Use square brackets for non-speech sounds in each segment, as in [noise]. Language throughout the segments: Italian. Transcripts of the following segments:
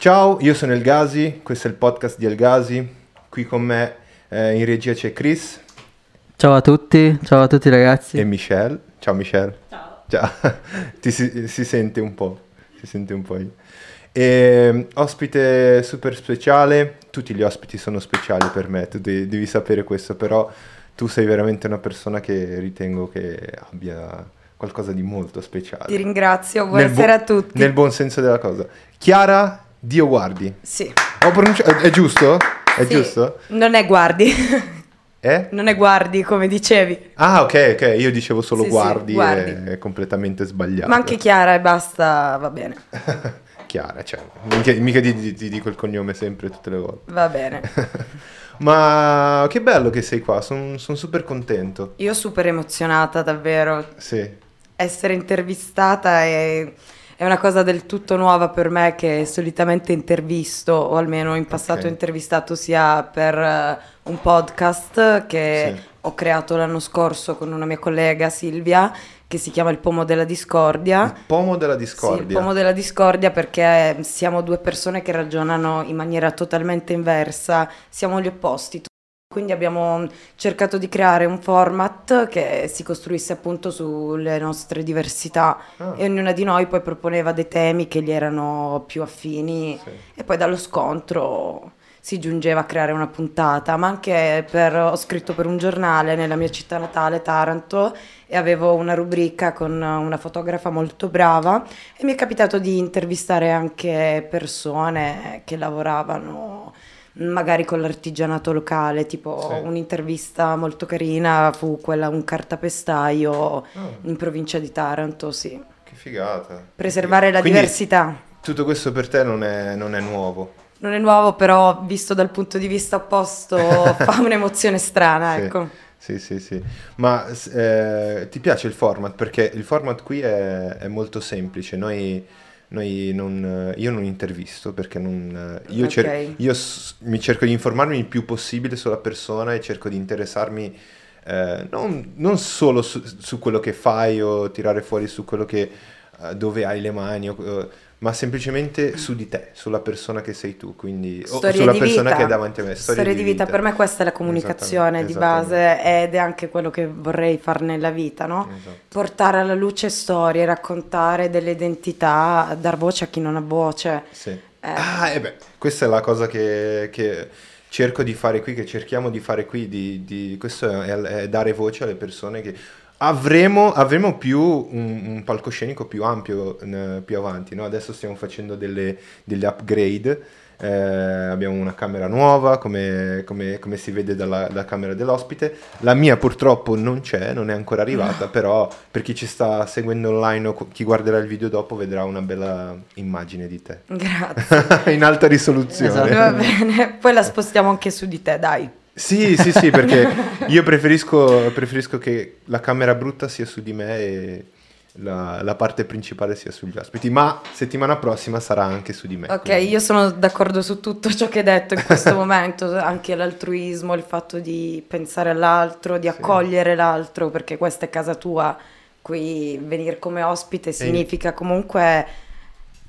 Ciao, io sono El Gazi, questo è il podcast di El Gazi. Qui con me eh, in regia c'è Chris Ciao a tutti, ciao a tutti ragazzi. e Michelle. Ciao Michelle. Ciao. Ciao. [laughs] Ti si, si sente un po', si sente un po' io. E, ospite super speciale, tutti gli ospiti sono speciali per me, tu devi, devi sapere questo, però tu sei veramente una persona che ritengo che abbia qualcosa di molto speciale. Ti ringrazio, buonasera bu- a tutti. Nel buon senso della cosa. Chiara, Dio guardi. Sì. Ho pronunciato, è giusto? È Sì. giusto? Non è guardi, Eh? non è guardi come dicevi. Ah, ok, ok, io dicevo solo Sì, sì, guardi, guardi. è completamente sbagliato. Ma anche Chiara e basta, va bene, [laughs] Chiara, cioè, mica, mica ti, ti- ti dico il cognome sempre tutte le volte. va bene. [laughs] Ma che bello che sei qua, sono super contento. Io super emozionata davvero. Sì, Essere intervistata è, è una cosa del tutto nuova per me che solitamente intervisto, o almeno in passato ho intervistato sia per eh, un podcast che Sì. ho creato l'anno scorso con una mia collega Silvia, che si chiama Il Pomo della Discordia. il pomo della Sì, il discordia. pomo della discordia perché siamo due persone che ragionano in maniera totalmente inversa, siamo gli opposti. Quindi abbiamo cercato di creare un format che si costruisse appunto sulle nostre diversità. Ah, e ognuna di noi poi proponeva dei temi che gli erano più affini. Sì. e poi dallo scontro si giungeva a creare una puntata, ma anche per, ho scritto per un giornale nella mia città natale, Taranto, e avevo una rubrica con una fotografa molto brava. E mi è capitato di intervistare anche persone che lavoravano magari con l'artigianato locale, tipo Sì. un'intervista molto carina fu quella un cartapestaio Ah, in provincia di Taranto, sì. che figata. Preservare la Quindi diversità. Tutto questo per te non è, non è nuovo. Non è nuovo, però visto dal punto di vista opposto [laughs] fa un'emozione strana, Sì. ecco. Sì, sì, sì. Ma eh, ti piace il format? Perché il format qui è, è molto semplice. Noi non, io non intervisto perché non, io, cer- Ok. io s- mi cerco di informarmi il più possibile sulla persona e cerco di interessarmi eh, non, non solo su, su quello che fai o tirare fuori su quello che, eh, dove hai le mani, o- eh, ma semplicemente su di te, sulla persona che sei tu, quindi o Storie sulla persona vita. che è davanti a me. Storie, di vita. per me questa è la comunicazione di base ed è anche quello che vorrei fare nella vita, no? Esatto. Portare alla luce storie, raccontare delle identità, dar voce a chi non ha voce. Sì. Eh, Ah, e beh, questa è la cosa che, che cerco di fare qui, che cerchiamo di fare qui, di, di- questo è, è dare voce alle persone che avremo, avremo più un, un palcoscenico più ampio eh, più avanti, no? Adesso stiamo facendo delle, delle upgrade, eh, abbiamo una camera nuova, come, come- come si vede dalla, dalla camera dell'ospite. La mia purtroppo non c'è, non è ancora arrivata, [laughs] però per chi ci sta seguendo online o chi guarderà il video dopo vedrà una bella immagine di te. Grazie. [laughs] in alta risoluzione. Esatto. Va [laughs] bene, poi la spostiamo anche su di te, dai. Sì, sì, sì, perché io preferisco, preferisco che la camera brutta sia su di me e la, la parte principale sia sugli ospiti, ma settimana prossima sarà anche su di me. Ok, quindi- io sono d'accordo su tutto ciò che hai detto in questo [laughs] momento, anche l'altruismo, il fatto di pensare all'altro, di Sì. accogliere l'altro, perché questa è casa tua, qui venire come ospite significa comunque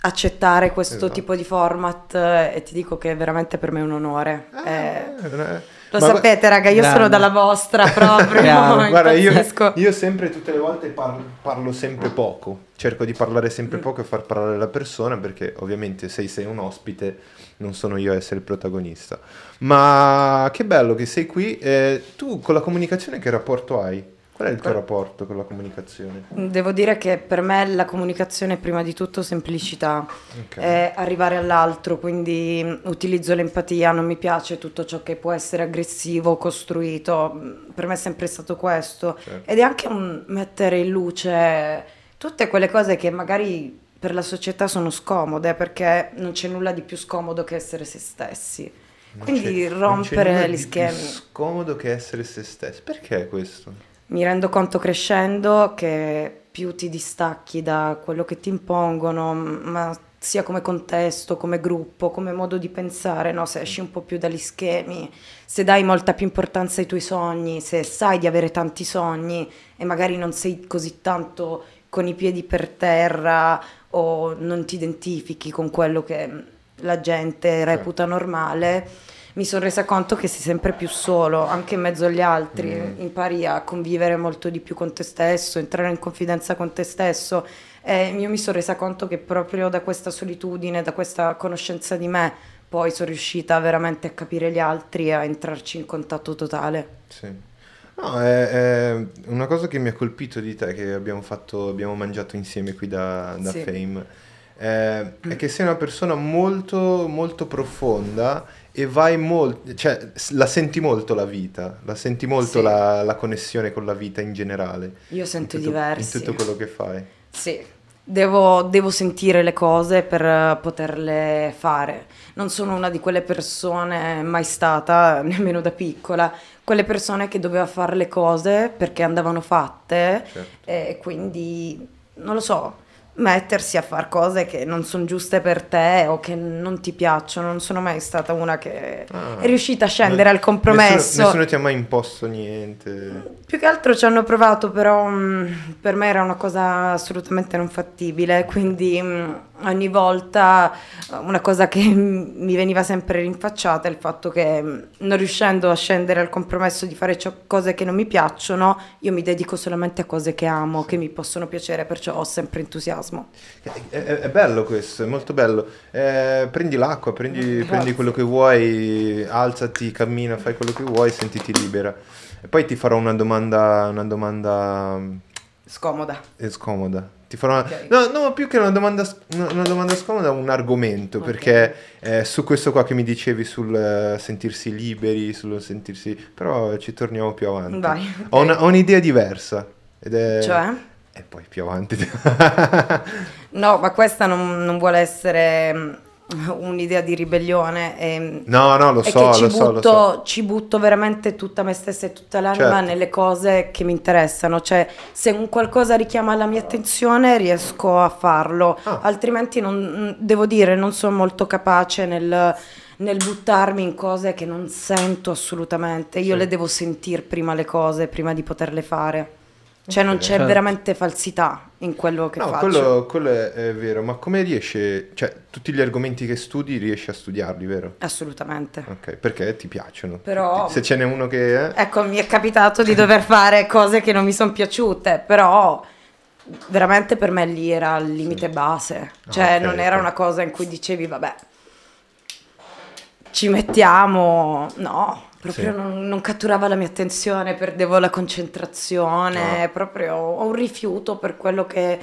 accettare questo Esatto. tipo di format eh, e ti dico che veramente per me è un onore. Ah, Eh, eh, lo ma- sapete raga, io sono Grande. dalla vostra [laughs] proprio. [laughs] Guarda, io, io sempre, tutte le volte par- parlo sempre poco, cerco di parlare sempre Mm. poco e far parlare la persona perché ovviamente se sei un ospite non sono io a essere il protagonista. Ma che bello che sei qui. eh, tu con la comunicazione che rapporto hai? Qual è il tuo rapporto con la comunicazione? Devo dire che per me la comunicazione è prima di tutto semplicità. Ok. è arrivare all'altro, quindi mh, utilizzo l'empatia, non mi piace tutto ciò che può essere aggressivo, costruito, mh, per me è sempre stato questo. Certo. Ed è anche un mettere in luce tutte quelle cose che magari per la società sono scomode, perché non c'è nulla di più scomodo che essere se stessi. Non Quindi rompere gli schemi. più scomodo che essere se stessi. Perché questo? Mi rendo conto crescendo che più ti distacchi da quello che ti impongono, ma sia come contesto, come gruppo, come modo di pensare, no? se esci un po' più dagli schemi, se dai molta più importanza ai tuoi sogni, se sai di avere tanti sogni e magari non sei così tanto con i piedi per terra o non ti identifichi con quello che la gente reputa normale, mi sono resa conto che sei sempre più solo, anche in mezzo agli altri, Mm. impari a convivere molto di più con te stesso, entrare in confidenza con te stesso. E io mi sono resa conto che proprio da questa solitudine, da questa conoscenza di me, poi sono riuscita veramente a capire gli altri e a entrarci in contatto totale. Sì. No, è, è una cosa che mi ha colpito di te, che abbiamo fatto, abbiamo mangiato insieme qui da, da Sì. Fame, è, è che sei una persona molto, molto profonda e vai molto, cioè la senti molto la vita, la senti molto Sì. la, la connessione con la vita in generale. Io sento in tutto, diversi. In tutto quello che fai. Sì, devo, devo sentire le cose per eh, poterle fare. Non sono una di quelle persone, mai stata, [laughs] nemmeno da piccola, quelle persone che doveva fare le cose perché andavano fatte Certo. e quindi, non lo so, mettersi a fare cose che non sono giuste per te o che non ti piacciono. Non sono mai stata una che Ah. è riuscita a scendere al compromesso. Nessuno, nessuno ti ha mai imposto niente. Più che altro ci hanno provato, però mh, per me era una cosa assolutamente non fattibile, quindi mh, ogni volta eh, una cosa che [laughs] mi veniva sempre rinfacciata è il fatto che mh, non riuscendo a scendere al compromesso di fare ciò- cose che non mi piacciono, io mi dedico solamente a cose che amo, che mi possono piacere, perciò ho sempre entusiasmo. È, è- bello questo, è molto bello. Eh, prendi l'acqua, prendi, [laughs] prendi quello che vuoi, alzati, cammina, fai quello che vuoi, sentiti libera. E poi ti farò una domanda, una domanda mm, Scomoda. scomoda. Ti farò una... Ok. No, no, più che una domanda, una domanda scomoda, un argomento, Ok. perché eh, su questo qua che mi dicevi sul eh, sentirsi liberi, sul sentirsi... però ci torniamo più avanti. Vai. Ho, una- ho un'idea diversa. Ed è... Cioè? E poi più avanti. No, ma questa non, non vuole essere mh, [laughs] un'idea di ribellione. E, No, no, lo so, lo so, lo butto, so. ci butto veramente tutta me stessa e tutta l'anima Certo. nelle cose che mi interessano. Cioè, se un qualcosa richiama la mia attenzione, riesco a farlo. Ah. Altrimenti, non, devo dire, non sono molto capace nel, nel buttarmi in cose che non sento assolutamente. Io Sì. le devo sentire prima le cose, prima di poterle fare. Cioè, non c'è Certo. veramente falsità in quello che No, faccio. quello, quello è, è vero, ma come riesci, cioè tutti gli argomenti che studi riesci a studiarli, vero? Assolutamente. Ok, perché ti piacciono. Però- Se ce n'è uno che... eh, Ecco, mi è capitato di [laughs] dover fare cose che non mi sono piaciute, però veramente per me lì era il limite base. Cioè, Ah, ok, non era ok. una cosa in cui dicevi, vabbè, ci mettiamo. No, proprio Sì. non, non catturava la mia attenzione, perdevo la concentrazione, Ah. proprio ho un rifiuto per quello che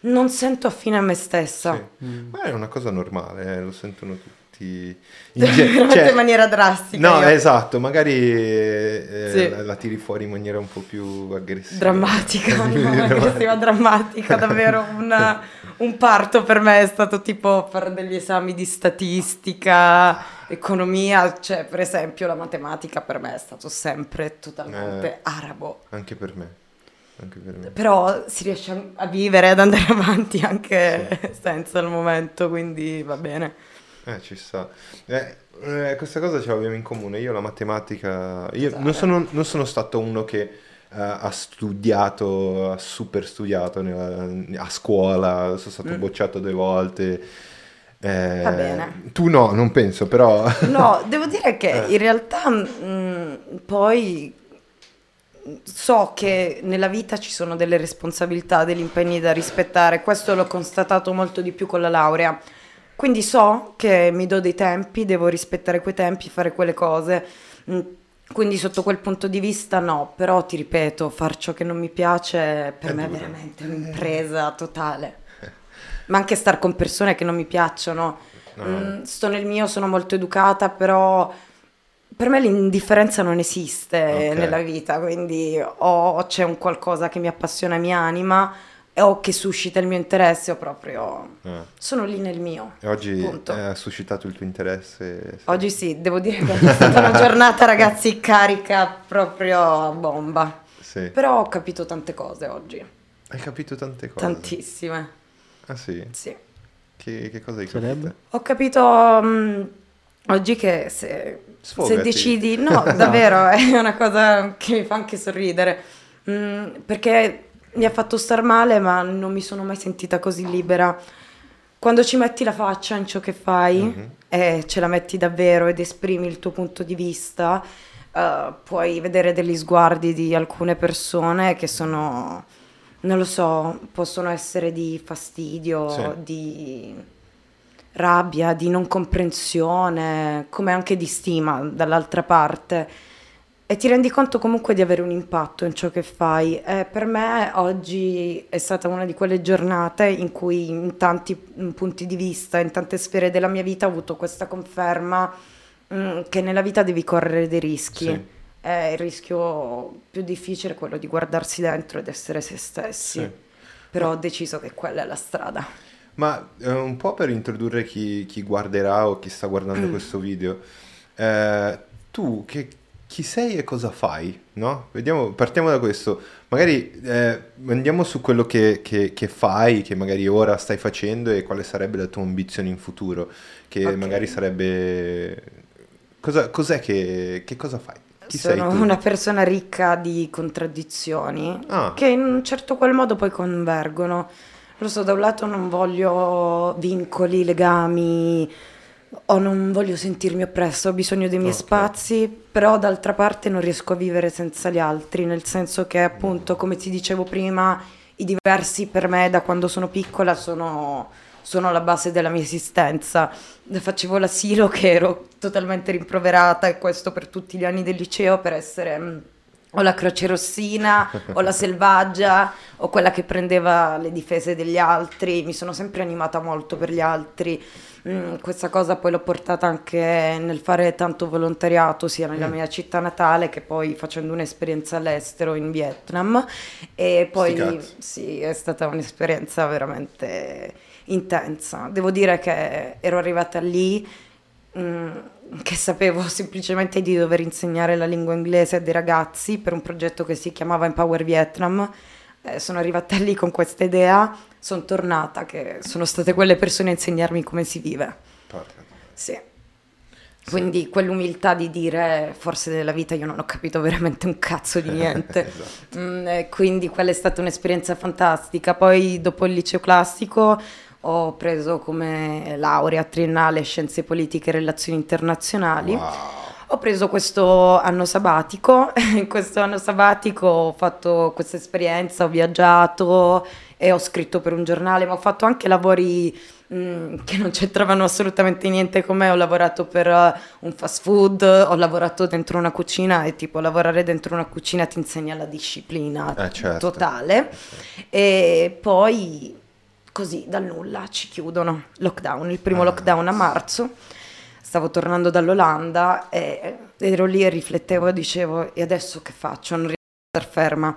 non sento affine a me stessa. sì. Ma è una cosa normale, eh, lo sentono tutti. [laughs] In ge- cioè- in maniera drastica. No, io. esatto, magari eh, Sì. la, la tiri fuori in maniera un po' più aggressiva. Drammatica, [laughs] no, [laughs] aggressiva, drammatica, davvero un, un parto per me è stato tipo fare degli esami di statistica, economia, cioè per esempio la matematica per me è stato sempre totalmente Eh. arabo, Anche per me. Anche per me. però si riesce a- vivere, ad andare [laughs] avanti anche senza il momento, quindi va bene. Eh, ci sta. Eh, eh, questa cosa ce l'abbiamo in comune. Io la matematica... Io non sono, non sono stato uno che ha studiato, ha super studiato nella- a scuola, sono stato Mm. bocciato due volte. Eh, Va bene. Tu no, non penso, però... [laughs] No, devo dire che Eh. in realtà mh, poi so che nella vita ci sono delle responsabilità, degli impegni da rispettare, questo l'ho constatato molto di più con la laurea. Quindi so che mi do dei tempi, devo rispettare quei tempi, fare quelle cose. Quindi sotto quel punto di vista no, però ti ripeto, far ciò che non mi piace per È me è duro. veramente un'impresa totale. Ma anche star con persone che non mi piacciono. No. Mm, sto nel mio, sono molto educata, però per me l'indifferenza non esiste Ok. nella vita, quindi o c'è un qualcosa che mi appassiona e mi anima, o che suscita il mio interesse, o proprio Eh. sono lì nel mio. E oggi ha suscitato il tuo interesse? Oggi sì, devo dire che è stata una [laughs] giornata, ragazzi, carica proprio a bomba. Sì. Però ho capito tante cose oggi, Hai capito tante cose? tantissime. Ah sì? Sì. Che, che cosa hai Sarebbe? capito? Ho capito mm, oggi che se, se decidi, no, [laughs] davvero è una cosa che mi fa anche sorridere, Mm, perché mi ha fatto star male, ma non mi sono mai sentita così libera. quando ci metti la faccia in ciò che fai Mhm. e ce la metti davvero ed esprimi il tuo punto di vista, eh, puoi vedere degli sguardi di alcune persone che sono, non lo so, possono essere di fastidio, Sì. di rabbia, di non comprensione, come anche di stima dall'altra parte. E ti rendi conto comunque di avere un impatto in ciò che fai. E per me oggi è stata una di quelle giornate in cui in tanti mm, punti di vista, in tante sfere della mia vita ho avuto questa conferma mm, che nella vita devi correre dei rischi. Sì. E il rischio più difficile è quello di guardarsi dentro ed essere se stessi. Sì. Però ho deciso che quella è la strada. Ma eh, un po' per introdurre chi, chi guarderà o chi sta guardando Mm. questo video, eh, tu che, chi sei e cosa fai? No? Vediamo, partiamo da questo. Magari eh, andiamo su quello che, che- che fai, che magari ora stai facendo e quale sarebbe la tua ambizione in futuro, che Ok. magari sarebbe... Cosa, cos'è che, che cosa fai? Chi Sono una persona ricca di contraddizioni Ah. che in un certo qual modo poi convergono. Lo so, da un lato non voglio vincoli, legami, o non voglio sentirmi oppressa, ho bisogno dei miei Ok. spazi, però d'altra parte non riesco a vivere senza gli altri, nel senso che appunto, come ti dicevo prima, i diversi per me da quando sono piccola sono, sono la base della mia esistenza. Facevo l'asilo che ero totalmente rimproverata e questo per tutti gli anni del liceo per essere... mm, o la croce rossina, [laughs] o la selvaggia, o quella che prendeva le difese degli altri. Mi sono sempre animata molto per gli altri. Mm, questa cosa poi l'ho portata anche nel fare tanto volontariato, sia nella Mm. mia città natale che poi facendo un'esperienza all'estero in Vietnam. E poi sì, è stata un'esperienza veramente intensa. Devo dire che ero arrivata lì mm, che sapevo [laughs] semplicemente di dover insegnare la lingua inglese a dei ragazzi per un progetto che si chiamava Empower Vietnam. Eh, sono arrivata lì con questa idea, sono tornata che sono state quelle persone a insegnarmi come si vive. Porca. Sì. Quindi quell'umiltà di dire forse nella vita io non ho capito veramente un cazzo di niente. [laughs] Esatto. Mm, e quindi quella è stata un'esperienza fantastica. Poi dopo il liceo classico ho preso come laurea triennale scienze politiche e relazioni internazionali. Wow. Ho preso questo anno sabbatico, [laughs] in questo anno sabbatico ho fatto questa esperienza, ho viaggiato e ho scritto per un giornale, ma ho fatto anche lavori mm, che non c'entravano assolutamente niente con me, ho lavorato per eh, un fast food, ho lavorato dentro una cucina e tipo lavorare dentro una cucina ti insegna la disciplina Eh, certo. totale. E poi così dal nulla ci chiudono, lockdown, il primo Ah, lockdown a marzo stavo tornando dall'Olanda e ero lì e riflettevo e dicevo e adesso che faccio? Non riesco a star ferma.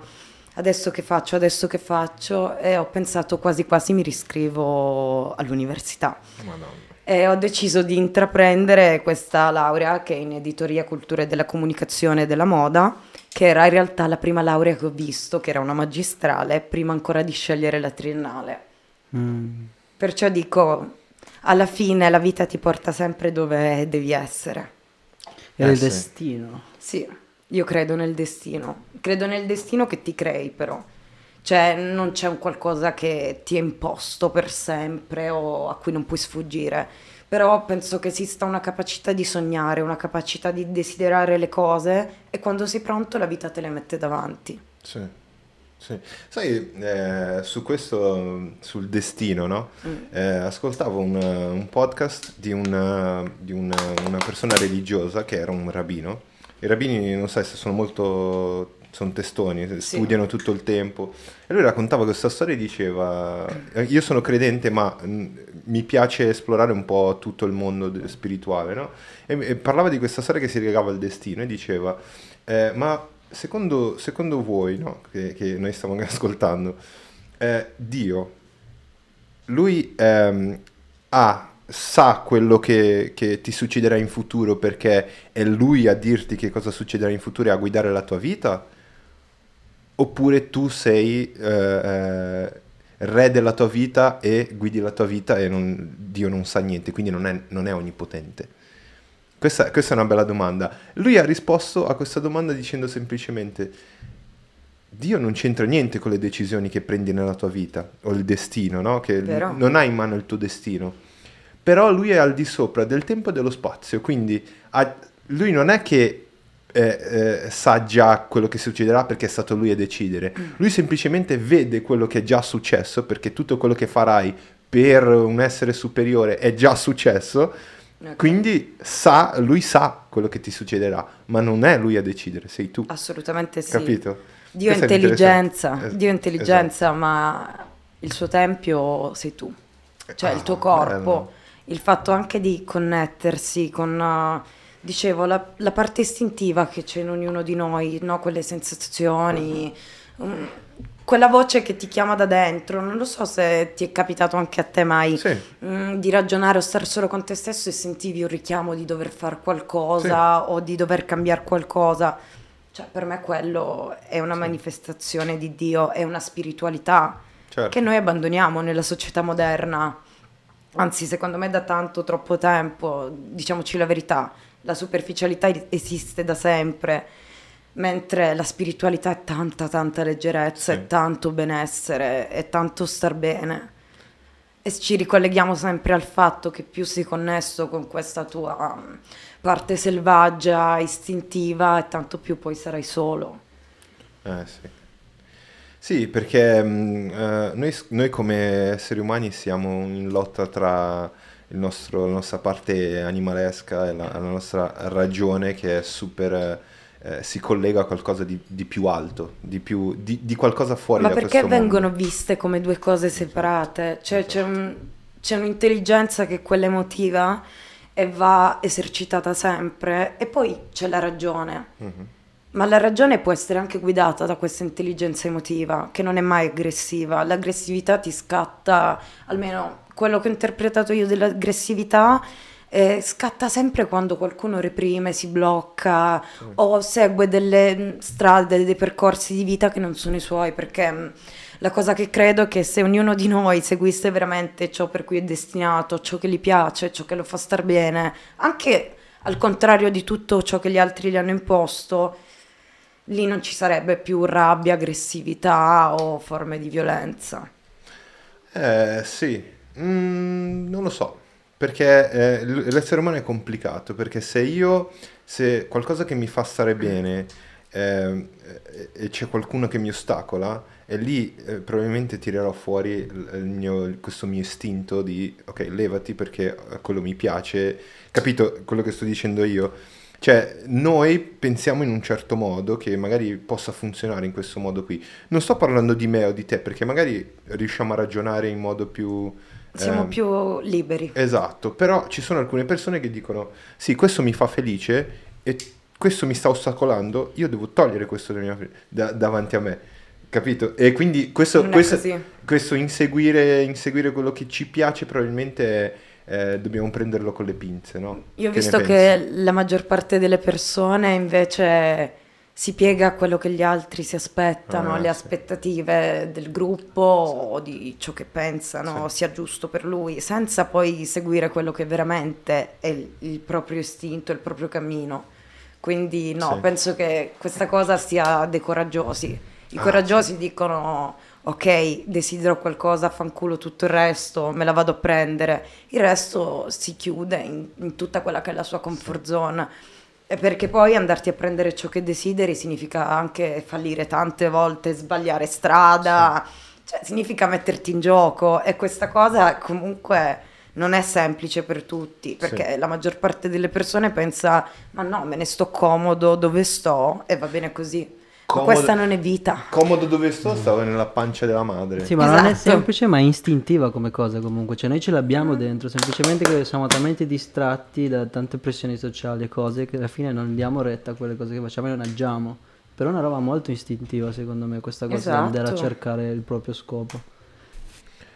Adesso che faccio? Adesso che faccio? E ho pensato quasi quasi mi riscrivo all'università. Madonna. E ho deciso di intraprendere questa laurea che è in editoria, cultura della comunicazione e della moda, che era in realtà la prima laurea che ho visto, che era una magistrale, prima ancora di scegliere la triennale. Mm. Perciò dico, alla fine la vita ti porta sempre dove devi essere. È Eh, il sì. destino. Sì, io credo nel destino. Credo nel destino che ti crei, però. Cioè, non c'è un qualcosa che ti è imposto per sempre o a cui non puoi sfuggire. Però penso che esista una capacità di sognare, una capacità di desiderare le cose e quando sei pronto la vita te le mette davanti. Sì, sì. Sai, eh, su questo, sul destino, no? Mm. Eh, ascoltavo un, un podcast di, una, di una, una persona religiosa che era un rabbino. I rabbini, non sai se sono molto, sono testoni, Sì. studiano tutto il tempo. E lui raccontava questa storia e diceva, io sono credente ma mm, mi piace esplorare un po' tutto il mondo spirituale, no? E, e parlava di questa storia che si legava al destino e diceva, eh, ma secondo, secondo voi, no? che, che noi stiamo [laughs] ascoltando, eh, Dio, lui ehm, ha, sa quello che, che ti succederà in futuro perché è lui a dirti che cosa succederà in futuro e a guidare la tua vita? Oppure tu sei eh, eh, re della tua vita e guidi la tua vita e non- Dio non sa niente, quindi non è, non è onnipotente? Questa, questa è una bella domanda. Lui ha risposto a questa domanda dicendo semplicemente: Dio non c'entra niente con le decisioni che prendi nella tua vita o il destino, no? Che Vero. non hai in mano il tuo destino. Però lui è al di sopra del tempo e dello spazio, quindi ha- lui non è che eh, eh, sa già quello che succederà perché è stato lui a decidere. Lui semplicemente vede quello che è già successo perché tutto quello che farai per un essere superiore è già successo. Ok. Quindi sa, lui sa quello che ti succederà, ma non è lui a decidere, sei tu. Assolutamente sì. Capito? Dio è Questo intelligenza. Es- Dio è intelligenza, esatto. ma il suo tempio sei tu. Cioè il tuo Ah, corpo, bello. il fatto anche di connettersi con, eh, dicevo, la, la parte istintiva che c'è in ognuno di noi, no? quelle sensazioni, mm, quella voce che ti chiama da dentro. Non lo so se ti è capitato anche a te mai Sì, mm, di ragionare o stare solo con te stesso e sentivi un richiamo di dover fare qualcosa o di dover cambiare qualcosa. Cioè, per me quello è una manifestazione di Dio, è una spiritualità certo. che noi abbandoniamo nella società moderna. Anzi, secondo me da tanto, troppo tempo, diciamoci la verità, la superficialità esiste da sempre, mentre la spiritualità è tanta, tanta leggerezza, Sì. è tanto benessere, è tanto star bene. E ci ricolleghiamo sempre al fatto che più sei connesso con questa tua mm, parte selvaggia, istintiva, e tanto più poi sarai solo. Eh, sì. Sì, perché mh, eh, noi, noi come esseri umani siamo in lotta tra il nostro- la nostra parte animalesca e la, la nostra ragione che è super, eh, si collega a qualcosa di, di più alto, di, più, di, di qualcosa fuori Ma da perché questo mondo. vengono viste come due cose separate? Cioè c'è, un- c'è un'intelligenza che è quella emotiva e va esercitata sempre e poi c'è la ragione. Mhm. Ma la ragione può essere anche guidata da questa intelligenza emotiva, che non è mai aggressiva. L'aggressività ti scatta, almeno quello che ho interpretato io dell'aggressività, eh, scatta sempre quando qualcuno reprime, si blocca o segue delle mh, strade, dei percorsi di vita che non sono i suoi, perché mh, la cosa che credo è che se ognuno di noi seguisse veramente ciò per cui è destinato, ciò che gli piace, ciò che lo fa star bene, anche al contrario di tutto ciò che gli altri gli hanno imposto, lì non ci sarebbe più rabbia, aggressività o forme di violenza. Eh, sì, Mm, non lo so, perché eh, l'essere umano è complicato, perché se io, se qualcosa che mi fa stare bene ehm, e c'è qualcuno che mi ostacola, e lì eh, probabilmente tirerò fuori mio- questo mio istinto di, ok, levati perché eh, quello mi piace, capito quello che sto dicendo io? Cioè, noi pensiamo in un certo modo che magari possa funzionare in questo modo qui. Non sto parlando di me o di te, perché magari riusciamo a ragionare in modo più... Siamo ehm, più liberi. Esatto, però ci sono alcune persone che dicono, sì, questo mi fa felice e questo mi sta ostacolando, io devo togliere questo mia- da- davanti a me, capito? E quindi questo, questo, questo inseguire, inseguire quello che ci piace probabilmente eh, dobbiamo prenderlo con le pinze, no? Io ho visto che la maggior parte delle persone invece si piega a quello che gli altri si aspettano, Ah, alle sì. aspettative del gruppo o di ciò che pensano Sì. sia giusto per lui, senza poi seguire quello che veramente è il, il proprio istinto, il proprio cammino. Quindi no, Sì. penso che questa cosa sia dei coraggiosi. I Ah, coraggiosi dicono ok, desidero qualcosa, fanculo tutto il resto, me la vado a prendere. Il resto si chiude in, in tutta quella che è la sua comfort zone. E perché poi andarti a prendere ciò che desideri significa anche fallire tante volte, sbagliare strada, cioè significa metterti in gioco. E questa cosa comunque non è semplice per tutti, perché la maggior parte delle persone pensa ma no, me ne sto comodo dove sto e va bene così. Comodo- questa non è vita. Comodo dove sto? Stavo nella pancia della madre. Sì, ma non è Esatto. semplice, ma è istintiva come cosa comunque. Cioè, noi ce l'abbiamo dentro, semplicemente che siamo talmente distratti da tante pressioni sociali e cose che alla fine non diamo retta a quelle cose che facciamo e non agiamo. Però è una roba molto istintiva, secondo me, questa cosa Esatto. della cercare il proprio scopo.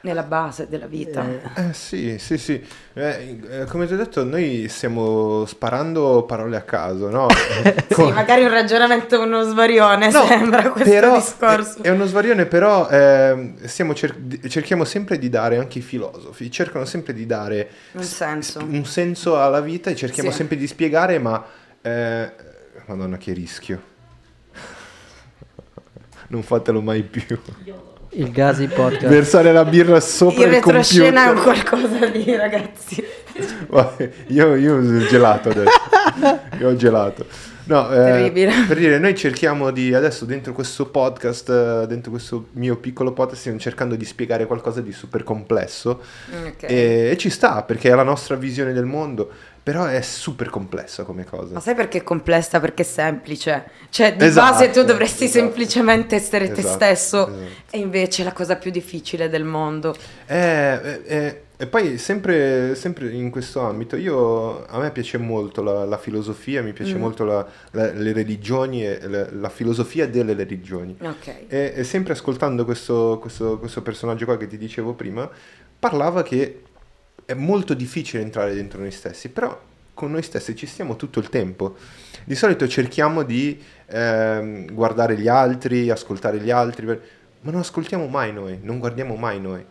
Nella base della vita. Eh, Eh, sì, sì, sì. Eh, eh, come ti ho detto, noi stiamo sparando parole a caso, no? [laughs] Sì, magari un ragionamento uno svarione No, sembra questo però discorso. È, è uno svarione, però stiamo cer- cerchiamo sempre di dare, anche i filosofi, cercano sempre di dare Un senso. un senso alla vita e cerchiamo Sì. sempre di spiegare, ma... eh, Madonna che rischio. [laughs] non fatelo mai più. Il Gazi Podcast. Versare la birra sopra il computer. retroscena è un qualcosa di ragazzi. Io, io ho il gelato adesso. Io ho il gelato. No, eh, Terribile. per dire, noi cerchiamo di, adesso dentro questo podcast, eh, dentro questo mio piccolo podcast, stiamo cercando di spiegare qualcosa di super complesso Ok. e, e ci sta perché è la nostra visione del mondo, però è super complessa come Ma cosa. sai perché è complessa? Perché è semplice. Cioè, di Esatto, base tu dovresti esatto. semplicemente essere te Esatto, stesso. esatto. E invece è la cosa più difficile del mondo. Eh, eh, eh, e poi sempre, sempre in questo ambito, io, a me piace molto la, la filosofia, mi piace Mm. molto la- la- le religioni e la, filosofia delle religioni. Ok. E, e sempre ascoltando questo, questo- questo personaggio qua che ti dicevo prima, parlava che è molto difficile entrare dentro noi stessi, però con noi stessi ci stiamo tutto il tempo. Di solito cerchiamo di ehm, guardare gli altri, ascoltare gli altri, ma non ascoltiamo mai noi, non guardiamo mai noi.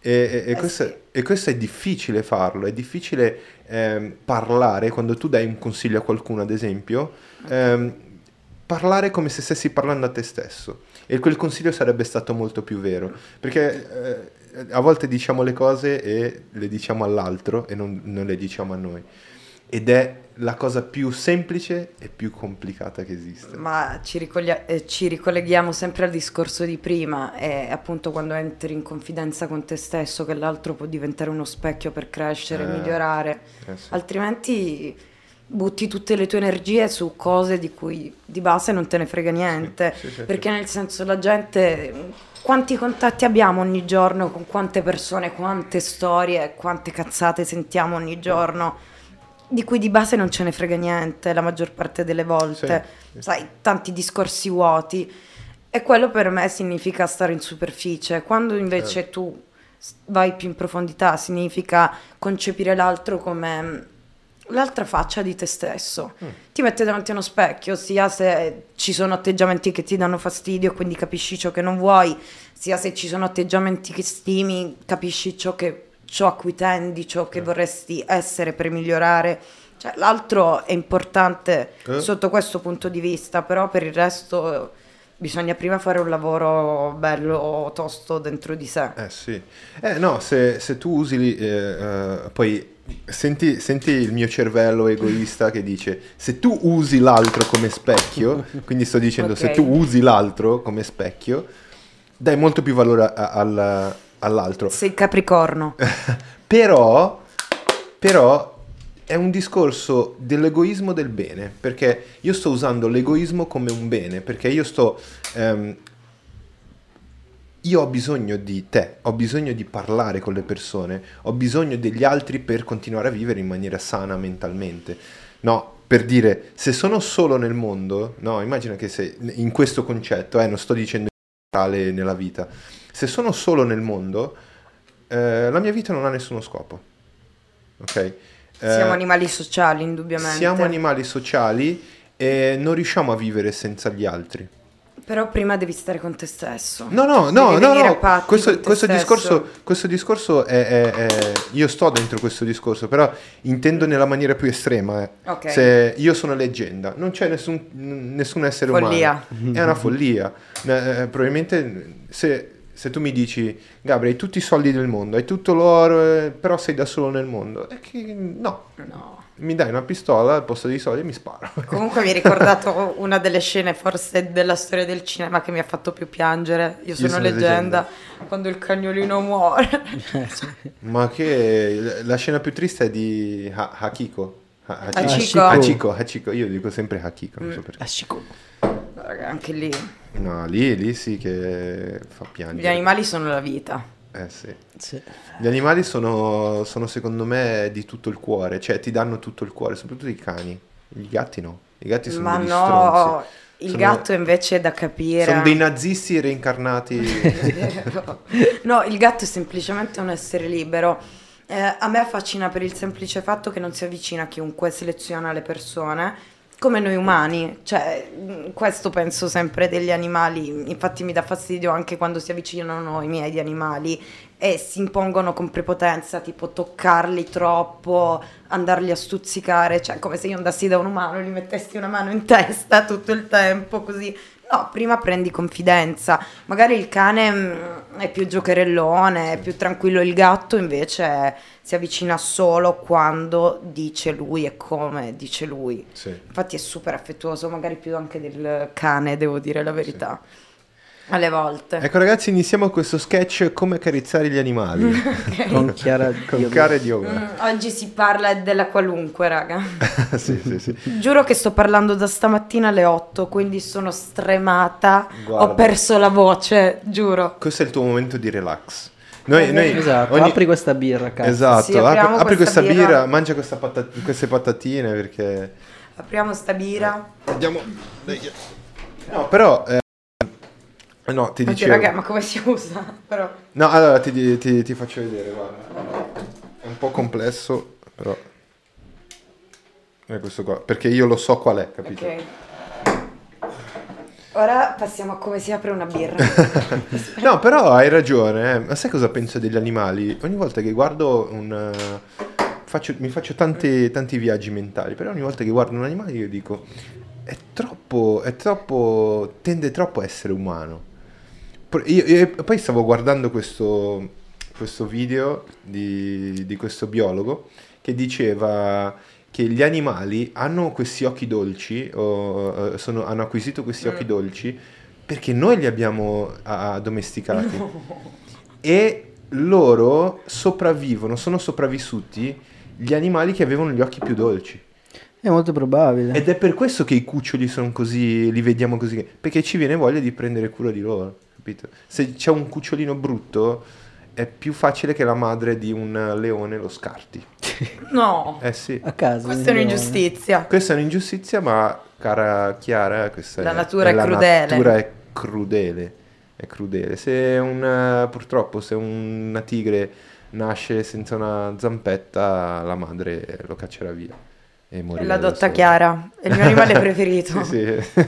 E, e- e Eh questo, sì. e questo è difficile farlo, è difficile ehm, parlare quando tu dai un consiglio a qualcuno, ad esempio, ehm, parlare come se stessi parlando a te stesso. E quel consiglio sarebbe stato molto più vero, perché eh, a volte diciamo le cose e le diciamo all'altro e non, non le diciamo a noi. Ed è la cosa più semplice e più complicata che esiste. Ma ci, ricoglia- eh, ci ricolleghiamo sempre al discorso di prima, è appunto quando entri in confidenza con te stesso che l'altro può diventare uno specchio per crescere, Eh, migliorare, Eh sì. altrimenti butti tutte le tue energie su cose di cui di base non te ne frega niente, sì, sì, perché nel senso la gente, quanti contatti abbiamo ogni giorno con quante persone, quante storie, quante cazzate sentiamo ogni giorno di cui di base non ce ne frega niente la maggior parte delle volte, Sì, sai, tanti discorsi vuoti. E quello per me significa stare in superficie, quando invece Certo. tu vai più in profondità significa concepire l'altro come l'altra faccia di te stesso. Mm. Ti mette davanti a uno specchio, sia se ci sono atteggiamenti che ti danno fastidio, quindi capisci ciò che non vuoi, sia se ci sono atteggiamenti che stimi, capisci ciò, che, ciò a cui tendi, ciò che vorresti essere per migliorare. Cioè, l'altro è importante Eh? sotto questo punto di vista, però per il resto bisogna prima fare un lavoro bello tosto dentro di sé. Eh sì. Eh no, se, se tu usi... eh, eh, poi senti, senti il mio cervello egoista che dice se tu usi l'altro come specchio, [laughs] quindi sto dicendo se Ok. tu usi l'altro come specchio, dai molto più valore a- a- al- all'altro. Sei capricorno. [laughs] Però, però è un discorso dell'egoismo del bene, perché io sto usando l'egoismo come un bene, perché io sto... ehm, io ho bisogno di te, ho bisogno di parlare con le persone, ho bisogno degli altri per continuare a vivere in maniera sana mentalmente. No, per dire, se sono solo nel mondo, no, immagina che se in questo concetto, eh, non sto dicendo in generale nella vita, se sono solo nel mondo, eh, la mia vita non ha nessuno scopo. Ok? Eh, Siamo animali sociali, indubbiamente. siamo animali sociali e non riusciamo a vivere senza gli altri. Però prima devi stare con te stesso. No, no, no, no, no. Questo, questo discorso, questo discorso è, è- è- Io sto dentro questo discorso, però intendo nella maniera più estrema. eh. Ok. Se io sono leggenda, non c'è nessun, nessun essere Follia. umano. È una follia. Eh, eh, probabilmente se, se tu mi dici, Gabri, hai tutti i soldi del mondo, hai tutto l'oro, eh, però sei da solo nel mondo. È che no. No. Mi dai una pistola al posto dei soldi e mi sparo. [laughs] Comunque mi hai ricordato [laughs] una delle scene forse della storia del cinema che mi ha fatto più piangere. Io sono, sono leggenda, quando il cagnolino muore. Ma che la scena più triste è di Ha- Hakiko. Ha- Hachiko. Hachiko, Hachiko. Io dico sempre Hakiko, non so Mm. perché. Raga, Anche lì No, lì, lì sì che fa piangere. gli animali sono la vita. Eh sì. Sì. Gli animali sono, sono secondo me di tutto il cuore, cioè ti danno tutto il cuore, soprattutto i cani. I gatti no. I gatti sono Ma degli no, stronzi. il Sono- gatto invece è da capire. Sono dei nazisti reincarnati. [laughs] no, il gatto è semplicemente un essere libero. Eh, a me affascina per il semplice fatto che non si avvicina a chiunque, seleziona le persone come noi umani. Cioè, questo penso sempre degli animali. Infatti mi dà fastidio anche quando si avvicinano i miei animali e si impongono con prepotenza, tipo toccarli troppo, andarli a stuzzicare, cioè come se io andassi da un umano e gli mettessi una mano in testa tutto il tempo, così. No, prima prendi confidenza. Magari il cane mm, è più giocherellone, è più tranquillo, il gatto invece si avvicina solo quando dice lui e come dice lui. Sì. Infatti è super affettuoso, magari più anche del cane, devo dire la verità. Alle volte. Ecco ragazzi, iniziamo questo sketch come accarezzare gli animali [laughs] Con Chiara con yoga. Mm, oggi si parla della qualunque, raga. [laughs] sì, sì, sì. Giuro che sto parlando da stamattina alle 8, quindi sono stremata. Guarda. Ho perso la voce, giuro. Questo è il tuo momento di relax. Noi, noi Esatto, ogni- apri questa birra, cazzo. Esatto, Sì, apri, apri questa questa birra, birra. mangia questa patat- queste patatine perché... Apriamo sta bira. Andiamo... No, però... eh, No, ti Oddio, raga, ma come si usa? [laughs] Però. No, allora ti, ti- ti faccio vedere, guarda. È un po' complesso, però... È questo qua, perché io lo so qual è, capito? Ok. Ora passiamo a come si apre una birra. [laughs] No, però hai ragione. eh. Ma sai cosa penso degli animali? Ogni volta che guardo un... eh, faccio- mi faccio tanti, tanti viaggi mentali, però ogni volta che guardo un animale io dico... È troppo... È troppo... Tende troppo a essere umano. Poi- io- io- poi stavo guardando questo, questo video di, di questo biologo che diceva che gli animali hanno questi occhi dolci, o, sono- hanno acquisito questi occhi dolci perché noi li abbiamo ah, domesticati e loro sopravvivono, sono sopravvissuti gli animali che avevano gli occhi più dolci. È molto probabile. Ed è per questo che i cuccioli sono così, li vediamo così, perché ci viene voglia di prendere cura di loro, capito? Se c'è un cucciolino brutto, è più facile che la madre di un leone lo scarti. [laughs] No, Eh sì. A caso. questa è un'ingiustizia. Questa è un'ingiustizia, ma cara Chiara, questa La è, natura è la crudele. natura è crudele. È crudele. Se un, eh, purtroppo, se una tigre nasce senza una zampetta, la madre lo caccerà via. E È morirà la dotta chiara, è il mio animale [laughs] preferito. Sì, sì.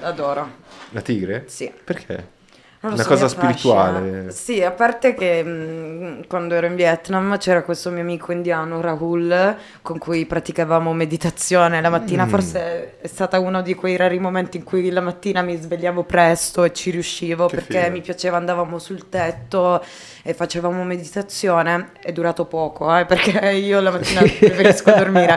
L'adoro. La tigre? Sì. Perché? Non Una so, cosa spirituale. Sì, a parte che mh, quando ero in Vietnam c'era questo mio amico indiano, Rahul, con cui praticavamo meditazione la mattina. Mm. Forse è stato uno di quei rari momenti in cui la mattina mi svegliavo presto e ci riuscivo Che perché figo. mi piaceva, andavamo sul tetto e facevamo meditazione. È durato poco, eh, perché [laughs] io la mattina preferisco dormire.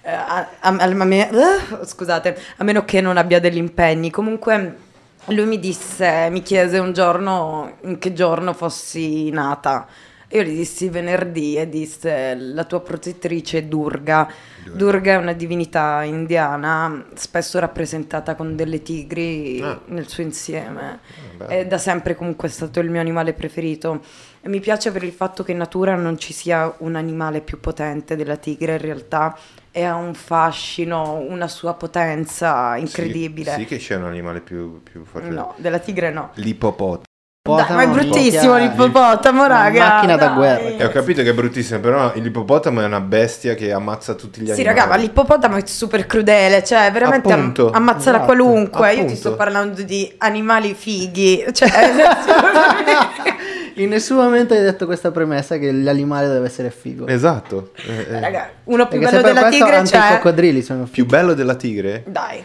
Eh, a- a- a- me- eh, scusate, a meno che non abbia degli impegni. Comunque lui mi disse, mi chiese un giorno in che giorno fossi nata. Io gli dissi venerdì e disse la tua protettrice è Durga. Durga è una divinità indiana, spesso rappresentata con delle tigri Ah. nel suo insieme. bello. È da sempre comunque stato il mio animale preferito. E mi piace per il fatto che in natura non ci sia un animale più potente della tigre in realtà e ha un fascino, una sua potenza incredibile. Sì, sì che c'è un animale più, più forte. No, della tigre no. L'ippopotamo. Dai, ma è bruttissimo l'ippopotamo, Una raga. macchina da guerra. E ho capito che è bruttissimo, però l'ippopotamo è una bestia che ammazza tutti gli Sì, animali. raga, ma l'ippopotamo è super crudele, cioè veramente am- Appunto. ammazza Esatto, qualunque. Io ti appunto. sto parlando di animali fighi, cioè [laughs] [laughs] In nessun momento hai detto questa premessa che l'animale deve essere figo. Esatto. Eh, eh. raga, uno più Perché bello della questo tigre anche i c'è. coccodrilli sono Più fighi. bello della tigre? Dai.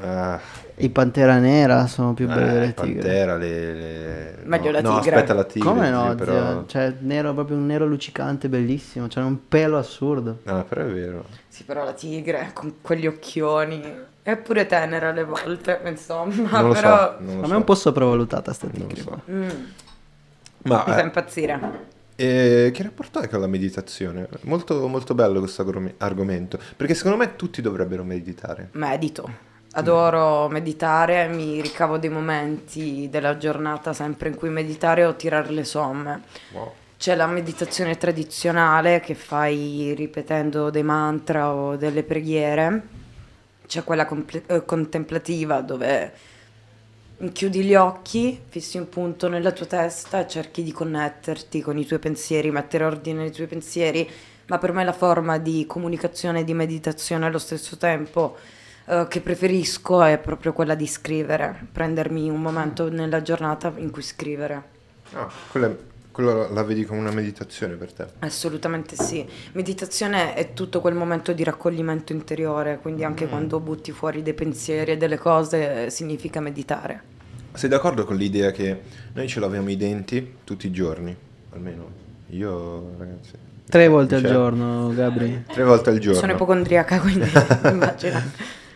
Ah, I pantera nera sono più belli eh, delle tigre. Pantera, le... le- Meglio no, la no, tigre. aspetta la tigre. Come sì, no, però... zio? Cioè, nero, proprio un nero luccicante, bellissimo. C'è un pelo assurdo. No, però è vero. Sì, però la tigre con quegli occhioni è pure tenera alle volte, [laughs] insomma, non lo però so. Non so. me è un po' sopravvalutata sta tigre so. mm, Ma mi fa eh, impazzire. eh, che rapporto hai con la meditazione? Molto, molto bello questo argomento. Perché secondo me tutti dovrebbero meditare. Medito. Adoro meditare, mi ricavo dei momenti della giornata sempre in cui meditare o tirare le somme. Wow. C'è la meditazione tradizionale che fai ripetendo dei mantra o delle preghiere. C'è quella comple- eh, contemplativa dove chiudi gli occhi, fissi un punto nella tua testa e cerchi di connetterti con i tuoi pensieri, mettere ordine nei tuoi pensieri. Ma per me la forma di comunicazione e di meditazione allo stesso tempo eh, che preferisco è proprio quella di scrivere, prendermi un momento nella giornata in cui scrivere. Ah, quello è- Quello la vedi come una meditazione per te? Assolutamente sì. Meditazione è tutto quel momento di raccoglimento interiore, quindi anche Mm. quando butti fuori dei pensieri e delle cose eh, significa meditare. Sei d'accordo con l'idea che noi ce l'abbiamo i denti tutti i giorni? Almeno io, ragazzi. Tre volte al Cioè, giorno, Gabri. Tre volte al giorno. Sono ipocondriaca, quindi [laughs] immagino.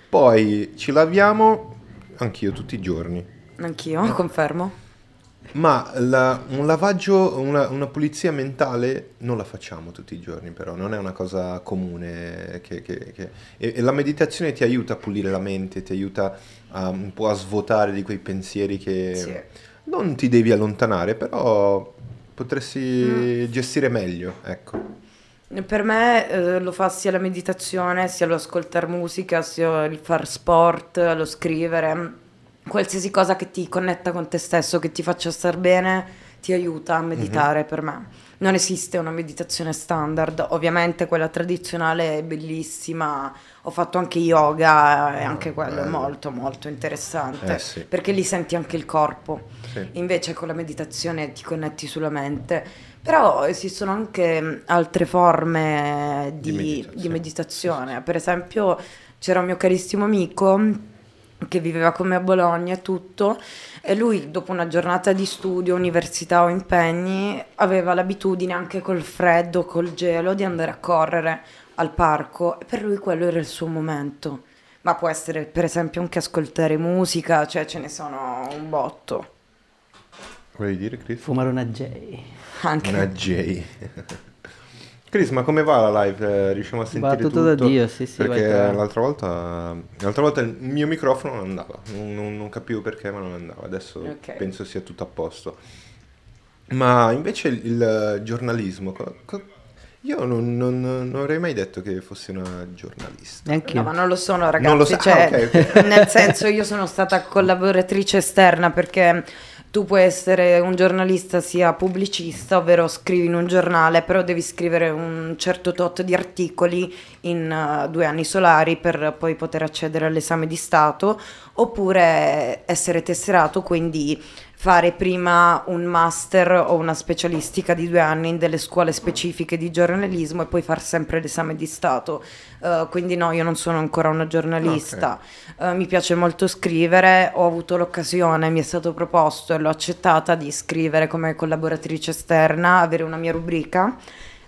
Poi ci laviamo anch'io tutti i giorni. Anch'io, confermo. Ma la- un lavaggio, una, una pulizia mentale non la facciamo tutti i giorni, però non è una cosa comune. che- che- che- E, e la meditazione ti aiuta a pulire la mente, ti aiuta a, un po' a svuotare di quei pensieri che Sì. non ti devi allontanare, però potresti Mm. gestire meglio, ecco. Per me eh, lo fa sia la meditazione, sia lo ascoltare musica, sia il far sport, lo scrivere, qualsiasi cosa che ti connetta con te stesso, che ti faccia star bene, ti aiuta a meditare per me. Non esiste una meditazione standard, ovviamente quella tradizionale è bellissima, ho fatto anche yoga e anche quello è bello. molto molto interessante, Eh sì. perché lì senti anche il corpo. Sì. Invece con la meditazione ti connetti sulla mente. Però esistono anche altre forme Di di, meditazione. di meditazione. Per esempio c'era un mio carissimo amico che viveva con me a Bologna e tutto, e lui dopo una giornata di studio, università o impegni, aveva l'abitudine anche col freddo, col gelo, di andare a correre al parco e per lui quello era il suo momento. Ma può essere per esempio anche ascoltare musica, cioè ce ne sono un botto. Vuoi dire, Chris? Fumare una J. Anche Una J. Chris, ma come va la live? Eh, Riusciamo a sentire Va tutto da Dio, sì, sì, Perché l'altra volta, l'altra volta il mio microfono non andava, non, non- non capivo perché, ma non andava. Adesso Ok. penso sia tutto a posto. Ma invece il, il giornalismo, co- co- io non, non- non avrei mai detto che fossi una giornalista. Neanche No, ma non lo sono ragazzi, Non lo sa- cioè, ah, ok, ok. nel senso io sono stata collaboratrice esterna perché tu puoi essere un giornalista sia pubblicista, ovvero scrivi in un giornale, però devi scrivere un certo tot di articoli in eh, due anni solari per poi poter accedere all'esame di Stato, oppure essere tesserato, quindi fare prima un master o una specialistica di due anni in delle scuole specifiche di giornalismo e poi far sempre l'esame di Stato. Eh, quindi no, io non sono ancora una giornalista. Eh, mi piace molto scrivere, ho avuto l'occasione, mi è stato proposto e l'ho accettata di scrivere come collaboratrice esterna, avere una mia rubrica.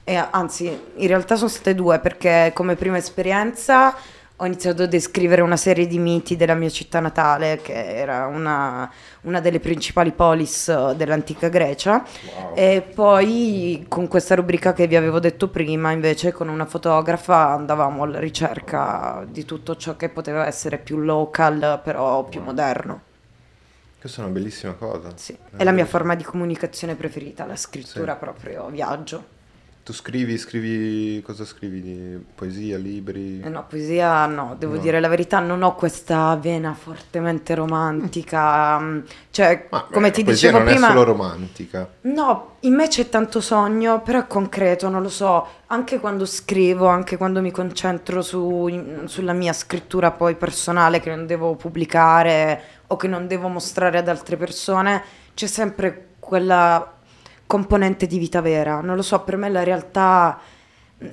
E anzi, in realtà sono state due perché come prima esperienza ho iniziato a descrivere una serie di miti della mia città natale, che era una, una delle principali polis eh, dell'antica Grecia. Wow. E poi con questa rubrica che vi avevo detto prima, invece con una fotografa andavamo alla ricerca di tutto ciò che poteva essere più local, però più moderno. Questa è una bellissima cosa. Sì. Eh, È la mia forma di comunicazione preferita, la scrittura Sì. proprio viaggio. Tu scrivi, scrivi, cosa scrivi? Poesia, libri? Eh no, poesia no, devo No. dire la verità, non ho questa vena fortemente romantica. [laughs] mm, Cioè, Ma, come beh, ti dicevo non prima... è solo romantica. No, in me c'è tanto sogno, però è concreto, non lo so, anche quando scrivo, anche quando mi concentro su- sulla mia scrittura poi personale che non devo pubblicare o che non devo mostrare ad altre persone, c'è sempre quella componente di vita vera. Non lo so, per me la realtà,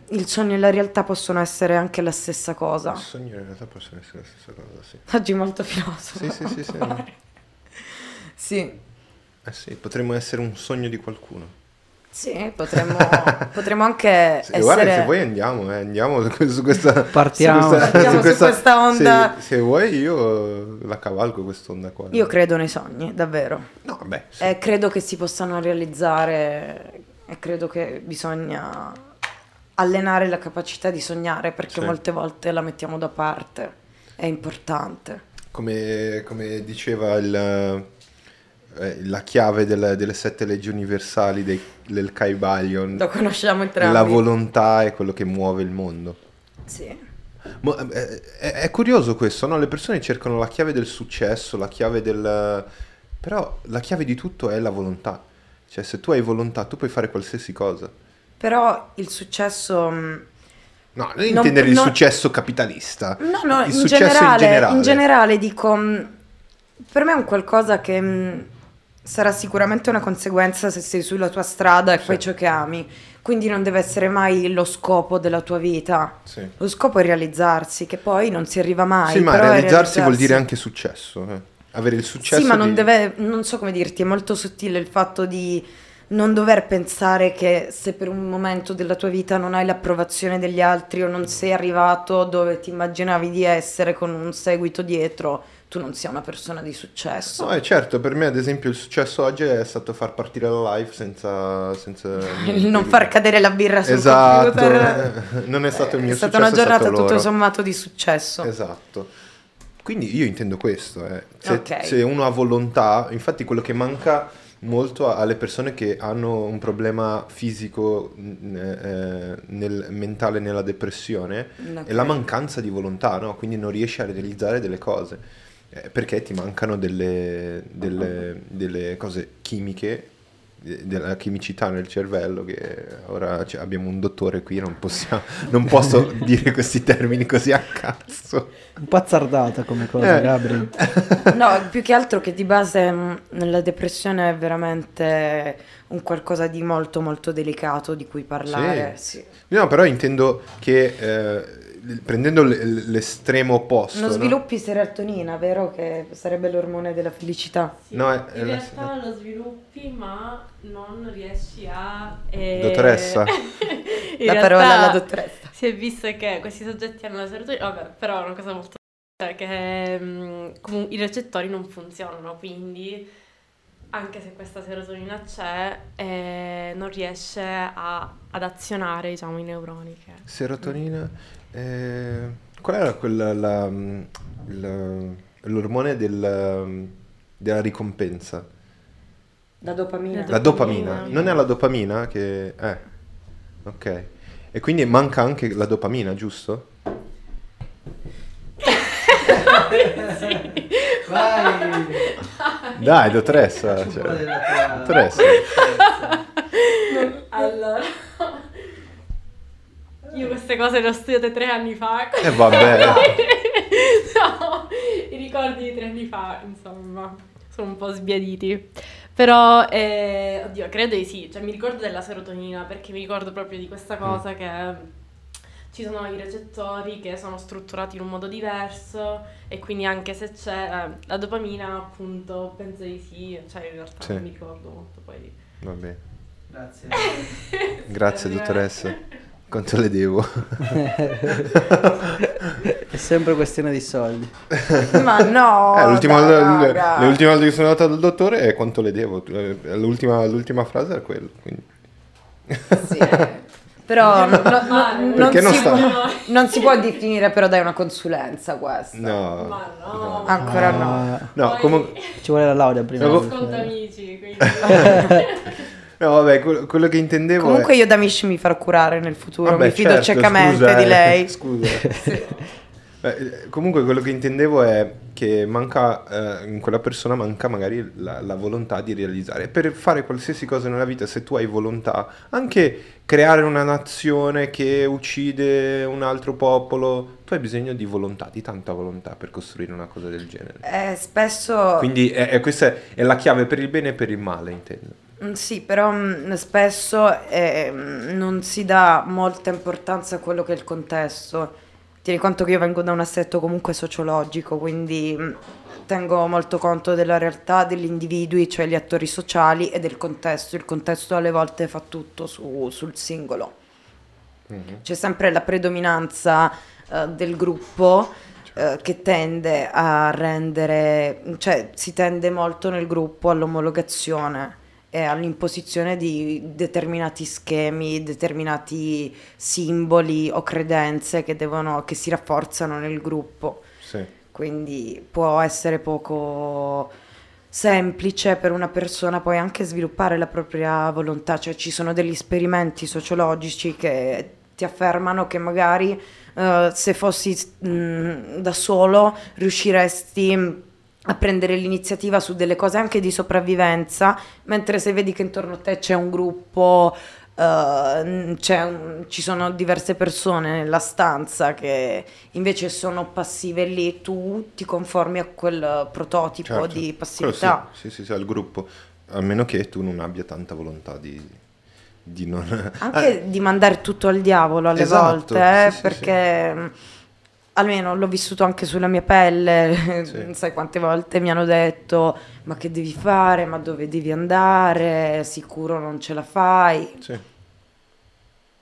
il sogno e la realtà possono essere anche la stessa cosa. Il sogno in realtà possono essere la stessa cosa, sì. Oggi molto filosofo. Sì, sì, sì, sì. [laughs] Sì, Eh sì, potremmo essere un sogno di qualcuno. Sì, potremmo, [laughs] potremmo anche Sì, essere... Guarda, se vuoi andiamo, eh, andiamo su su questa... Partiamo. su questa, Partiamo su questa onda. Se, se vuoi io la cavalco quest'onda qua. Io credo nei sogni, davvero. No, beh, sì. E credo che si possano realizzare e credo che bisogna allenare la capacità di sognare perché Sì. molte volte la mettiamo da parte. È importante. Come, come diceva il, eh, la chiave del- delle sette leggi universali dei- del Kaibalion, Lo conosciamo entrambi. la volontà è quello che muove il mondo. Sì. Mo- eh, È, è curioso questo, no? Le persone cercano la chiave del successo, la chiave del... Però la chiave di tutto è la volontà. Cioè, se tu hai volontà, tu puoi fare qualsiasi cosa. Però il successo... mh, No, non Non- intendere il non- successo capitalista. No, no, il in successo generale, in generale. in generale dico, mh, per me è un qualcosa che mh, sarà sicuramente una conseguenza se sei sulla tua strada e Sì. fai ciò che ami. Quindi non deve essere mai lo scopo della tua vita. Sì. Lo scopo è realizzarsi, che poi non si arriva mai. Sì, ma è realizzarsi vuol dire realizzarsi. anche successo. eh. Avere il successo. Sì, ma non di- deve, non so come dirti, è molto sottile il fatto di non dover pensare che se per un momento della tua vita non hai l'approvazione degli altri o non sei arrivato dove ti immaginavi di essere con un seguito dietro, tu non sia una persona di successo. No, eh, certo, per me ad esempio il successo oggi è stato far partire la live senza... senza [laughs] non far cadere la birra sul Esatto, computer. [laughs] non è stato il mio È stata successo, una giornata è tutto sommato di successo. Esatto. Quindi io intendo questo, eh. se, Ok. se uno ha volontà, infatti quello che manca molto alle persone che hanno un problema fisico mh, eh, nel mentale nella depressione Ok. è la mancanza di volontà, no? Quindi non riesci a realizzare delle cose eh, perché ti mancano delle, delle- delle cose chimiche de- della chimicità nel cervello che ora cioè, abbiamo un dottore qui non possiamo non posso [laughs] dire questi termini così a cazzo Un po' azzardata come cosa, Eh. Gabri. [laughs] No, più che altro che di base mh, la depressione è veramente un qualcosa di molto molto delicato di cui parlare. Sì. no però intendo che eh, prendendo l'estremo opposto Non no? sviluppi serotonina, vero? Che sarebbe l'ormone della felicità. Sì, No, è- è in la- realtà lo sviluppi ma non riesci a... eh, Dottoressa. [laughs] La parola alla dottoressa. Si è visto che questi soggetti hanno la serotonina, vabbè, però è una cosa molto... cioè che comu- i recettori non funzionano, quindi anche se questa serotonina c'è, eh, non riesce a- ad azionare, diciamo, i neuroni. Che... serotonina eh, qual era quella la- il- l'ormone del- della ricompensa La dopamina. La la dopamina dopamina. non è la dopamina che eh ok e quindi manca anche la dopamina giusto? Vai! dai dottoressa cioè, dottoressa Allora, io queste cose le ho studiate tre anni fa. E vabbè. [laughs] no, i ricordi di tre anni fa, insomma, sono un po' sbiaditi. Però, eh, oddio, credo di sì. Cioè, mi ricordo della serotonina perché mi ricordo proprio di questa cosa che ci sono i recettori che sono strutturati in un modo diverso e quindi anche se c'è eh, la dopamina, appunto, penso di sì. Cioè, in realtà Sì. non mi ricordo molto poi. vabbè Grazie. [laughs] grazie dottoressa quanto le devo [laughs] È sempre questione di soldi. Ma no! Eh, l'ultima, le ultime volte che sono andato dal dottore è quanto le devo. Eh, L'ultima, l'ultima frase era quella. Quindi. Sì. Però no- no- no- non, Perché non si sta- può, [laughs] non si può definire però dai una consulenza questa. No. Ma no. Ancora no. Ah, No, comunque. ci vuole la laurea prima. Fare- amici, quindi... [laughs] No, vabbè, quello, quello che intendevo. Comunque è... io da Mish mi farò curare nel futuro, Vabbè, mi fido certo, ciecamente scusa, di eh, lei. [laughs] Scusa. [laughs] Beh, eh, comunque quello che intendevo è che manca, eh, in quella persona manca magari la, la volontà di realizzare. Per fare qualsiasi cosa nella vita, se tu hai volontà, anche creare una nazione che uccide un altro popolo, tu hai bisogno di volontà, di tanta volontà per costruire una cosa del genere. Eh, spesso Quindi è- è- questa è, è la chiave per il bene e per il male, intendo. Mm, Sì, però mm, spesso eh, non si dà molta importanza a quello che è il contesto. Tieni conto che io vengo da un assetto comunque sociologico, quindi mm, tengo molto conto della realtà degli individui, cioè gli attori sociali e del contesto. Il contesto alle volte fa tutto su- sul singolo. Mhm. C'è sempre la predominanza eh, del gruppo eh, che tende a rendere, cioè si tende molto nel gruppo all'omologazione e all'imposizione di determinati schemi, determinati simboli o credenze che, devono, che si rafforzano nel gruppo. Sì. Quindi può essere poco semplice per una persona poi anche sviluppare la propria volontà, cioè ci sono degli esperimenti sociologici che ti affermano che magari eh, se fossi mh, da solo riusciresti a prendere l'iniziativa su delle cose anche di sopravvivenza, mentre se vedi che intorno a te c'è un gruppo, eh, c'è un- ci sono diverse persone nella stanza che invece sono passive lì, tu ti conformi a quel prototipo Certo. di passività. Sì, sì, sì, sì, al gruppo. a meno che tu non abbia tanta volontà di, di non... Anche [laughs] di mandare tutto al diavolo alle Esatto, volte, eh, sì, sì, perché mh, almeno l'ho vissuto anche sulla mia pelle, [laughs] Sì. non sai quante volte mi hanno detto ma che devi fare, ma dove devi andare, sicuro non ce la fai, Sì.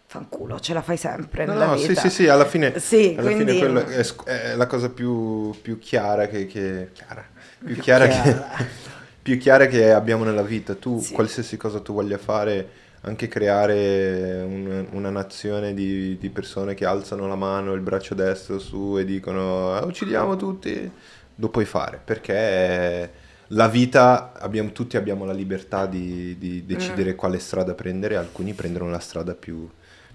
fanculo, ce la fai sempre No, no, sì, sì, sì, alla fine, Sì, alla fine quindi- quello è, è la cosa più, più chiara che... che- chiara? Più, chiara, Che, [laughs] più chiara che abbiamo nella vita. Tu, Sì. qualsiasi cosa tu voglia fare, anche creare un- una nazione di, di persone che alzano la mano, il braccio destro su e dicono "Ah, uccidiamo tutti, lo puoi fare, perché la vita, abbiamo, tutti abbiamo la libertà di, di Mm. decidere quale strada prendere, alcuni prendono la strada più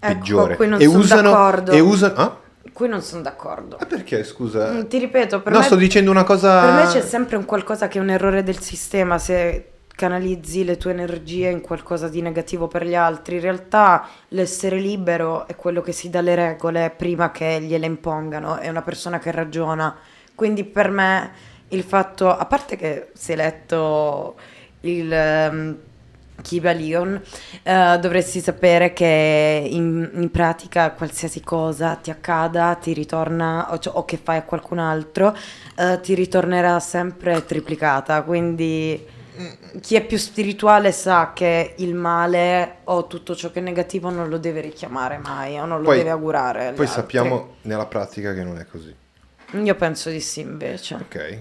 Ecco, peggiore. qui non e sono usano, d'accordo. e usano... Ah? Qui non sono d'accordo. Ah, perché, scusa? Mm, Ti ripeto, per no, me sto dicendo una cosa... Per me c'è sempre un qualcosa che è un errore del sistema se canalizzi le tue energie in qualcosa di negativo per gli altri. In realtà l'essere libero è quello che si dà le regole prima che gliele impongano, è una persona che ragiona. Quindi per me il fatto, a parte che si è letto il... ehm, Kybalion, eh, dovresti sapere che in, in pratica qualsiasi cosa ti accada, ti ritorna, o, cioè- o che fai a qualcun altro, eh, ti ritornerà sempre triplicata. Quindi chi è più spirituale sa che il male o tutto ciò che è negativo non lo deve richiamare mai o non lo Poi- deve augurare. Poi altri. sappiamo nella pratica che non è così. Io penso di sì invece. Ok,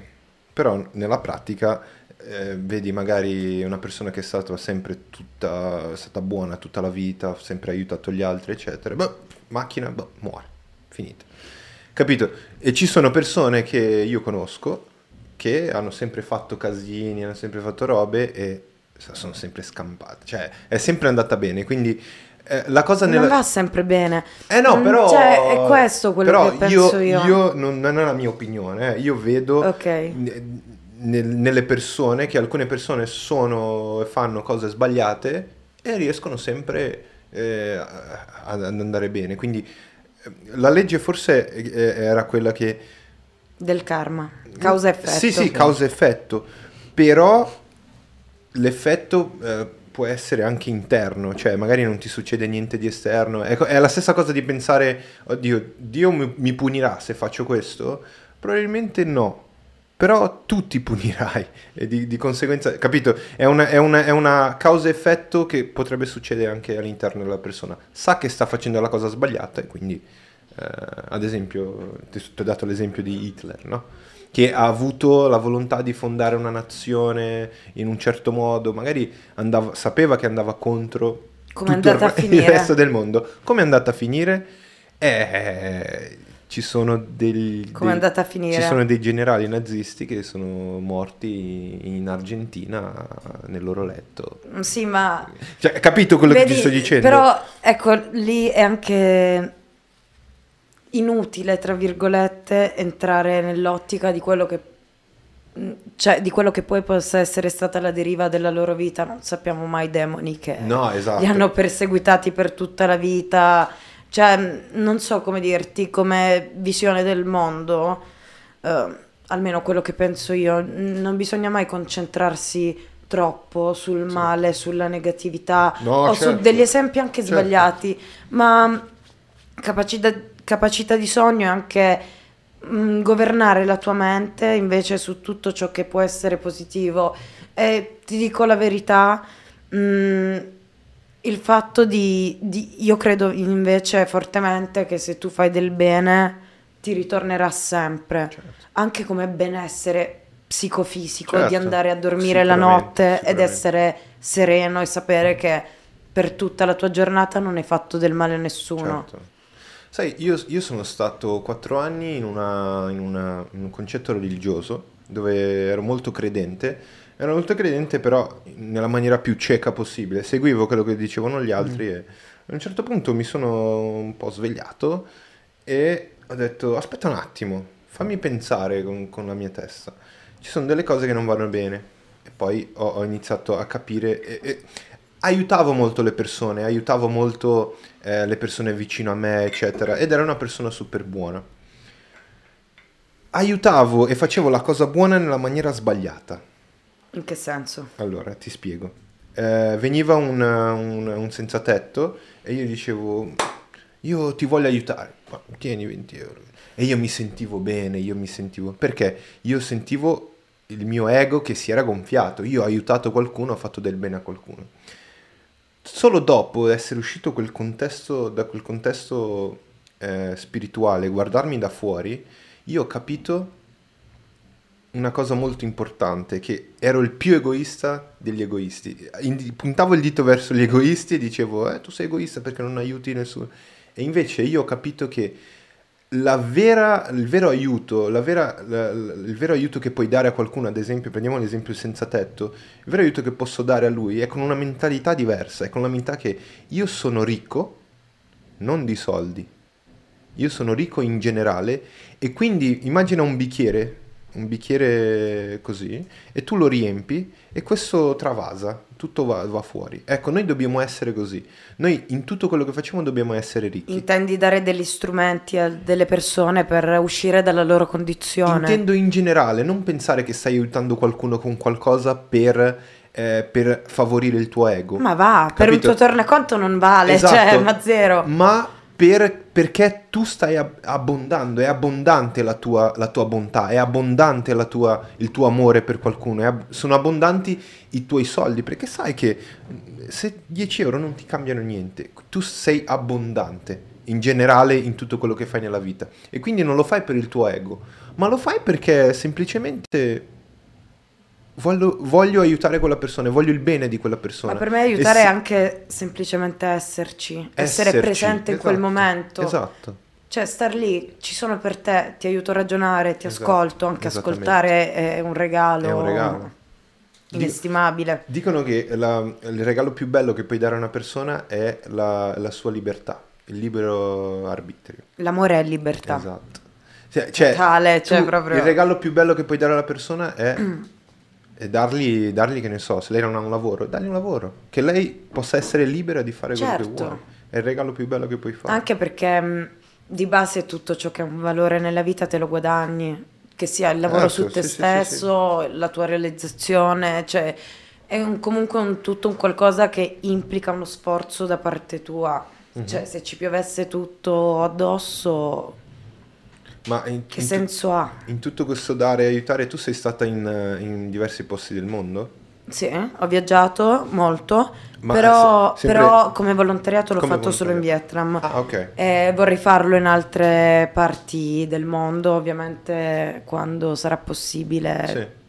però nella pratica eh, vedi magari una persona che è stata sempre tutta, è stata buona tutta la vita, sempre aiutato gli altri, eccetera. Beh, macchina, boh, muore, finita. Capito? E ci sono persone che io conosco che hanno sempre fatto casini, hanno sempre fatto robe e sono sempre scampate. Cioè, è sempre andata bene, quindi eh, la cosa nella... Non va sempre bene. Eh no, Mm, però... Cioè, è questo quello però che penso io. io non, non è la mia opinione, eh. io vedo Ok. ne- nel- nelle persone che alcune persone sono e fanno cose sbagliate e riescono sempre eh, ad andare bene. Quindi eh, la legge forse eh, era quella che... Del karma, causa e effetto. Sì, sì, causa e effetto, però l'effetto eh, può essere anche interno, cioè magari non ti succede niente di esterno. Ecco, è la stessa cosa di pensare, oddio, Dio mi, mi punirà se faccio questo? Probabilmente no. Però tu ti punirai e di, di conseguenza, capito? È una, è una- è una causa-effetto che potrebbe succedere anche all'interno della persona. Sa che sta facendo la cosa sbagliata e quindi, ad esempio, ti, ho dato l'esempio di Hitler, no? Che ha avuto la volontà di fondare una nazione in un certo modo, magari andava- sapeva che andava contro il, [laughs] il resto del mondo. Come è andata a finire? Eh, ci sono è dei- finire? Ci sono dei generali nazisti che sono morti in Argentina nel loro letto. Sì, ma Cioè, capito quello che Vedi, ti sto dicendo? Però ecco, lì è anche inutile, tra virgolette, entrare nell'ottica di quello che cioè di quello che poi possa essere stata la deriva della loro vita, non sappiamo mai i demoni che No, esatto. li hanno perseguitati per tutta la vita. Cioè, non so come dirti, come visione del mondo, eh, almeno quello che penso io, non bisogna mai concentrarsi troppo sul male, sulla negatività No, o certo. su degli esempi anche Certo. sbagliati, ma capacità, capacità di sogno è anche mm, governare la tua mente invece su tutto ciò che può essere positivo. E ti dico la verità, mm, il fatto di, di- Io credo invece fortemente che se tu fai del bene ti ritornerà sempre, Certo. anche come benessere psicofisico, di Certo, andare a dormire la notte ed essere sereno e sapere che per tutta la tua giornata non hai fatto del male a nessuno. Certo. Sai, io, io sono stato quattro anni in, una- in una- in un concetto religioso dove ero molto credente. Ero molto credente però nella maniera più cieca possibile. Seguivo quello che dicevano gli altri e a un certo punto mi sono un po' svegliato e ho detto aspetta un attimo, fammi pensare con, con la mia testa. Ci sono delle cose che non vanno bene e poi ho, ho iniziato a capire e- e aiutavo molto le persone, aiutavo molto eh, le persone vicino a me, eccetera, ed era una persona super buona. Aiutavo e facevo la cosa buona nella maniera sbagliata. In che senso? Allora, ti spiego. Eh, veniva un, un, un senza tetto e io dicevo, io ti voglio aiutare, ma tieni 20 euro. E io mi sentivo bene, io mi sentivo... Perché io sentivo il mio ego che si era gonfiato, io ho aiutato qualcuno, ho fatto del bene a qualcuno. Solo dopo essere uscito quel contesto, da quel contesto eh, spirituale, guardarmi da fuori, io ho capito una cosa molto importante, che ero il più egoista degli egoisti. Puntavo il dito verso gli egoisti e dicevo, eh, tu sei egoista perché non aiuti nessuno. E invece io ho capito che vera, il vero aiuto, vera, la- il vero aiuto che puoi dare a qualcuno, ad esempio, prendiamo l'esempio senza tetto, il vero aiuto che posso dare a lui è con una mentalità diversa, è con la mentalità che io sono ricco, non di soldi, io sono ricco in generale e quindi immagina un bicchiere, un bicchiere così, e tu lo riempi e questo travasa, tutto va, va fuori. Ecco, noi dobbiamo essere così. Noi in tutto quello che facciamo dobbiamo essere ricchi. Intendi dare degli strumenti a delle persone per uscire dalla loro condizione? Intendo in generale, non pensare che stai aiutando qualcuno con qualcosa per, eh, per favorire il tuo ego. Ma va, per un Capito? tuo tornaconto non vale, Esatto. cioè, ma zero. Ma per- perché tu stai ab- abbondando, è abbondante la tua, la tua bontà, è abbondante tua- il tuo amore per qualcuno, ab- sono abbondanti i tuoi soldi, perché sai che se 10 euro non ti cambiano niente, tu sei abbondante in generale in tutto quello che fai nella vita e quindi non lo fai per il tuo ego, ma lo fai perché semplicemente voglio, voglio aiutare quella persona, voglio il bene di quella persona. Ma per me aiutare se- è anche semplicemente esserci, essere esserci, presente in quel esatto, momento. Esatto. Cioè, star lì, ci sono per te, ti aiuto a ragionare, ti Esatto, ascolto, anche ascoltare è un regalo, È un regalo. inestimabile. Dicono che la- il regalo più bello che puoi dare a una persona è la, la sua libertà, il libero arbitrio. L'amore è libertà. Esatto. Cioè, cioè, Totale, cioè proprio- Il regalo più bello che puoi dare alla persona è, [clears throat] è dargli, dargli, che ne so, se lei non ha un lavoro, dargli un lavoro. Che lei possa essere libera di fare quello che Certo. vuole. È il regalo più bello che puoi fare. Anche perché mh, di base tutto ciò che ha un valore nella vita te lo guadagni, che sia il lavoro Certo, su te sì, sì, sì, stesso, la tua realizzazione, cioè è un- comunque un, tutto un qualcosa che implica uno sforzo da parte tua. Mhm. Cioè se ci piovesse tutto addosso, Ma in, che in tu- senso ha? in tutto questo dare e aiutare, tu sei stata in, eh, in diversi posti del mondo? Sì, ho viaggiato molto, però, se- sempre- però come volontariato l'ho Come fatto solo in. Vietnam. Ah, ok. E vorrei farlo in altre parti del mondo, ovviamente quando sarà possibile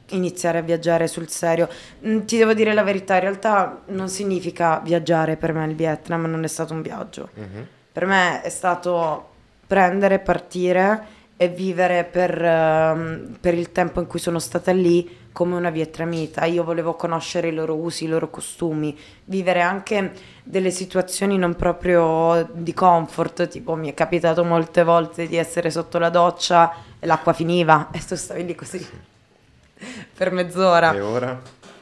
Sì. iniziare a viaggiare sul serio. Mm, Ti devo dire la verità, in realtà non significa viaggiare per me il Vietnam, non è stato un viaggio. Mhm. Per me è stato prendere, partire e vivere per, ehm, per il tempo in cui sono stata lì come una vietnamita. Io volevo conoscere i loro usi, i loro costumi, vivere anche delle situazioni non proprio di comfort, tipo mi è capitato molte volte di essere sotto la doccia e l'acqua finiva [laughs] e tu stavi lì così per mezz'ora E ora?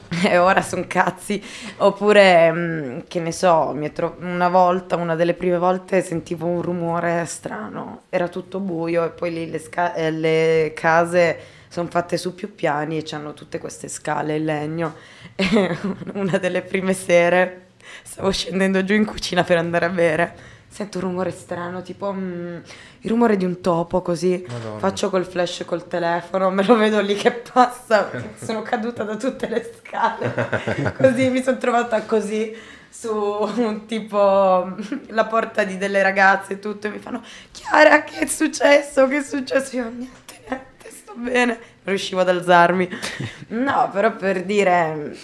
[laughs] e ora sono cazzi. Oppure, mm, che ne so, tro- una volta, una delle prime volte sentivo un rumore strano, era tutto buio e poi lì le, sca- eh, le case sono fatte su più piani e hanno tutte queste scale in legno. [laughs] E una delle prime sere stavo scendendo giù in cucina per andare a bere. Sento un rumore strano, tipo mm, il rumore di un topo così. Madonna. Faccio col flash col telefono, me lo vedo lì che passa, sono caduta da tutte le scale. [laughs] Così mi sono trovata così su un tipo la porta di delle ragazze e tutto e mi fanno Chiara che è successo? Che è successo? Io niente, niente, sto bene. Non riuscivo ad alzarmi. [laughs] No, però per dire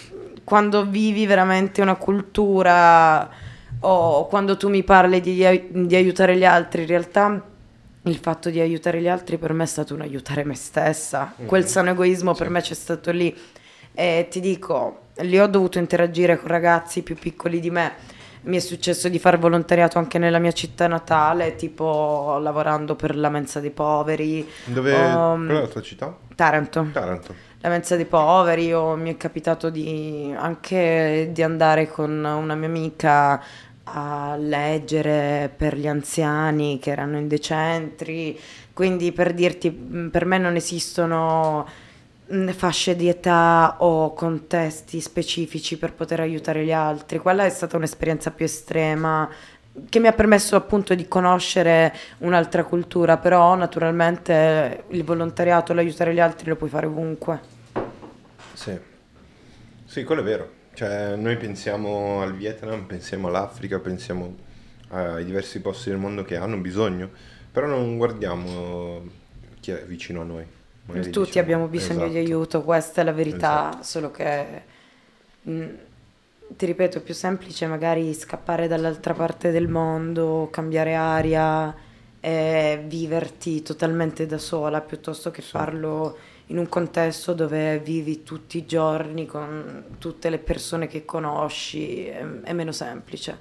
quando vivi veramente una cultura o quando tu mi parli di, di aiutare gli altri, in realtà il fatto di aiutare gli altri per me è stato un aiutare me stessa. Quel sano egoismo per me c'è stato lì. E ti dico, lì ho dovuto interagire con ragazzi più piccoli di me. Mi è successo di fare volontariato anche nella mia città natale, tipo lavorando per la mensa dei poveri. Dove... Um, Qual è la tua città? Taranto Taranto. la mensa dei poveri o mi è capitato di anche di andare con una mia amica a leggere per gli anziani che erano in dei centri quindi per dirti mh, per me non esistono mh, fasce di età o contesti specifici per poter aiutare gli altri. Quella è stata un'esperienza più estrema che mi ha permesso appunto di conoscere un'altra cultura, però naturalmente il volontariato, l'aiutare gli altri lo puoi fare ovunque. Sì. Sì, quello è vero. Cioè, noi pensiamo al Vietnam, pensiamo all'Africa, pensiamo ai diversi posti del mondo che hanno bisogno, però non guardiamo chi è vicino a noi. Tutti diciamo- abbiamo bisogno di esatto. aiuto, questa è la verità, Esatto. solo che mh, ti ripeto, è più semplice magari scappare dall'altra parte del mondo, cambiare aria e viverti totalmente da sola piuttosto che farlo in un contesto dove vivi tutti i giorni con tutte le persone che conosci, è, è meno semplice,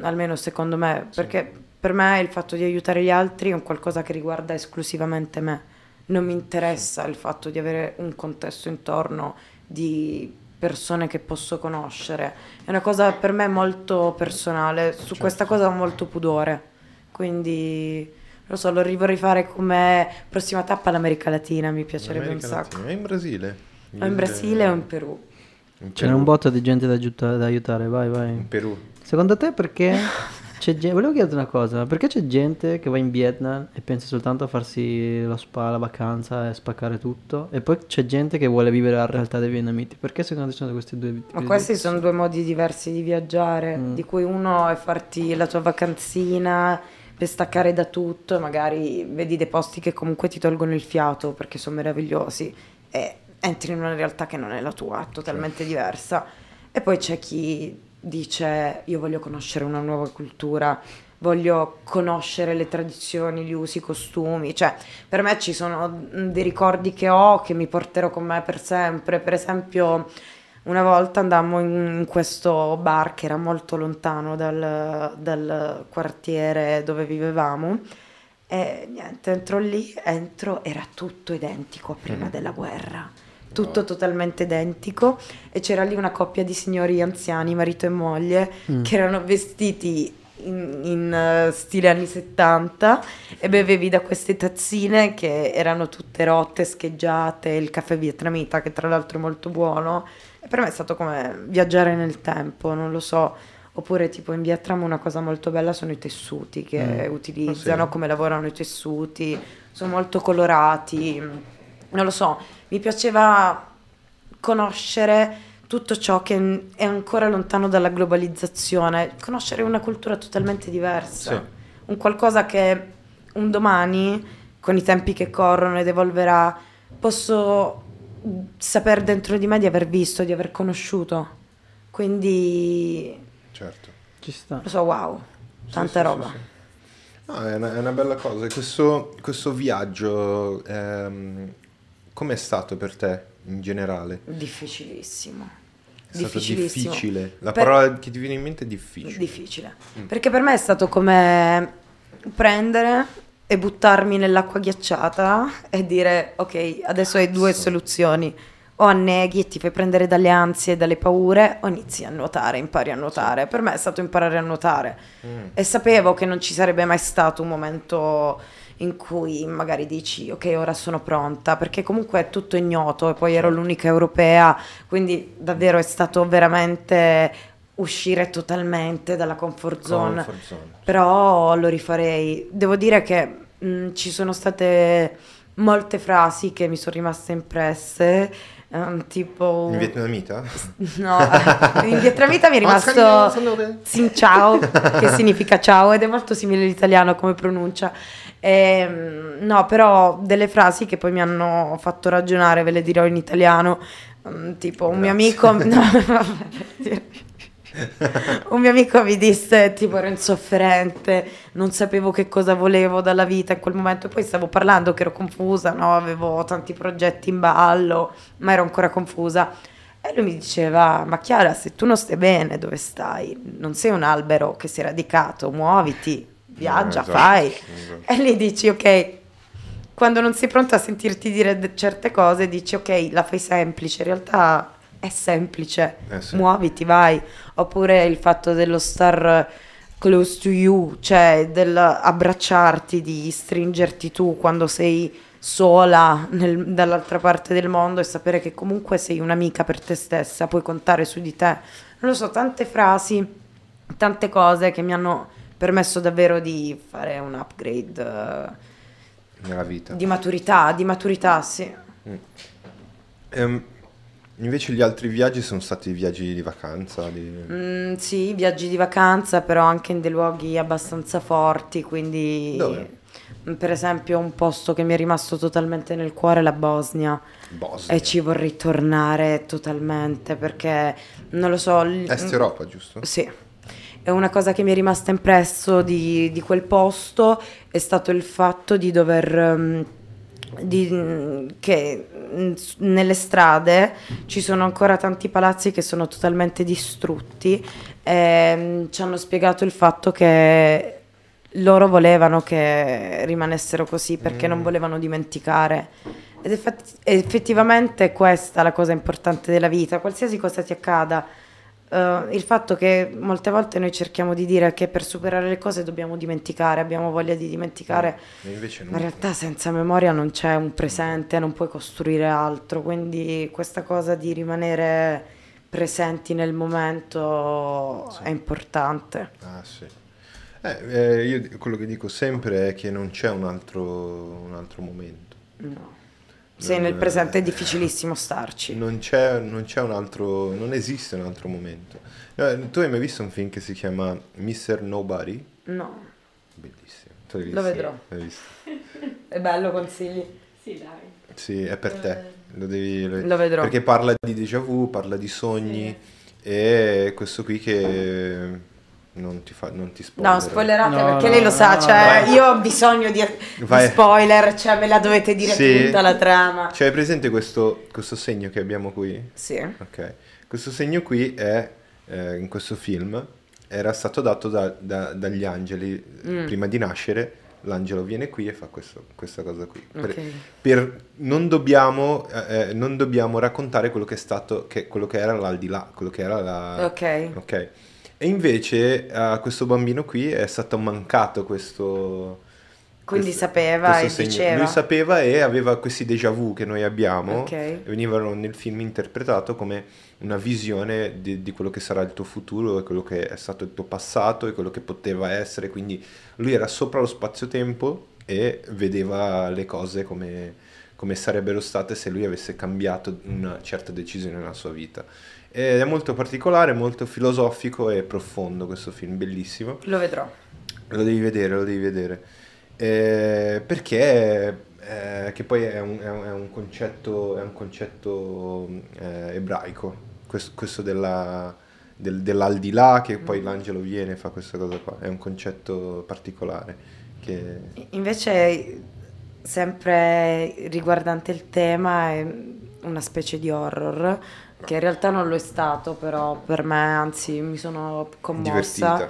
almeno secondo me, perché per me il fatto di aiutare gli altri è un qualcosa che riguarda esclusivamente me. Non mi interessa il fatto di avere un contesto intorno di persone che posso conoscere. È una cosa per me molto personale, su Certo. questa cosa ho molto pudore. Quindi, lo so, lo vorrei fare come prossima tappa l'America Latina, mi piacerebbe America un sacco. Latina. È in Brasile. O in Brasile o in Perù. In Ce n'è Perù. un botto di gente da, aiuta- da aiutare, vai, vai. In Perù. Secondo te perché [laughs] c'è gente... Volevo chiederti una cosa, perché c'è gente che va in Vietnam e pensa soltanto a farsi lo spa, la vacanza e spaccare tutto e poi c'è gente che vuole vivere la realtà dei vietnamiti? Perché secondo te sono questi due tipi Ma di- questi sono due modi diversi di viaggiare, Mm. di cui uno è farti la tua vacanzina per staccare da tutto magari vedi dei posti che comunque ti tolgono il fiato perché sono meravigliosi e entri in una realtà che non è la tua, totalmente diversa. E poi c'è chi dice io voglio conoscere una nuova cultura, voglio conoscere le tradizioni, gli usi, i costumi, cioè per me ci sono mm, dei ricordi che ho che mi porterò con me per sempre, per esempio una volta andammo in, questo bar che era molto lontano dal, dal quartiere dove vivevamo e niente, entro lì, entro, era tutto identico a prima Mhm. della guerra, tutto totalmente identico e c'era lì una coppia di signori anziani, marito e moglie, Mm. che erano vestiti in, in, eh, stile anni 70 e bevevi da queste tazzine che erano tutte rotte, scheggiate, il caffè vietnamita che tra l'altro è molto buono per me è stato come viaggiare nel tempo, non lo so. Oppure tipo in Vietnam una cosa molto bella sono i tessuti che Mm. utilizzano, Ah, sì? come lavorano i tessuti, sono molto colorati, non lo so, mi piaceva conoscere tutto ciò che è ancora lontano dalla globalizzazione, conoscere una cultura totalmente diversa, Sì. un qualcosa che un domani, con i tempi che corrono ed evolverà, posso saper dentro di me di aver visto, di aver conosciuto. Quindi, Certo. Ci sta. lo so, wow, Sì, tanta sì, sì, roba. sì. No, è, una, è una bella cosa. Questo, questo viaggio, ehm, com'è stato per te in generale? Difficilissimo. È stato Difficilissimo. difficile. La Per- parola che ti viene in mente è difficile. Difficile. Mm. Perché per me è stato come prendere e buttarmi nell'acqua ghiacciata e dire ok, adesso hai due soluzioni. O anneghi e ti fai prendere dalle ansie e dalle paure o inizi a nuotare, impari a nuotare. Per me è stato imparare a nuotare. Mm. E sapevo che non ci sarebbe mai stato un momento in cui magari dici ok ora sono pronta perché comunque è tutto ignoto e poi ero l'unica europea quindi davvero è stato veramente uscire totalmente dalla comfort zone Comfort zone. però lo rifarei devo dire che mh, ci sono state molte frasi che mi sono rimaste impresse ehm, tipo In vietnamita? no [laughs] in vietnamita mi è rimasto Xin ciao, [laughs] che significa ciao, ed è molto simile all'italiano come pronuncia. Ehm, no, però delle frasi che poi mi hanno fatto ragionare, ve le dirò in italiano. Mm, tipo, un mio Grazie. amico. [laughs] no, vabbè. Un mio amico mi disse, tipo, ero insofferente, non sapevo che cosa volevo dalla vita in quel momento. Poi stavo parlando che ero confusa, no? Avevo tanti progetti in ballo, ma ero ancora confusa. E lui mi diceva, ma Chiara, se tu non stai bene, dove stai? Non sei un albero che si è radicato, muoviti, viaggia, No, esatto, fai. esatto. E lì dici, ok, quando non sei pronto a sentirti dire certe cose, dici, ok, la fai semplice, in realtà è semplice, Eh sì. muoviti, vai. Oppure il fatto dello star close to you, cioè dell'abbracciarti, di stringerti tu quando sei sola nel- dall'altra parte del mondo e sapere che comunque sei un'amica per te stessa, puoi contare su di te. Non lo so, tante frasi, tante cose che mi hanno permesso davvero di fare un upgrade Nella vita. di maturità, di maturità, sì. Ehm, invece gli altri viaggi sono stati viaggi di vacanza. Di... Mm, sì, viaggi di vacanza, però anche in dei luoghi abbastanza forti, quindi Dove? Mm, per esempio un posto che mi è rimasto totalmente nel cuore è la Bosnia Bosnia. e ci vorrei tornare totalmente perché non lo so. l- Est Europa, giusto? Sì, è una cosa che mi è rimasta impresso di, di quel posto è stato il fatto di dover... um, di- mm, che mm, nelle strade ci sono ancora tanti palazzi che sono totalmente distrutti e mm, ci hanno spiegato il fatto che loro volevano che rimanessero così perché non volevano dimenticare. Ed effett- effettivamente questa è la cosa importante della vita, qualsiasi cosa ti accada. Eh, il fatto che molte volte noi cerchiamo di dire che per superare le cose dobbiamo dimenticare, abbiamo voglia di dimenticare, E no. ma in realtà senza memoria non c'è un presente, non puoi costruire altro, quindi questa cosa di rimanere presenti nel momento è importante. Ah, sì. Eh, eh, io quello che dico sempre è che non c'è un altro, un altro momento. No. Sì, nel presente è difficilissimo starci. Non c'è, non c'è un altro, non esiste un altro momento. Eh, tu hai mai visto un film che si chiama Mr. Nobody? No, Bellissimo. Lo vedrò. L'hai visto? [laughs] È bello, consigli. Sì, dai. Sì, è per te. Lo devi, lo- Lo vedrò. Perché parla di déjà vu, parla di sogni e questo qui che non ti, fa, non ti spoilerò. No, spoilerate No, perché no, lei lo no, sa, no, cioè io ho bisogno di, di spoiler, cioè me la dovete dire Sì. tutta la trama. Cioè, hai presente questo, questo segno che abbiamo qui? Sì. Ok. Questo segno qui è, eh, in questo film, era stato dato da- da- dagli angeli Mm. prima di nascere. L'angelo viene qui e fa questo- questa cosa qui. Per- per- non, dobbiamo, eh, eh, non dobbiamo raccontare quello che è stato, che, quello che era l'aldilà, quello che era la... Ok. Ok. E invece a questo bambino qui è stato mancato questo... Quindi questo- sapeva questo e segno. diceva. Lui sapeva e aveva questi déjà vu che noi abbiamo Ok. e venivano nel film interpretato come una visione di, di quello che sarà il tuo futuro e quello che è stato il tuo passato e quello che poteva essere. Quindi lui era sopra lo spazio-tempo e vedeva le cose come, come sarebbero state se lui avesse cambiato una certa decisione nella sua vita. Ed è molto particolare, molto filosofico e profondo questo film, bellissimo. Lo vedrò. Lo devi vedere, lo devi vedere. Eh, perché eh, che poi è un, è un- è un concetto, è un concetto eh, ebraico, questo, questo della, del- dell'aldilà che poi l'angelo viene e fa questa cosa qua, è un concetto particolare. Che... Invece, sempre riguardante il tema, è una specie di horror, che in realtà non lo è stato, però per me, anzi, mi sono commossa.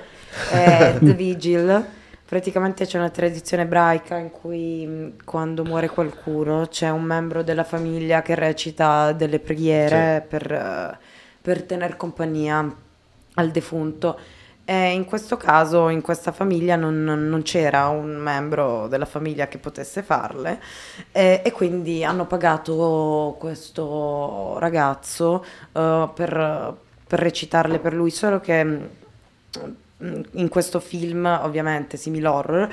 È [laughs] The Vigil. Praticamente c'è una tradizione ebraica in cui mh, quando muore qualcuno c'è un membro della famiglia che recita delle preghiere per, eh, per tener compagnia al defunto. E in questo caso, in questa famiglia, non, non c'era un membro della famiglia che potesse farle e, e quindi hanno pagato questo ragazzo eh, per, per recitarle per lui, solo che mh, in questo film, ovviamente simile horror,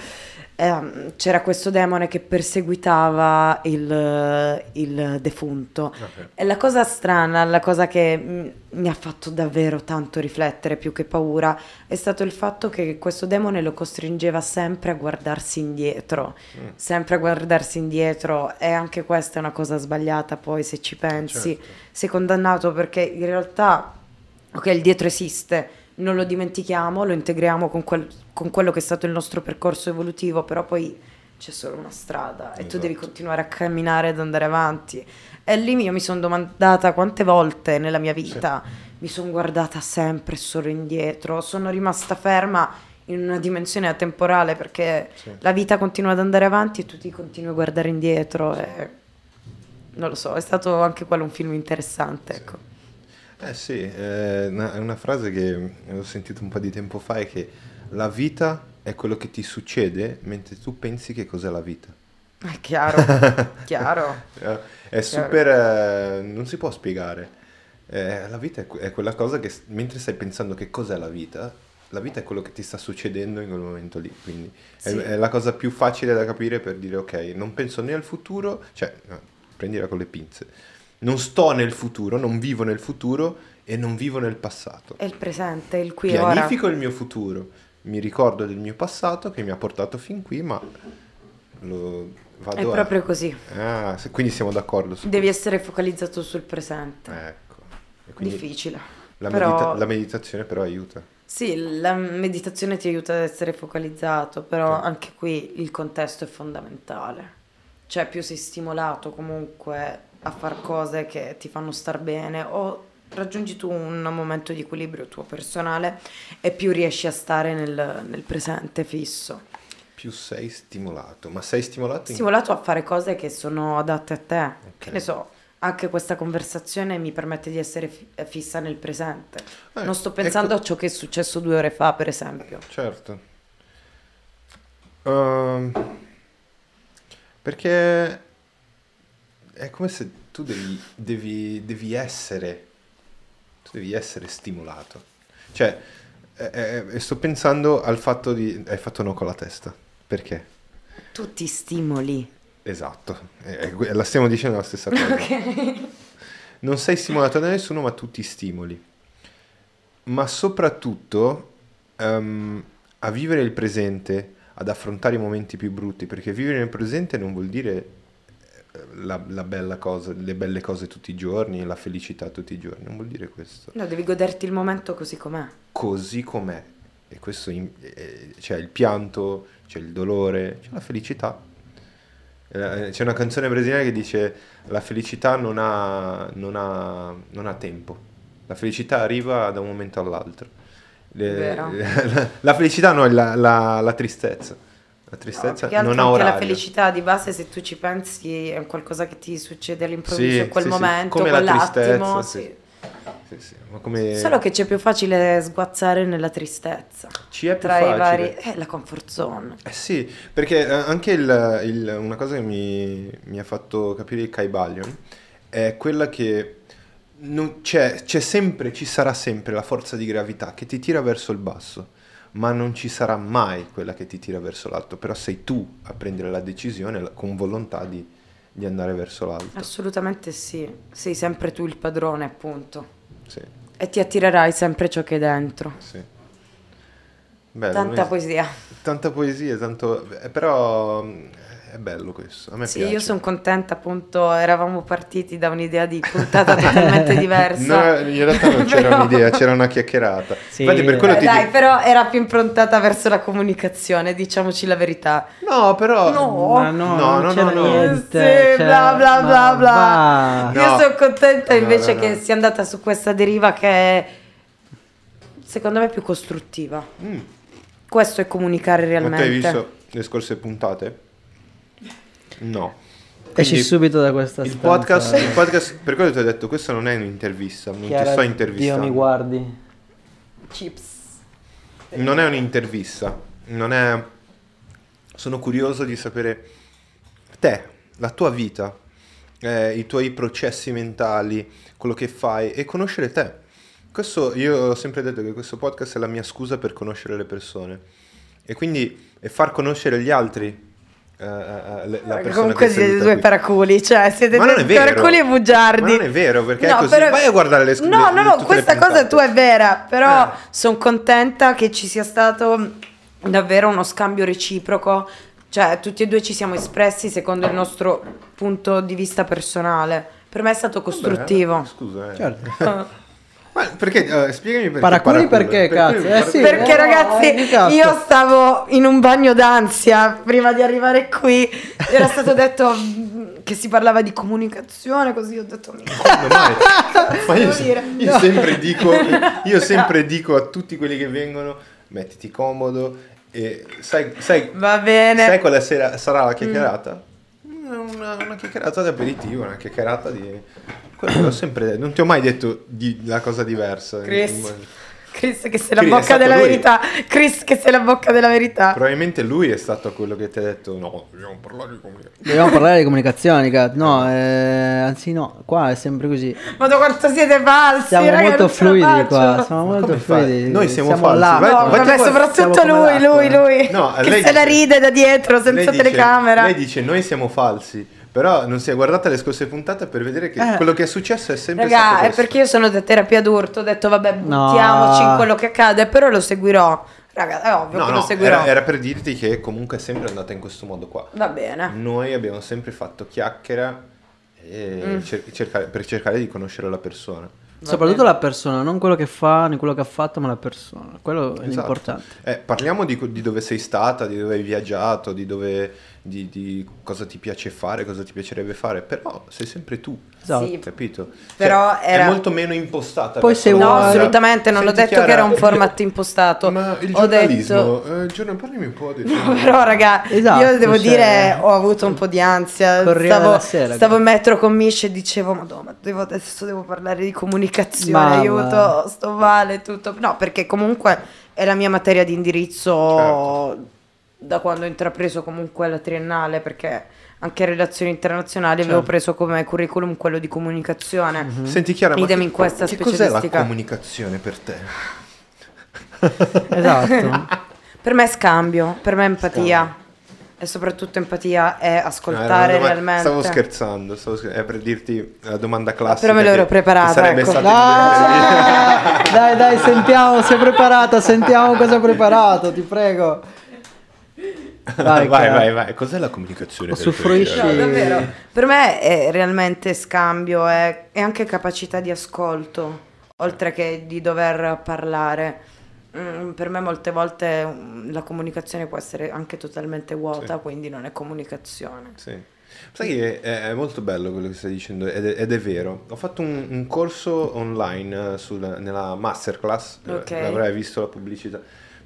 ehm, c'era questo demone che perseguitava il, il defunto. E la cosa strana, la cosa che mm, mi ha fatto davvero tanto riflettere più che paura, è stato il fatto che questo demone lo costringeva sempre a guardarsi indietro, Mm. sempre a guardarsi indietro e anche questa è una cosa sbagliata poi se ci pensi. Certo. Sei condannato perché in realtà, ok, il dietro esiste, non lo dimentichiamo, lo integriamo con, quel- con quello che è stato il nostro percorso evolutivo, però poi c'è solo una strada e tu Esatto. devi continuare a camminare ed andare avanti. E lì io mi sono domandata quante volte nella mia vita mi sono guardata sempre solo indietro, sono rimasta ferma in una dimensione atemporale perché Sì. la vita continua ad andare avanti e tu ti continui a guardare indietro e non lo so, è stato anche quello un film interessante, ecco. Eh sì, eh, una, una frase che ho sentito un po' di tempo fa è che la vita è quello che ti succede mentre tu pensi che cos'è la vita. [laughs] È chiaro, chiaro. È super... eh, non si può spiegare. Eh, la vita è, que- è quella cosa che mentre stai pensando che cos'è la vita, la vita è quello che ti sta succedendo in quel momento lì. Quindi è, Sì. è la cosa più facile da capire per dire ok, non penso né al futuro, cioè prendila con le pinze. Non sto nel futuro, non vivo nel futuro e non vivo nel passato. È il presente, il qui e ora. Pianifico il mio futuro, mi ricordo del mio passato che mi ha portato fin qui, ma lo vado È a- proprio così. Ah, se- quindi siamo d'accordo su Devi essere focalizzato sul presente. Ecco. Difficile. la, Però- medita- la meditazione però aiuta. Sì, la meditazione ti aiuta ad essere focalizzato, però Sì. anche qui il contesto è fondamentale. Cioè, più sei stimolato comunque a far cose che ti fanno star bene o raggiungi tu un momento di equilibrio tuo personale e più riesci a stare nel, nel presente fisso. Più sei stimolato, ma sei stimolato in... Stimolato a fare cose che sono adatte a te. Ok. Che ne so, anche questa conversazione mi permette di essere fi- fissa nel presente. Eh, non sto pensando ecco- a ciò che è successo due ore fa, per esempio. Certo. Ehm, perché è come se tu devi, devi, devi essere, tu devi essere stimolato. Cioè, eh, eh, sto pensando al fatto di... Hai fatto no con la testa. Perché? Tu ti stimoli. Esatto, eh, la stiamo dicendo la stessa cosa. Non sei stimolato da nessuno, ma tu ti stimoli. Ma soprattutto ehm, a vivere il presente, ad affrontare i momenti più brutti, perché vivere nel presente non vuol dire la, la bella cosa, le belle cose tutti i giorni, la felicità tutti i giorni, non vuol dire questo. No, devi goderti il momento così com'è. Così com'è. E questo, in- eh, c'è il pianto, c'è il dolore, c'è la felicità. Eh, C'è una canzone brasiliana che dice la felicità non ha, non ha- non ha tempo, la felicità arriva da un momento all'altro. Le- la, [laughs] la felicità no, è la- la tristezza. La tristezza altro non ha anche orario. la felicità di base, se tu ci pensi, è qualcosa che ti succede all'improvviso Sì, in quel sì, sì. momento, Come la quell'attimo. tristezza, sì. sì. Sì, sì, come... Solo che c'è più facile sguazzare nella tristezza. Ci è più Tra i facile. vari... Eh, la comfort zone. Eh sì, perché eh, anche il- il- una cosa che mi, mi ha fatto capire il Kaibalion è quella che non- c'è, c'è sempre, ci sarà sempre la forza di gravità che ti tira verso il basso, ma non ci sarà mai quella che ti tira verso l'alto, però sei tu a prendere la decisione con volontà di, di andare verso l'alto. Assolutamente sì. Sei sempre tu il padrone, appunto. Sì, E ti attirerai sempre ciò che è dentro. sì. Bello, Tanta poesia. Tanta poesia, tanto... eh, però mm, è bello questo, a me Sì, piace. io sono contenta, appunto, eravamo partiti da un'idea di puntata [laughs] totalmente diversa. No, in realtà non c'era Però- un'idea, c'era una chiacchierata. [laughs] Sì. Infatti per quello Eh, ti dai, dico... però era più improntata verso la comunicazione, diciamoci la verità. No, però... No. Ma no, No, no, no, no. niente. Sì, cioè, bla bla ma bla bla. No. Io sono contenta No, invece no, che sia andata su questa deriva che è, secondo me, più costruttiva. Mm. Questo è comunicare Ma tu hai realmente. visto le scorse puntate? No. Esci Quindi subito da questa il stanza. podcast, il podcast, per quello ti ho detto, questo non è un'intervista, non Chiara, ti sto Dio intervistando. mi guardi. Chips. Non è un'intervista, non è... Sono curioso di sapere te, la tua vita, eh, i tuoi processi mentali, quello che fai e conoscere te. Questo, io ho sempre detto che questo podcast è la mia scusa per conoscere le persone e quindi e far conoscere gli altri eh, eh, le- la persona Comunque è siete due qui. paraculi, cioè siete è due paraculi e bugiardi. Ma non è vero, perché è No, così. però- Vai a guardare le scu- No, no, no, questa cosa puntate. tu è vera, però Eh. sono contenta che ci sia stato davvero uno scambio reciproco. Cioè, tutti e due ci siamo espressi secondo il nostro punto di vista personale. Per me è stato costruttivo. Vabbè, Scusa, eh. Certo. [laughs] Ma perché, eh, spiegami perché Paraculi paracule. perché, cazzo? Eh, sì. Perché eh, ragazzi, eh, cazzo. io stavo in un bagno d'ansia prima di arrivare qui. Era stato detto mm, che si parlava di comunicazione, così ho detto "Mi- Quando mai? [laughs] Ma io, Devo dire. io No. sempre [laughs] dico, io sempre dico a tutti quelli che vengono, mettiti comodo e sai, sai, Va bene. sai quale sera sarà la chiacchierata? Una, una chiacchierata di aperitivo, una chiacchierata di... Quello l'ho [clears throat] sempre detto, non ti ho mai detto di, la cosa diversa. Chris. Chris che sei la Chris, bocca della lui. verità. Chris che sei la bocca della verità. Probabilmente lui è stato quello che ti ha detto no, dobbiamo parlare di comunicazione. Dobbiamo parlare di comunicazioni, cazzo. No, eh, anzi no, qua è sempre così. Ma quanto siete falsi, Siamo raga, molto la fluidi qua, siamo Ma molto fluidi. Noi siamo falsi, là. vai- No, vai- vabbè, Siamo soprattutto lui, l'acqua. lui, lui. No, che lei se la dice- ride da dietro senza Lei dice- telecamera. Lei dice noi siamo falsi, però non si è guardata le scorse puntate per vedere che Eh. quello che è successo è sempre Raga, stato è questo. perché io sono da terapia d'urto, ho detto vabbè No. buttiamoci in quello che accade, però lo seguirò. Raga, è ovvio No, che no, lo seguirò. era, era per dirti che comunque è sempre andata in questo modo qua. Va bene. Noi abbiamo sempre fatto chiacchiera e Mm. cer- cercare- per cercare di conoscere la persona. Soprattutto la persona, non quello che fa, né quello che ha fatto, ma la persona. Quello è Esatto. importante. Eh, parliamo di, di dove sei stata, di dove hai viaggiato, di, dove, di, di cosa ti piace fare, cosa ti piacerebbe fare, però sei sempre tu. Esatto. Sì. Capito? Però Cioè, era- È molto meno impostata. Poi se No, vuoi- cosa. assolutamente, non ho Senti, detto Chiara, che era un format impostato. [laughs] Ma il ho detto giornalismo, eh, giorno- parlami un po' di No, [laughs] però raga, Esatto, io devo cioè- dire, ho avuto un po' di ansia, stavo, Sera, stavo in metro con Mish e dicevo, madonna, devo, adesso devo parlare di comunicazione, Mamma. aiuto, sto male, tutto. No, perché comunque è la mia materia di indirizzo Certo. Da quando ho intrapreso comunque la triennale, perché anche relazioni internazionali avevo Certo. preso come curriculum quello di comunicazione. Senti Chiara, ma Idem che, in questa che cos'è la specialistica. comunicazione per te? [laughs] Esatto. [laughs] Per me è scambio, per me è empatia. E soprattutto empatia è No, era ascoltare una domanda- realmente. Stavo scherzando, stavo scher- è per dirti la domanda classica. Però me l'ero che- preparata, che sarebbe ecco. stata Ah, dai, dai, sentiamo, sei preparata, sentiamo cosa hai preparato, ti prego. Vai, [laughs] vai, vai, vai. Cos'è la comunicazione? Usufruisci-? No, davvero. Per me è realmente scambio, è, è anche capacità di ascolto, oltre che di dover parlare. Mm, per me molte volte mm, la comunicazione può essere anche totalmente vuota, Sì. quindi non è comunicazione. Sì. Sai che è, è molto bello quello che stai dicendo ed è, ed è vero. Ho fatto un, un corso online eh, sul- nella masterclass, eh, Ok. avrai visto la pubblicità,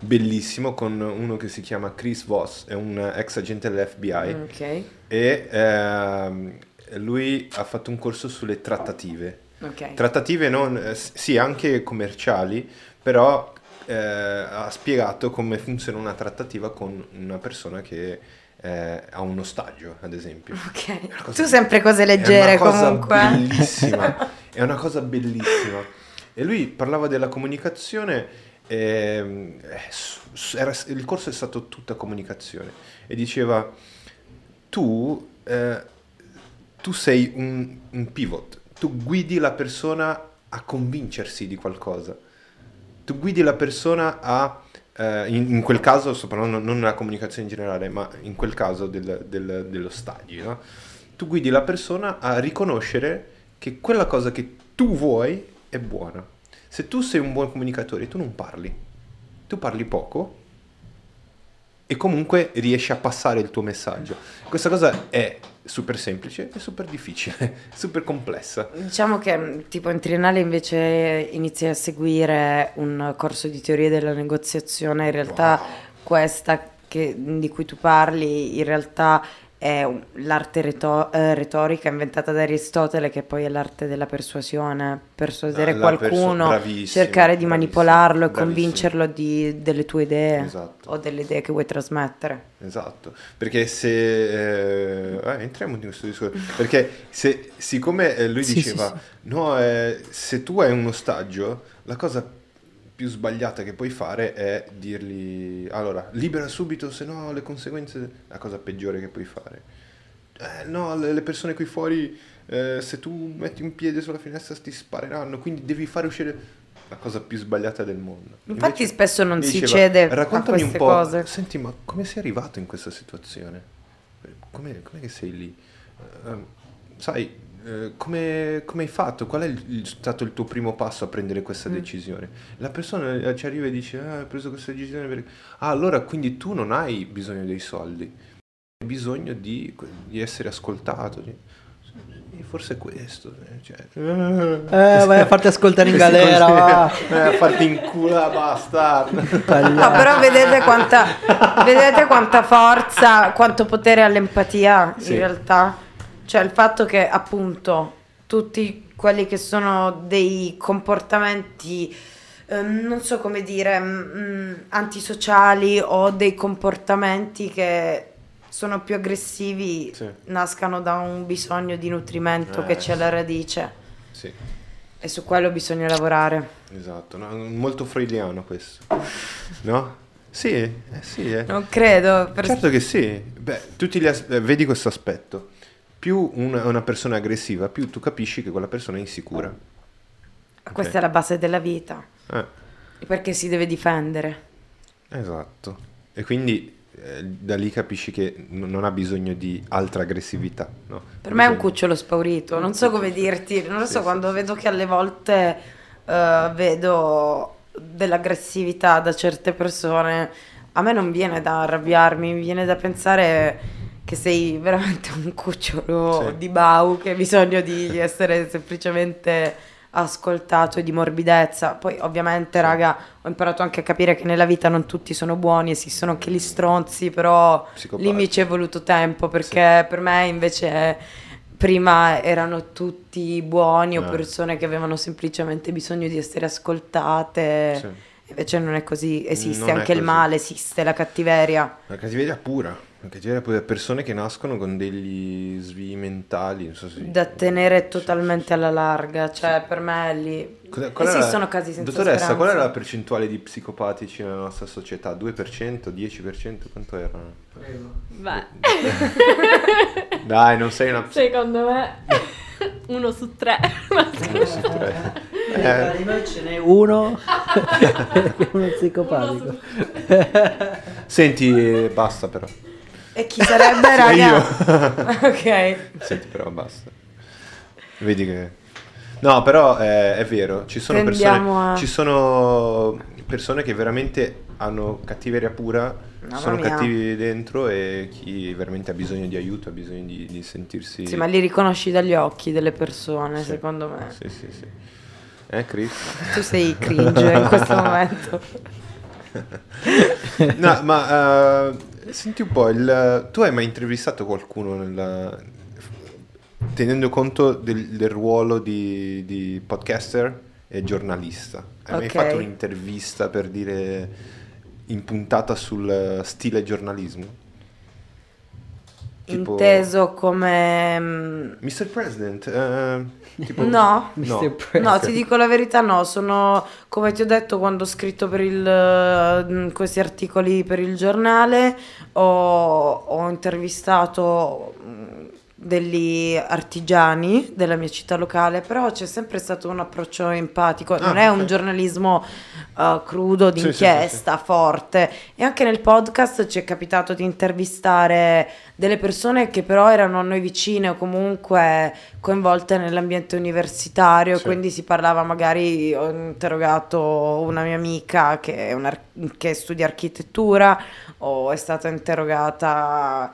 bellissimo con uno che si chiama Chris Voss, è un ex agente dell'FBI Ok, e ehm, lui ha fatto un corso sulle trattative. ok. Trattative non, eh, sì, anche commerciali, però eh, ha spiegato come funziona una trattativa con una persona che eh, ha un ostaggio, ad esempio. Ok. cosa- Tu sempre cose leggere è una cosa comunque. bellissima, [laughs] è una cosa bellissima. E lui parlava della comunicazione, ehm, eh, era- il corso è stato tutta comunicazione e diceva tu, eh, tu sei un, un pivot, tu guidi la persona a convincersi di qualcosa, tu guidi la persona a, eh, in, in quel caso, sto parlando non nella comunicazione in generale, ma in quel caso del- del- dello stadio, no? tu guidi la persona a riconoscere che quella cosa che tu vuoi è buona. Se tu sei un buon comunicatore, tu non parli, tu parli poco e comunque riesci a passare il tuo messaggio. Questa cosa è super semplice e super difficile, [laughs] super complessa. Diciamo che tipo in triennale invece inizi a seguire un corso di teoria della negoziazione, in realtà questa che- di cui tu parli in realtà è un- l'arte reto- eh, retorica inventata da Aristotele che poi è l'arte della persuasione, persuadere La- la perso- qualcuno, bravissimo, cercare di manipolarlo e convincerlo di- delle tue idee Esatto. o delle idee che vuoi trasmettere. Esatto, perché se... eh, eh, entriamo in questo discorso, perché se, siccome eh, lui Sì, diceva, sì, no, eh, se tu hai un ostaggio, la cosa più sbagliata che puoi fare è dirgli, allora, libera subito, se no le conseguenze, la cosa peggiore che puoi fare. Eh, no, le, persone qui fuori, eh, se tu metti un piede sulla finestra ti spareranno, quindi devi fare uscire la cosa più sbagliata del mondo. Infatti Invece spesso non si diceva, cede raccontami un po', cose. Senti, ma come sei arrivato in questa situazione? Come, che sei lì? Eh, sai, eh, come, come hai fatto? Qual è il- il- stato il tuo primo passo a prendere questa Mm. decisione? La persona eh, ci arriva e dice, ah, hai preso questa decisione perché... Ah, allora quindi tu non hai bisogno dei soldi, hai bisogno di, di essere ascoltato. di- Forse è questo. eh, cioè, Eh, vai a farti ascoltare in [laughs] galera, va. Eh, a farti in culo, bastardo. [laughs] No, però vedete quanta, vedete quanta forza, quanto potere ha l'empatia Sì. in realtà. Cioè il fatto che appunto tutti quelli che sono dei comportamenti ehm, non so come dire, mm, antisociali o dei comportamenti che sono più aggressivi Sì. nascano da un bisogno di nutrimento Eh, che c'è alla radice Sì, e su quello bisogna lavorare. esatto. no? Molto freudiano questo. [laughs] No? Sì, eh, sì. eh. Non credo, per- Certo che sì. Beh, tutti gli as- eh, vedi questo aspetto. Più una, una persona è aggressiva, più tu capisci che quella persona è insicura. questa è la base della vita, Eh, perché si deve difendere. esatto. E quindi eh, da lì capisci che n- non ha bisogno di altra aggressività. no? Per me è un cucciolo spaurito, non so come dirti, non lo so, sì, quando sì, vedo che alle volte eh, vedo dell'aggressività da certe persone, a me non viene da arrabbiarmi, mi viene da pensare che sei veramente un cucciolo Sì. di Bau che ha bisogno di [laughs] essere semplicemente ascoltato e di morbidezza. Poi ovviamente, raga, ho imparato anche a capire che nella vita non tutti sono buoni, esistono anche gli stronzi, però lì mi ci è voluto tempo perché per me invece prima erano tutti buoni o Eh. persone che avevano semplicemente bisogno di essere ascoltate. Sì. Invece non è così, esiste Non anche il così. male, esiste la cattiveria. La cattiveria pura. La cattiveria pura. Persone che nascono con degli svii mentali. Non so se... Da tenere totalmente alla larga, cioè per me lì qual è la- esistono casi senza Dottoressa, speranza. qual è la percentuale di psicopatici nella nostra società? 2%? 10%? Quanto era? Beh, [laughs] Dai, non sei una... [laughs] secondo me uno su tre. [laughs] Eh, Di noi ce n'è uno uno Uno psicopatico. su- Senti, basta però. E chi sarebbe, raga? [laughs] ok. Senti però, basta. Vedi che... No, però eh, è vero, ci sono, persone, a- ci sono persone che veramente hanno cattiveria pura, Mamma sono mia. cattivi dentro e chi veramente ha bisogno di aiuto, ha bisogno di, di sentirsi... Sì, ma li riconosci dagli occhi delle persone, Sì. secondo me. Sì, sì, sì. Eh, Chris? [laughs] Tu sei cringe in questo [laughs] momento. No, ma eh, senti un po', il- tu hai mai intervistato qualcuno nella- tenendo conto del, del ruolo di, di podcaster e giornalista? Hai mai Ok. fatto un'intervista per dire in puntata sul stile giornalismo? Tipo- Inteso come... mm, Mr. President? eh, tipo- No. Mr. No. President. No, ti dico la verità, no, sono come ti ho detto quando ho scritto per il, eh, questi articoli per il giornale, ho, ho intervistato degli artigiani della mia città locale, però c'è sempre stato un approccio empatico, non Ah, è ok. un giornalismo eh, crudo, Sì, sì, sì, d'inchiesta, forte. E anche nel podcast ci è capitato di intervistare delle persone che però erano a noi vicine o comunque coinvolte nell'ambiente universitario, Sì. quindi si parlava magari, ho interrogato una mia amica che, è un ar- che studia architettura o è stata interrogata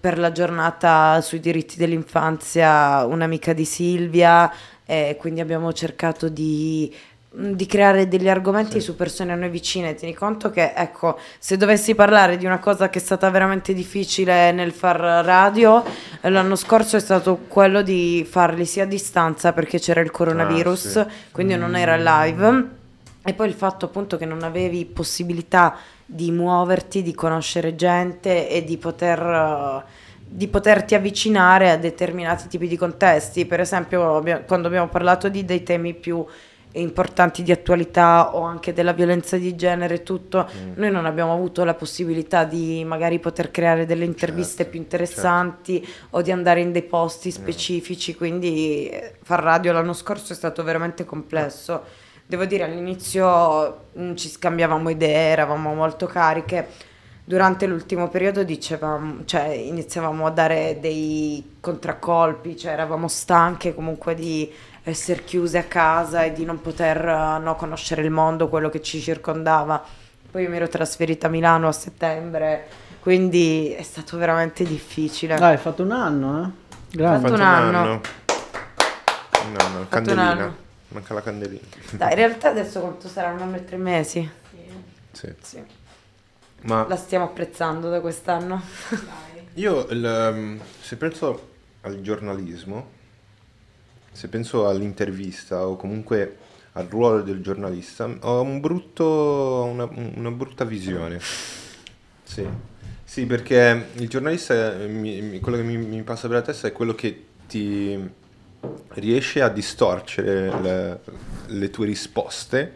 per la giornata sui diritti dell'infanzia un'amica di Silvia e quindi abbiamo cercato di di creare degli argomenti Sì. su persone a noi vicine. Tieni conto che, ecco, se dovessi parlare di una cosa che è stata veramente difficile nel far radio, eh, l'anno scorso è stato quello di farli sia a distanza perché c'era il coronavirus, Ah, sì. quindi non era live. E poi il fatto appunto che non avevi possibilità di muoverti, di conoscere gente e di poter, eh, di poterti avvicinare a determinati tipi di contesti. Per esempio, abbia- quando abbiamo parlato di dei temi più importanti di attualità o anche della violenza di genere e tutto, Mm. noi non abbiamo avuto la possibilità di magari poter creare delle interviste Certo, più interessanti o di andare in dei posti specifici, quindi eh, far radio l'anno scorso è stato veramente complesso. Devo dire, all'inizio mm, ci scambiavamo idee, eravamo molto cariche. Durante l'ultimo periodo dicevamo, cioè, iniziavamo a dare dei contraccolpi, cioè eravamo stanche comunque di essere chiuse a casa e di non poter eh, no, conoscere il mondo, quello che ci circondava. Poi io mi ero trasferita a Milano a settembre, quindi è stato veramente difficile. Ah, hai fatto un anno, eh? Grande. Fatto un anno. No, no, un candelina. anno. Manca la candelina. Dai, in realtà adesso quanto sarà? Un anno e tre mesi? Sì. Sì. Ma La stiamo apprezzando da quest'anno. io, il, um, se penso al giornalismo, se penso all'intervista o comunque al ruolo del giornalista, ho un brutto, una, una brutta visione. Sì. Sì, perché il giornalista, eh, mi- mi- quello che mi, mi passa per la testa è quello che ti riesce a distorcere le, le tue risposte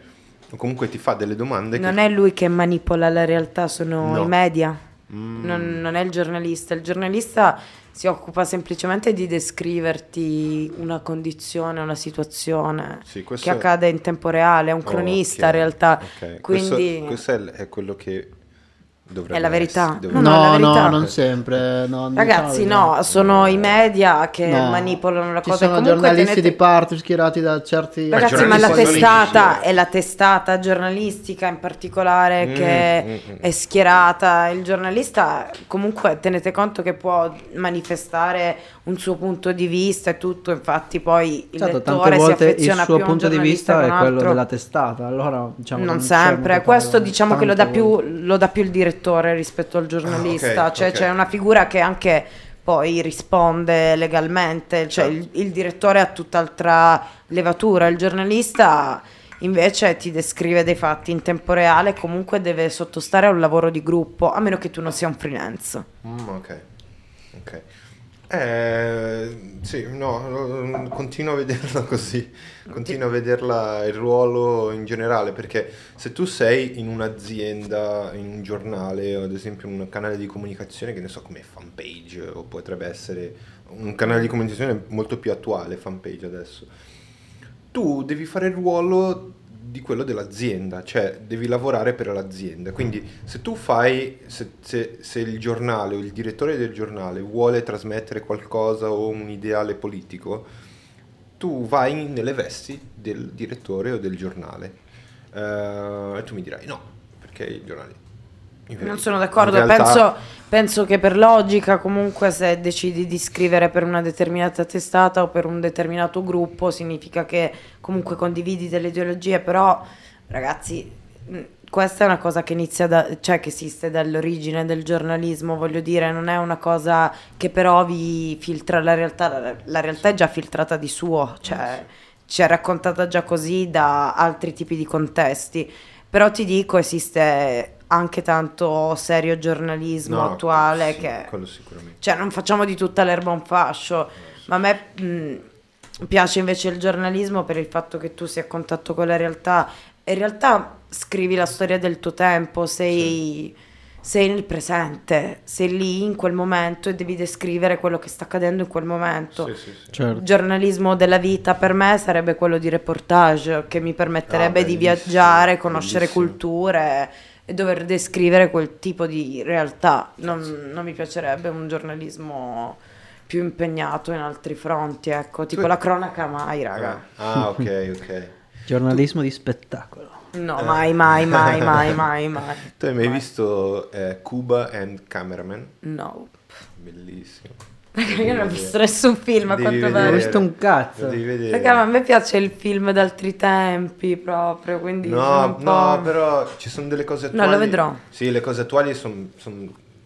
o comunque ti fa delle domande Non che... è lui che manipola la realtà, sono No. i media. Mm. Non, non è il giornalista. Il giornalista si occupa semplicemente di descriverti una condizione, una situazione Sì, che accade in tempo reale. È un Oh, cronista ok, in realtà. ok. Quindi Questo, questo è quello che dovrebbe È la verità. essere- dovrebbe- No, no, la No, no, verità. non sempre. no, non Ragazzi, diciamo no, sono i media che verità. No. manipolano la Ci cosa. sono Comunque giornalisti tenete- di parte schierati da certi... Ragazzi, ma la testata è la testata giornalistica in particolare Mm, che mm, mm. è schierata. Il giornalista, comunque, tenete conto che può manifestare un suo punto di vista e tutto. Infatti, poi il Certo, lettore tante si volte il affeziona suo più a un punto di vista è quello della testata, allora diciamo non c'è sempre, questo diciamo che lo dà, più, lo dà più il direttore rispetto al giornalista, Ah, ok, cioè ok. c'è una figura che anche poi risponde legalmente, cioè Certo. il, il direttore ha tutt'altra levatura, il giornalista invece ti descrive dei fatti in tempo reale, comunque deve sottostare a un lavoro di gruppo, a meno che tu non sia un freelance. Mm, ok, ok. Eh, sì, no, no, continuo a vederla [laughs] così, continuo a vederla il ruolo in generale, perché se tu sei in un'azienda, in un giornale, ad esempio in un canale di comunicazione, che ne so come fanpage, o potrebbe essere un canale di comunicazione molto più attuale, fanpage adesso, tu devi fare il ruolo di quello dell'azienda, cioè devi lavorare per l'azienda. Quindi se tu fai, se, se- se il giornale o il direttore del giornale vuole trasmettere qualcosa o un ideale politico, tu vai nelle vesti del direttore o del giornale. Eh, e tu mi dirai no, perché il giornale... Non sono d'accordo, realtà- penso, penso che per logica comunque se decidi di scrivere per una determinata testata o per un determinato gruppo significa che comunque condividi delle ideologie, però ragazzi, questa è una cosa che inizia da, cioè che esiste dall'origine del giornalismo, voglio dire, non è una cosa che però vi filtra la realtà, la, la realtà è già filtrata di suo, cioè ci è raccontata già così da altri tipi di contesti. Però ti dico, esiste anche tanto serio giornalismo No, attuale sì, che... Quello sicuramente. Cioè, non facciamo di tutta l'erba un fascio, ma a me mh, piace invece il giornalismo per il fatto che tu sia a contatto con la realtà. E in realtà scrivi la storia del tuo tempo, sei, sei nel presente, sei lì in quel momento e devi descrivere quello che sta accadendo in quel momento. Sì, sì, sì. Certo. Il giornalismo della vita per me sarebbe quello di reportage, che mi permetterebbe Ah, di viaggiare, conoscere bellissimo. culture e dover descrivere quel tipo di realtà. Non, non mi piacerebbe un giornalismo più impegnato in altri fronti, ecco, tipo Tu- la cronaca mai, raga. Ah, ok, ok. [laughs] Giornalismo di spettacolo. No, mai, mai, mai, [laughs] mai, mai, mai. Tu hai mai Mai. visto eh, Cuba and Cameraman? No. Bellissimo. Raga, io non ho visto nessun film, a quanto vedere. Non ho pare. visto un cazzo. Ma a me piace il film d'altri tempi proprio, quindi No, no, però ci sono delle cose No, attuali. lo vedrò. Sì, le cose attuali sono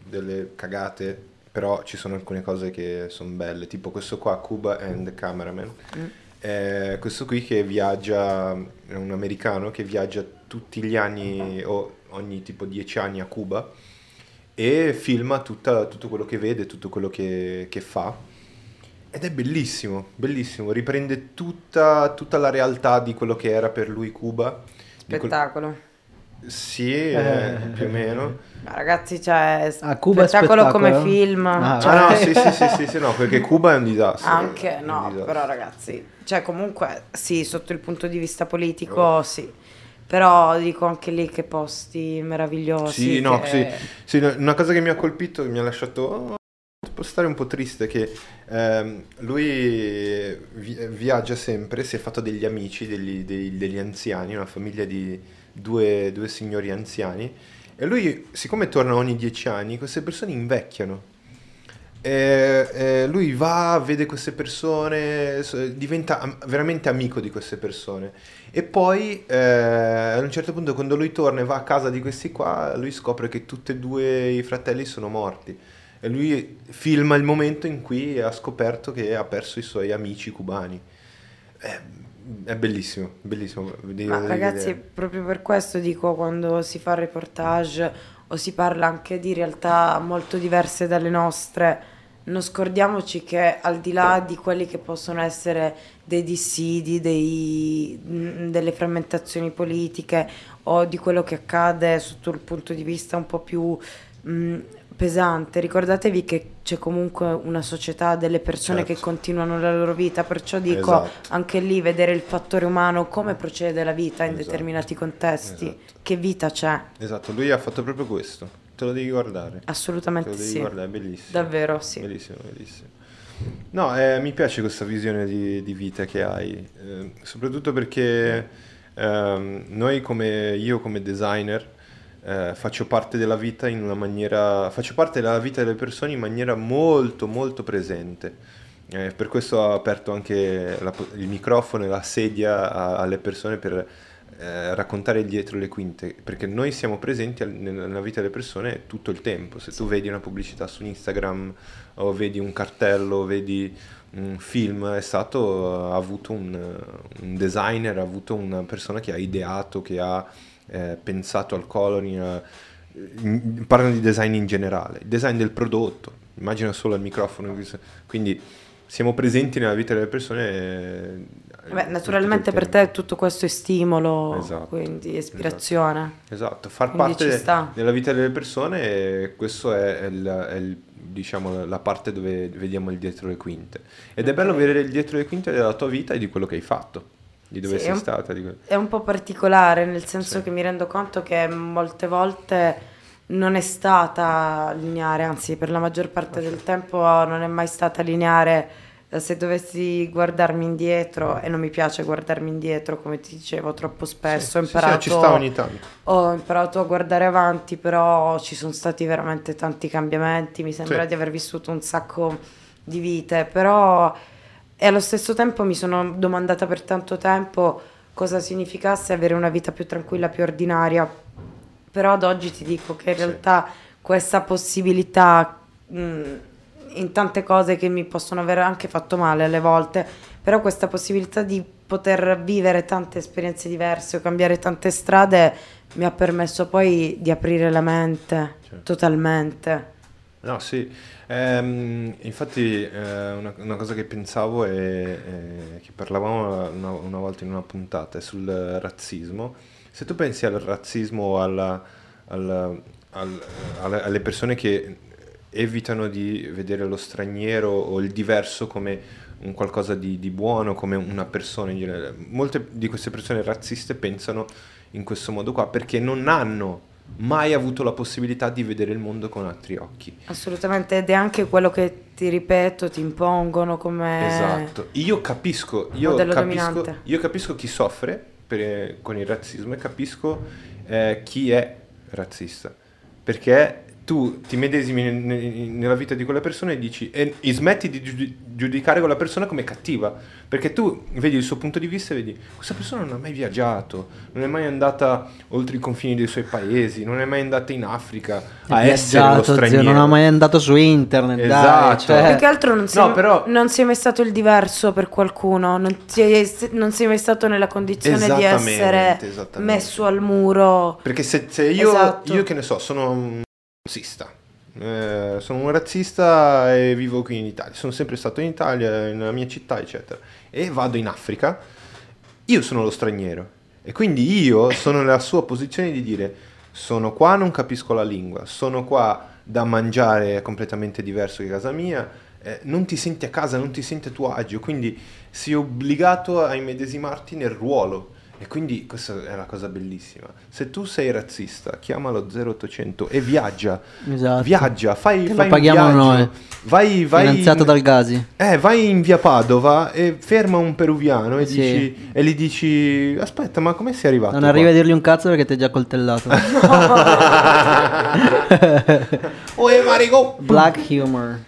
delle cagate, però ci sono alcune cose che sono belle, tipo questo qua, Cuba and Cameraman. Mm. Eh, questo qui che viaggia, è un americano che viaggia tutti gli anni o ogni tipo 10 anni a Cuba e filma tutta- tutto quello che vede, tutto quello che, che fa. Ed è bellissimo, bellissimo, riprende tutta, tutta la realtà di quello che era per lui Cuba. quel- Spettacolo. Sì, eh, più o meno. Ma ragazzi, cioè, Ah, Cuba è spettacolo, come spettacolo? film. Ah, cioè, Ah no, sì, sì, sì, sì, sì, no, perché Cuba è un disastro. Anche no, disastro. però ragazzi, cioè comunque sì, sotto il punto di vista politico Oh. sì. Però dico anche lì che posti meravigliosi. Sì, no, che- sì. Sì, una cosa che mi ha colpito, che mi ha lasciato oh, può stare un po' triste, che ehm, lui vi- viaggia sempre, si è fatto degli amici, degli, dei- degli anziani, una famiglia di due, due signori anziani, e lui, siccome torna ogni dieci anni, queste persone invecchiano. E, e lui va, vede queste persone, diventa am- veramente amico di queste persone. E poi eh, a un certo punto quando lui torna e va a casa di questi qua, lui scopre che tutti e due i fratelli sono morti. E lui filma il momento in cui ha scoperto che ha perso i suoi amici cubani. È è bellissimo, bellissimo. Ma ragazzi, proprio per questo dico quando si fa reportage o si parla anche di realtà molto diverse dalle nostre, non scordiamoci che al di là di quelli che possono essere dei dissidi, dei- mh, delle frammentazioni politiche o di quello che accade sotto il punto di vista un po' più mh, pesante, ricordatevi che c'è comunque una società delle persone che Certo. continuano la loro vita, perciò dico Esatto. anche lì vedere il fattore umano, come procede la vita in Esatto. determinati contesti, Esatto. che vita c'è. Esatto, lui ha fatto proprio questo. Te lo devi guardare. Te Assolutamente lo devi sì. guardare, è bellissimo. Davvero sì. Bellissimo, bellissimo. No, eh, mi piace questa visione di, di vita che hai, eh, soprattutto perché ehm, noi come io come designer eh, faccio parte della vita in una maniera, faccio parte della vita delle persone in maniera molto molto presente. Eh, per questo ho aperto anche la il microfono e la sedia a- alle persone per eh, raccontare dietro le quinte, perché noi siamo presenti nella vita delle persone tutto il tempo. Se tu vedi una pubblicità su Instagram o vedi un cartello, o vedi un film, è stato, ha avuto un, un designer, ha avuto una persona che ha ideato, che ha eh, pensato al coloring, in- parlano di design in generale, design del prodotto, immagina solo il microfono, quindi siamo presenti nella vita delle persone. Eh, Beh, naturalmente per te tutto questo è stimolo, Esatto, quindi ispirazione. Esatto, far Quindi parte della vita delle persone, questo è, è il- è il- diciamo, la parte dove vediamo il dietro le quinte. Ed è bello vedere il dietro le quinte della tua vita e di quello che hai fatto, di dove Sì, è sei un- stata. que- È un po' particolare, nel senso Sì. che mi rendo conto che molte volte non è stata lineare, anzi per la maggior parte del tempo non è mai stata lineare. Eh, Se dovessi guardarmi indietro, e non mi piace guardarmi indietro, come ti dicevo troppo spesso, ho Sì, sì, imparato, sì, tanto. ho imparato a guardare avanti, però ci sono stati veramente tanti cambiamenti, mi sembra Sì. di aver vissuto un sacco di vite, però e allo stesso tempo mi sono domandata per tanto tempo cosa significasse avere una vita più tranquilla, più ordinaria. Però ad oggi ti dico che in Sì. realtà questa possibilità mh, in tante cose che mi possono aver anche fatto male alle volte, però questa possibilità di poter vivere tante esperienze diverse o cambiare tante strade mi ha permesso poi di aprire la mente Certo. totalmente. No, sì, Ehm, infatti eh, una, una cosa che pensavo è che parlavamo una, una volta in una puntata è sul razzismo. Se tu pensi al razzismo, alla- alla- al- alle persone che evitano di vedere lo straniero o il diverso come un qualcosa di, di buono, come una persona in genere, molte di queste persone razziste pensano in questo modo qua perché non hanno mai avuto la possibilità di vedere il mondo con altri occhi. Assolutamente, ed è anche quello che ti ripeto, ti impongono come... Esatto, io capisco, io capisco, io capisco chi soffre per- con il razzismo e capisco eh, chi è razzista, perché tu ti medesimi ne- ne- nella vita di quella persona e dici e, e smetti di giudi- giudicare quella persona come cattiva, perché tu vedi il suo punto di vista e vedi questa persona non ha mai viaggiato, non è mai andata oltre i confini dei suoi paesi, non è mai andata in Africa a Ha essere lo viaggiato, zio, straniero. non ha mai andato su internet, dai, Esatto. cioè- Più che altro non sei, No, però- non sei mai stato il diverso per qualcuno, non, sei, non sei mai stato nella condizione di essere messo al muro. Perché se, se io, Esatto. io che ne so, sono un razzista, eh, sono un razzista e vivo qui in Italia, sono sempre stato in Italia, nella mia città, eccetera, e vado in Africa, io sono lo straniero. E quindi io sono nella sua posizione di dire sono qua, non capisco la lingua, sono qua da mangiare completamente diverso che casa mia, eh, non ti senti a casa, non ti senti a tuo agio, quindi sei obbligato a immedesimarti nel ruolo. E quindi questa è la cosa bellissima. Se tu sei razzista, chiamalo 0800 e viaggia. Esatto. Viaggia, fai, Che lo fai un paghiamo noi. Vai, vai Finanziato in- dal Gasi. eh, vai in via Padova e ferma un peruviano e, Sì. dici, e gli dici: Aspetta, ma come sei arrivato? Non qua?" arrivi a dirgli un cazzo perché ti hai già coltellato. [laughs] [laughs] Oe Marigo! Black humor.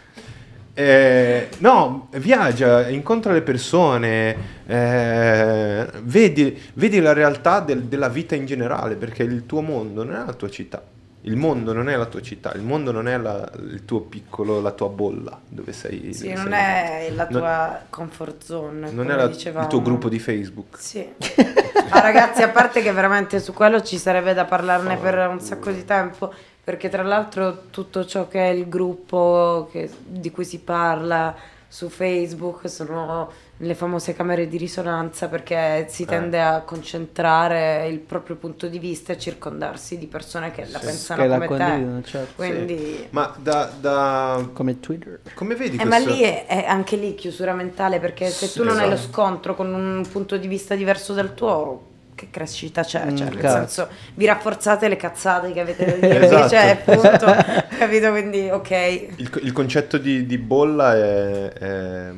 Eh, no, viaggia, incontra le persone, eh, vedi, vedi la realtà del- della vita in generale, perché il tuo mondo non è la tua città, Il mondo non è la tua città, il mondo non è la- il tuo piccolo, la tua bolla dove sei. Sì, dove non sei- è la non- tua comfort zone. Non come è la- il tuo gruppo di Facebook. Sì. [laughs] Ma ragazzi, a parte che veramente su quello ci sarebbe da parlarne per un sacco di tempo, perché tra l'altro tutto ciò che è il gruppo che- di cui si parla su Facebook sono le famose camere di risonanza perché si Eh. tende a concentrare il proprio punto di vista e circondarsi di persone che la Sì. pensano Che la come te. certo. Quindi... Ma da, da- Come Twitter. come vedi Eh, ma lì è, è anche lì chiusura mentale perché se Sì, tu non hai lo esatto. scontro con un punto di vista diverso dal tuo, che crescita c'è? Mm, Cioè, nel cazzo. senso, vi rafforzate le cazzate che avete da dire, Esatto. cioè, punto, [laughs] capito? Quindi, ok. Il, il concetto di, di bolla è, è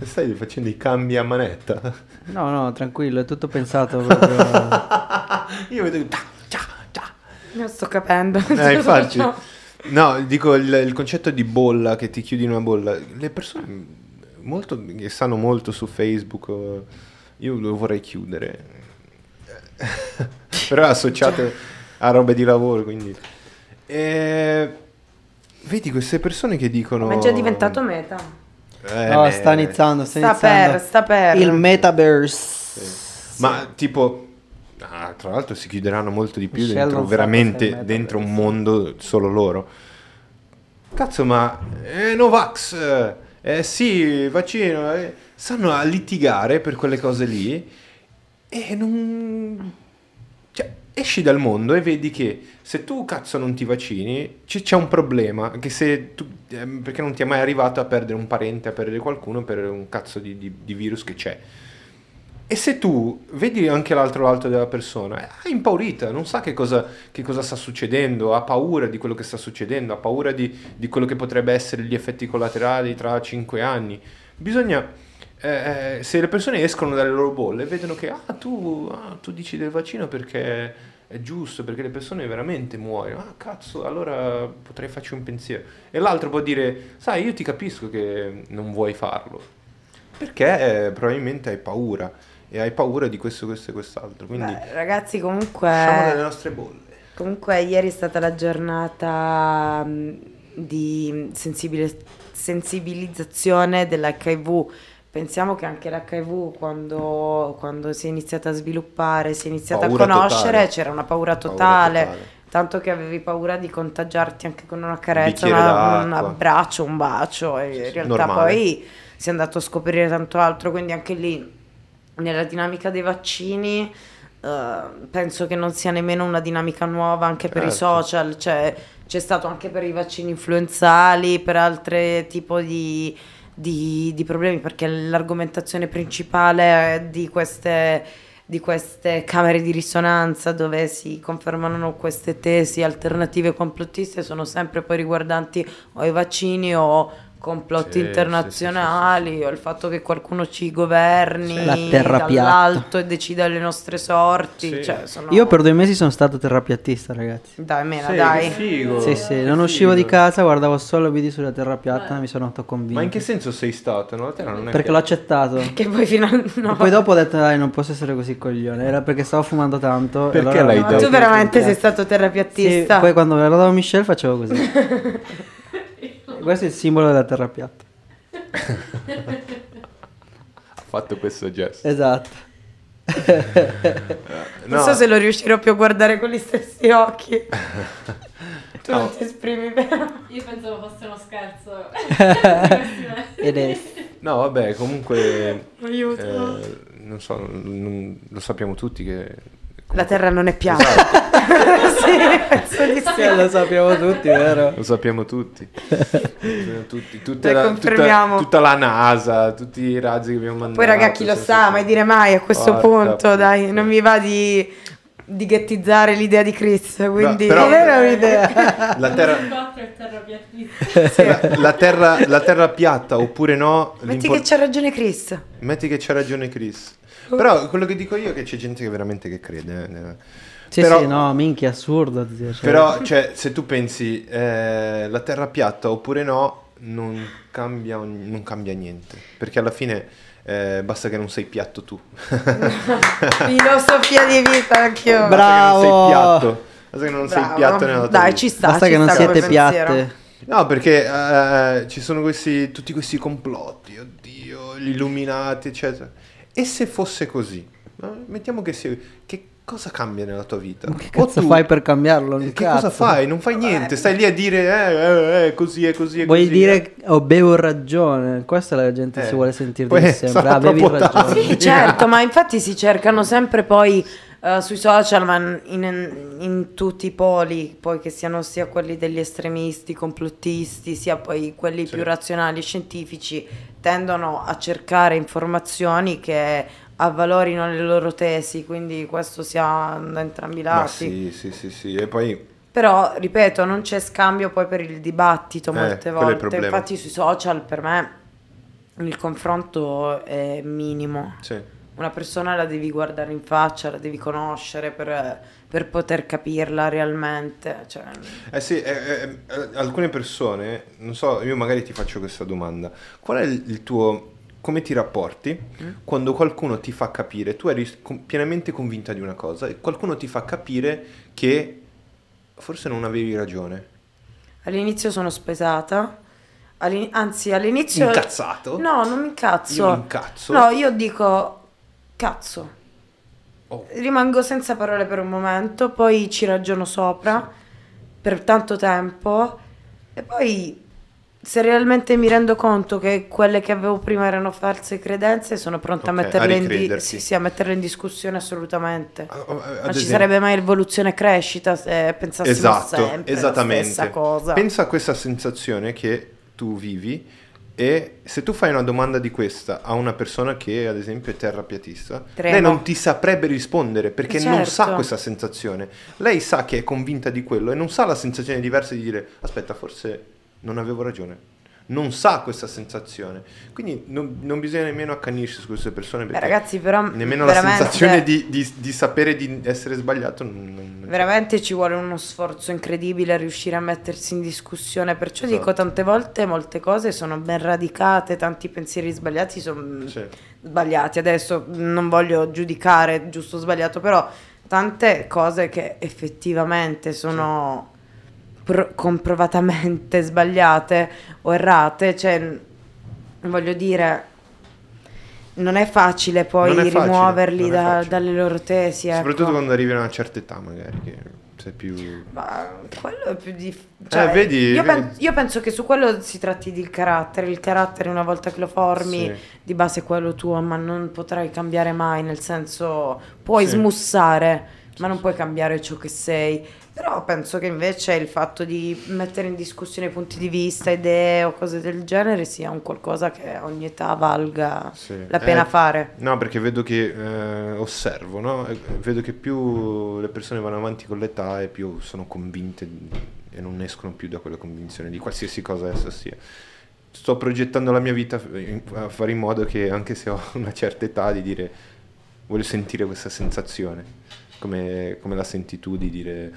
Stai facendo i cambi a manetta? No, no, tranquillo, è tutto pensato [laughs] proprio. Io vedo... ta, ta, ta. Non sto capendo. Eh, [laughs] infatti. No, dico il, il concetto di bolla, che ti chiudi in una bolla. Le persone molto, che stanno molto su Facebook, io lo vorrei chiudere. [laughs] Però è associato a robe di lavoro, quindi... Eh, vedi queste persone che dicono... Ma è già diventato meta. Eh, No, sta iniziando, sta, Sta iniziando. per, sta per. Il metaverse. Ma tipo... ah, tra l'altro si chiuderanno molto di più Michelle dentro, veramente dentro un mondo solo loro. Cazzo, ma eh, Novax, eh, sì, vaccino, eh, stanno a litigare per quelle cose lì e non... Cioè, esci dal mondo e vedi che se tu cazzo non ti vaccini c- c'è un problema, che se tu, ehm, perché non ti è mai arrivato a perdere un parente, a perdere qualcuno per un cazzo di, di- di virus che c'è. E se tu vedi anche l'altro lato della persona, è impaurita, non sa che cosa, che cosa sta succedendo, ha paura di quello che sta succedendo, ha paura di, di quello che potrebbe essere gli effetti collaterali tra cinque anni. Bisogna, eh, eh, se le persone escono dalle loro bolle, vedono che ah, tu, ah, tu dici del vaccino perché è giusto, perché le persone veramente muoiono, ah cazzo, allora potrei farci un pensiero. E l'altro può dire, sai, io ti capisco che non vuoi farlo, perché eh, probabilmente hai paura e hai paura di questo, questo e quest'altro. Quindi Beh, ragazzi, comunque. dalle nostre bolle. Comunque ieri è stata la giornata di sensibilizzazione dell'HIV. Pensiamo che anche l'HIV quando, quando si è iniziata a sviluppare, si è iniziata Paura a conoscere, totale. c'era una paura Paura totale, totale. tanto che avevi paura di contagiarti anche con una carezza, bicchiere una- un abbraccio, un bacio e in realtà normale. poi si è andato a scoprire tanto altro, quindi anche lì nella dinamica dei vaccini eh, penso che non sia nemmeno una dinamica nuova anche per i Certo. social, cioè c'è stato anche per i vaccini influenzali, per altri tipo di, di- di problemi, perché l'argomentazione principale di queste, di queste camere di risonanza dove si confermano queste tesi alternative complottiste sono sempre poi riguardanti o i vaccini o complotti Sì, internazionali o il fatto che qualcuno ci governi La terra piatta. dall'alto e decida le nostre sorti. Sì. Cioè, sono... Io per due mesi sono stato terrapiattista, ragazzi. Dai, mena, Sì, dai. che figo. Sì, sì, che non uscivo di figo. casa, guardavo solo video sulla terra piatta e mi sono autoconvinto. Ma in che senso sei stato? No, la terra non è Perché l'ho piatta. accettato. [laughs] Che poi fino a... no. Poi dopo ho detto, dai, non posso essere così coglione. Era perché stavo fumando tanto. Perché allora l'hai detto? tu veramente sei stato Sì, terrapiattista? poi quando guardavo Michelle facevo così. [laughs] Questo è il simbolo della terra piatta. Ha fatto questo gesto. Esatto. Non No. so se lo riuscirò più a guardare con gli stessi occhi. [laughs] tu No. non ti esprimi bene. Io pensavo fosse uno scherzo. [laughs] Ed è... No, vabbè, comunque... Aiuto. eh, non so, non- lo sappiamo tutti che... La terra non è piatta. Esatto, [laughs] sì, Sì, lo sappiamo tutti, vero? lo sappiamo tutti. Tutti. Tutta, Dai, la, tutta, tutta la NASA, tutti i razzi che abbiamo mandato. Poi raga, chi lo sa, mai dire mai a questo Porca punto, dai, puttana. non mi va di, di ghettizzare l'idea di Chris, quindi... però- Non era un'idea. La terra, 4 è terrapiattista. la, la terra, la terra piatta oppure no? Metti che c'ha ragione Chris. Metti che c'ha ragione Chris. Però quello che dico io è che c'è gente che veramente che crede. eh. Sì, Però- sì, no, minchia, assurdo. zio, cioè. Però, cioè, se tu pensi eh, la terra piatta oppure no, non cambia, non cambia niente. Perché alla fine eh, basta che non sei piatto tu. [laughs] Filosofia di vita anch'io. Basta non sei Bravo! piatto. Basta che non sei Bravo. piatto nella tua Dai, vita. ci sta. Basta ci che non sta come siete pensiero. piatte. No, perché eh, ci sono questi, tutti questi complotti, oddio, gli illuminati, eccetera. E se fosse così? No? Mettiamo che sia... Che cosa cambia nella tua vita? Che O cazzo tu- fai per cambiarlo? Un Che cazzo. cosa fai? Non fai niente, stai lì a dire eh, eh, eh, così è così è Vuoi così. dire avevo ragione? Questa la gente Eh, si vuole sentire dire sempre. Avevi troppo ragione. Sì, certo, ma infatti si cercano sempre poi eh, sui social, ma in, in tutti i poli, poi che siano sia quelli degli estremisti, complottisti, sia poi quelli Sì. più razionali e scientifici, tendono a cercare informazioni che avvalorino le loro tesi, quindi questo sia da entrambi i lati. sì, sì, sì, sì. E poi Però, ripeto, non c'è scambio poi per il dibattito Eh, molte il volte. Infatti sui social per me il confronto è minimo. sì. Una persona la devi guardare in faccia, la devi conoscere per, per poter capirla realmente. Cioè, Eh sì, eh, eh, eh, alcune persone, non so, io magari ti faccio questa domanda. Qual è il, tuo... come ti rapporti Mm. quando qualcuno ti fa capire, tu eri pienamente convinta di una cosa e qualcuno ti fa capire che forse non avevi ragione. all'inizio sono spesata, all'in- anzi all'inizio... Incazzato? No, non mi incazzo. Io mi incazzo. No, io dico cazzo. Oh. Rimango senza parole per un momento, poi ci ragiono sopra per tanto tempo e poi se realmente mi rendo conto che quelle che avevo prima erano false credenze, sono pronta Ok, a, metterle a in di- sì, sì, a metterle in discussione assolutamente. Ad non ci esempio- sarebbe mai evoluzione e crescita se pensassimo Esatto, sempre esattamente. la stessa cosa. Pensa a questa sensazione che tu vivi e se tu fai una domanda di questa a una persona che ad esempio è terrapiatista, Tremo. lei non ti saprebbe rispondere perché non Certo. sa questa sensazione. Lei sa che è convinta di quello e non sa la sensazione diversa di dire aspetta, forse non avevo ragione. Non sa questa sensazione. Quindi non, non bisogna nemmeno accanirsi su queste persone Beh, perché ragazzi, però nemmeno la sensazione di, di- di sapere di essere sbagliato non, non-. Veramente ci vuole uno sforzo incredibile a riuscire a mettersi in discussione, perciò Esatto. dico tante volte molte cose sono ben radicate, tanti pensieri sbagliati sono Sì. sbagliati. Adesso non voglio giudicare giusto o sbagliato, però tante cose che effettivamente sono pro- comprovatamente sbagliate o errate, cioè voglio dire non è facile poi è facile, rimuoverli da- facile. dalle loro tesi. Soprattutto ecco. quando arrivi a una certa età, magari, che sei più... Ma quello è più difficile. Eh, vedi, io, vedi. pen- io penso che su quello si tratti di carattere. Il carattere, una volta che lo formi, Sì. di base è quello tuo, ma non potrai cambiare mai. Nel senso, puoi Sì. smussare, ma non puoi cambiare ciò che sei. Però penso che invece il fatto di mettere in discussione punti di vista, idee o cose del genere sia un qualcosa che a ogni età valga Sì. la pena Eh, fare. No, perché vedo che eh, osservo, no? E Vedo che più le persone vanno avanti con l'età e più sono convinte e non escono più da quella convinzione di qualsiasi cosa essa sia. Sto progettando la mia vita a fare in modo che anche se ho [laughs] una certa età di dire voglio sentire questa sensazione, come, come la senti tu di dire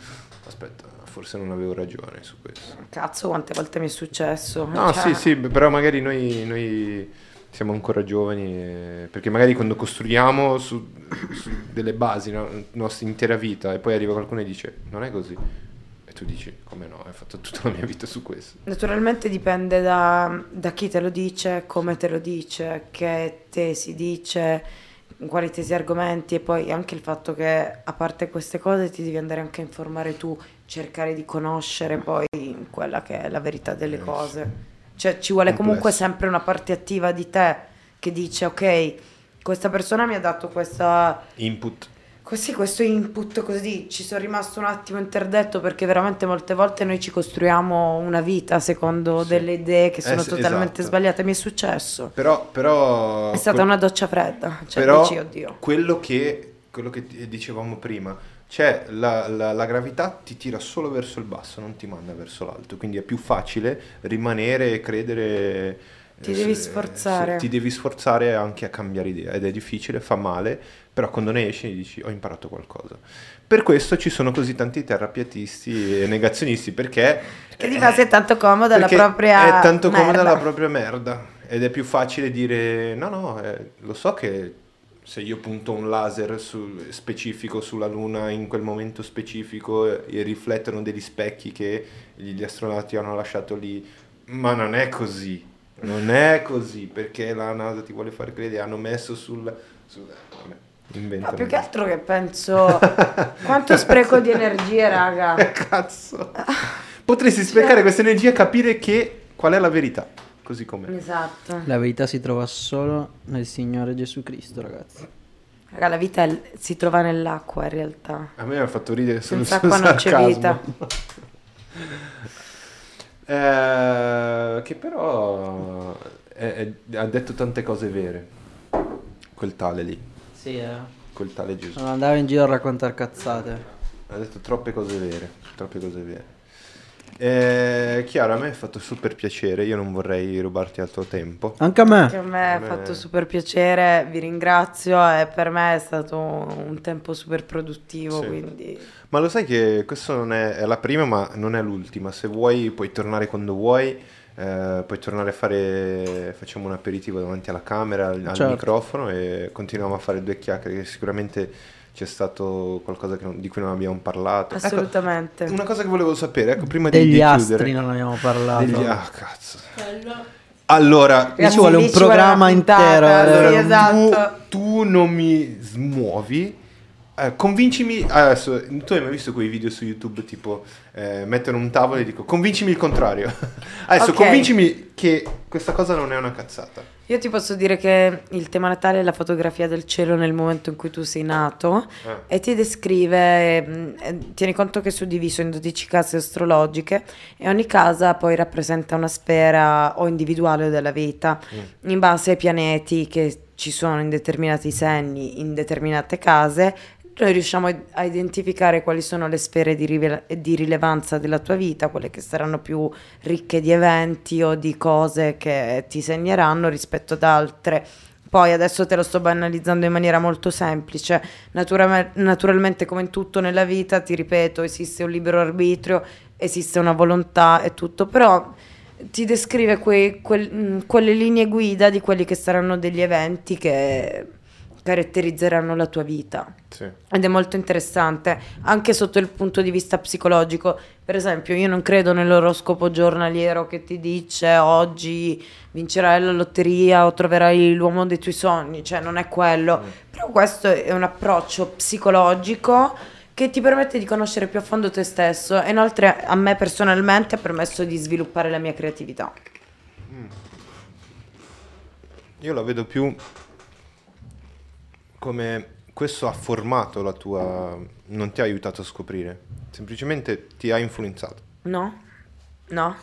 aspetta, forse non avevo ragione su questo. Cazzo, quante volte mi è successo. No, Cioè, sì, sì, però magari noi, noi siamo ancora giovani, eh, perché magari quando costruiamo su, su delle basi, no, la nostra intera vita, e poi arriva qualcuno e dice, non è così. E tu dici, come no, hai fatto tutta la mia vita su questo. Naturalmente dipende da, da chi te lo dice, come te lo dice, che tesi dice, quali tesi argomenti e poi anche il fatto che a parte queste cose ti devi andare anche a informare tu, cercare di conoscere poi quella che è la verità delle sì. cose. Cioè ci vuole comunque Complesso. sempre una parte attiva di te che dice ok, questa persona mi ha dato questa Input. Così questo input così ci sono rimasto un attimo interdetto perché veramente molte volte noi ci costruiamo una vita secondo Sì. delle idee che Eh, sono sì, totalmente esatto. sbagliate. Mi è successo. Però, però È stata quel- una doccia fredda. Cioè, però dici, oddio. quello che, quello che dicevamo prima, cioè la, la- la gravità ti tira solo verso il basso, non ti manda verso l'alto, quindi è più facile rimanere e credere. Ti devi sforzare. ti devi sforzare anche a cambiare idea ed è difficile, fa male, però quando ne esci dici ho imparato qualcosa. Per questo ci sono così tanti terrapiatisti e negazionisti perché... Che di base è tanto comoda la propria È tanto comoda merda. la propria merda ed è più facile dire no no, eh, lo so che se io punto un laser su- specifico sulla Luna in quel momento specifico e riflettono degli specchi che gli astronauti hanno lasciato lì, ma non è così, non è così perché la NASA ti vuole far credere, hanno messo sul... sul vabbè, inventano. No, più che altro che penso quanto spreco di energie, raga. [laughs] Cazzo. Potresti sprecare questa energia e capire che qual è la verità, così com'è. Esatto. La verità si trova solo nel Signore Gesù Cristo, ragazzi. Raga, la vita è- si trova nell'acqua in realtà. A me mi ha fatto ridere solo Senza acqua non c'è sarcasmo. vita. [laughs] Eh, che però è- è- ha detto tante cose vere, quel tale lì, Sì, eh. quel tale Gesù. Non andava in giro a raccontare cazzate. Ha detto troppe cose vere, troppe cose vere. Eh, Chiara, a me ha fatto super piacere, io non vorrei rubarti altro tempo. Anche a me. Che a me me- fatto super piacere, vi ringrazio e per me è stato un tempo super produttivo, Sì. quindi Ma lo sai che questa non è, è la prima, ma non è l'ultima. Se vuoi puoi tornare quando vuoi, eh, puoi tornare a fare, facciamo un aperitivo davanti alla camera, al, al Certo. microfono e continuiamo a fare due chiacchiere, che sicuramente c'è stato qualcosa che non- di cui non abbiamo parlato. Ecco, assolutamente. una cosa che volevo sapere, ecco, prima di, Degli di astri chiudere. non abbiamo parlato. Degli- ah, cazzo. Quello. Allora, Qui ci vuole un programma intero, eh. sì, allora, esatto. tu, tu non mi smuovi. eh, convincimi adesso. Tu hai mai visto quei video su YouTube tipo eh, mettono un tavolo e dico convincimi il contrario. [laughs] adesso Ok. convincimi che questa cosa non è una cazzata. Io ti posso dire che il tema Natale è la fotografia del cielo nel momento in cui tu sei nato Eh. e ti descrive, mh, eh, tieni conto che è suddiviso in 12 case astrologiche e ogni casa poi rappresenta una sfera o individuale della vita in base ai pianeti che ci sono in determinati segni, in determinate case. Noi riusciamo a- identificare quali sono le sfere di, rivela- di rilevanza della tua vita, quelle che saranno più ricche di eventi o di cose che ti segneranno rispetto ad altre. Poi adesso te lo sto banalizzando in maniera molto semplice. Naturalme- naturalmente, come in tutto nella vita, ti ripeto, esiste un libero arbitrio, esiste una volontà e tutto, però ti descrive quei- quel- quelle linee guida di quelli che saranno degli eventi che caratterizzeranno la tua vita. Sì. Ed è molto interessante anche sotto il punto di vista psicologico. Per esempio, io non credo nell'oroscopo giornaliero che ti dice oggi vincerai la lotteria o troverai l'uomo dei tuoi sogni, cioè non è quello. Però questo è un approccio psicologico che ti permette di conoscere più a fondo te stesso e inoltre a me personalmente ha permesso di sviluppare la mia creatività. Io la vedo più come questo ha formato la tua... non ti ha aiutato a scoprire, semplicemente ti ha influenzato. No? No?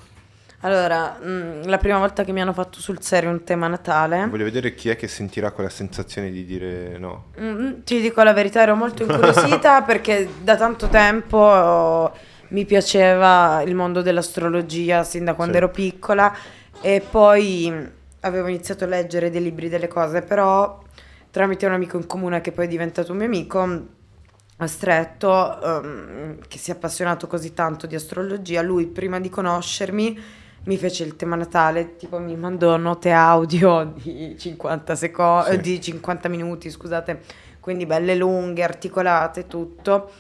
Allora, mm, la prima volta che mi hanno fatto sul serio un tema Natale... Voglio vedere chi è che sentirà quella sensazione di dire no. Mm, ti dico la verità, ero molto incuriosita [laughs] perché da tanto tempo oh, mi piaceva il mondo dell'astrologia sin da quando Sì. ero piccola e poi mm, avevo iniziato a leggere dei libri, delle cose, però tramite un amico in comune che poi è diventato un mio amico mm, stretto, ehm, che si è appassionato così tanto di astrologia, lui prima di conoscermi mi fece il tema natale, tipo mi mandò note audio [laughs] di 50 secondi, Sì. di 50 minuti, scusate, quindi belle lunghe, articolate, tutto.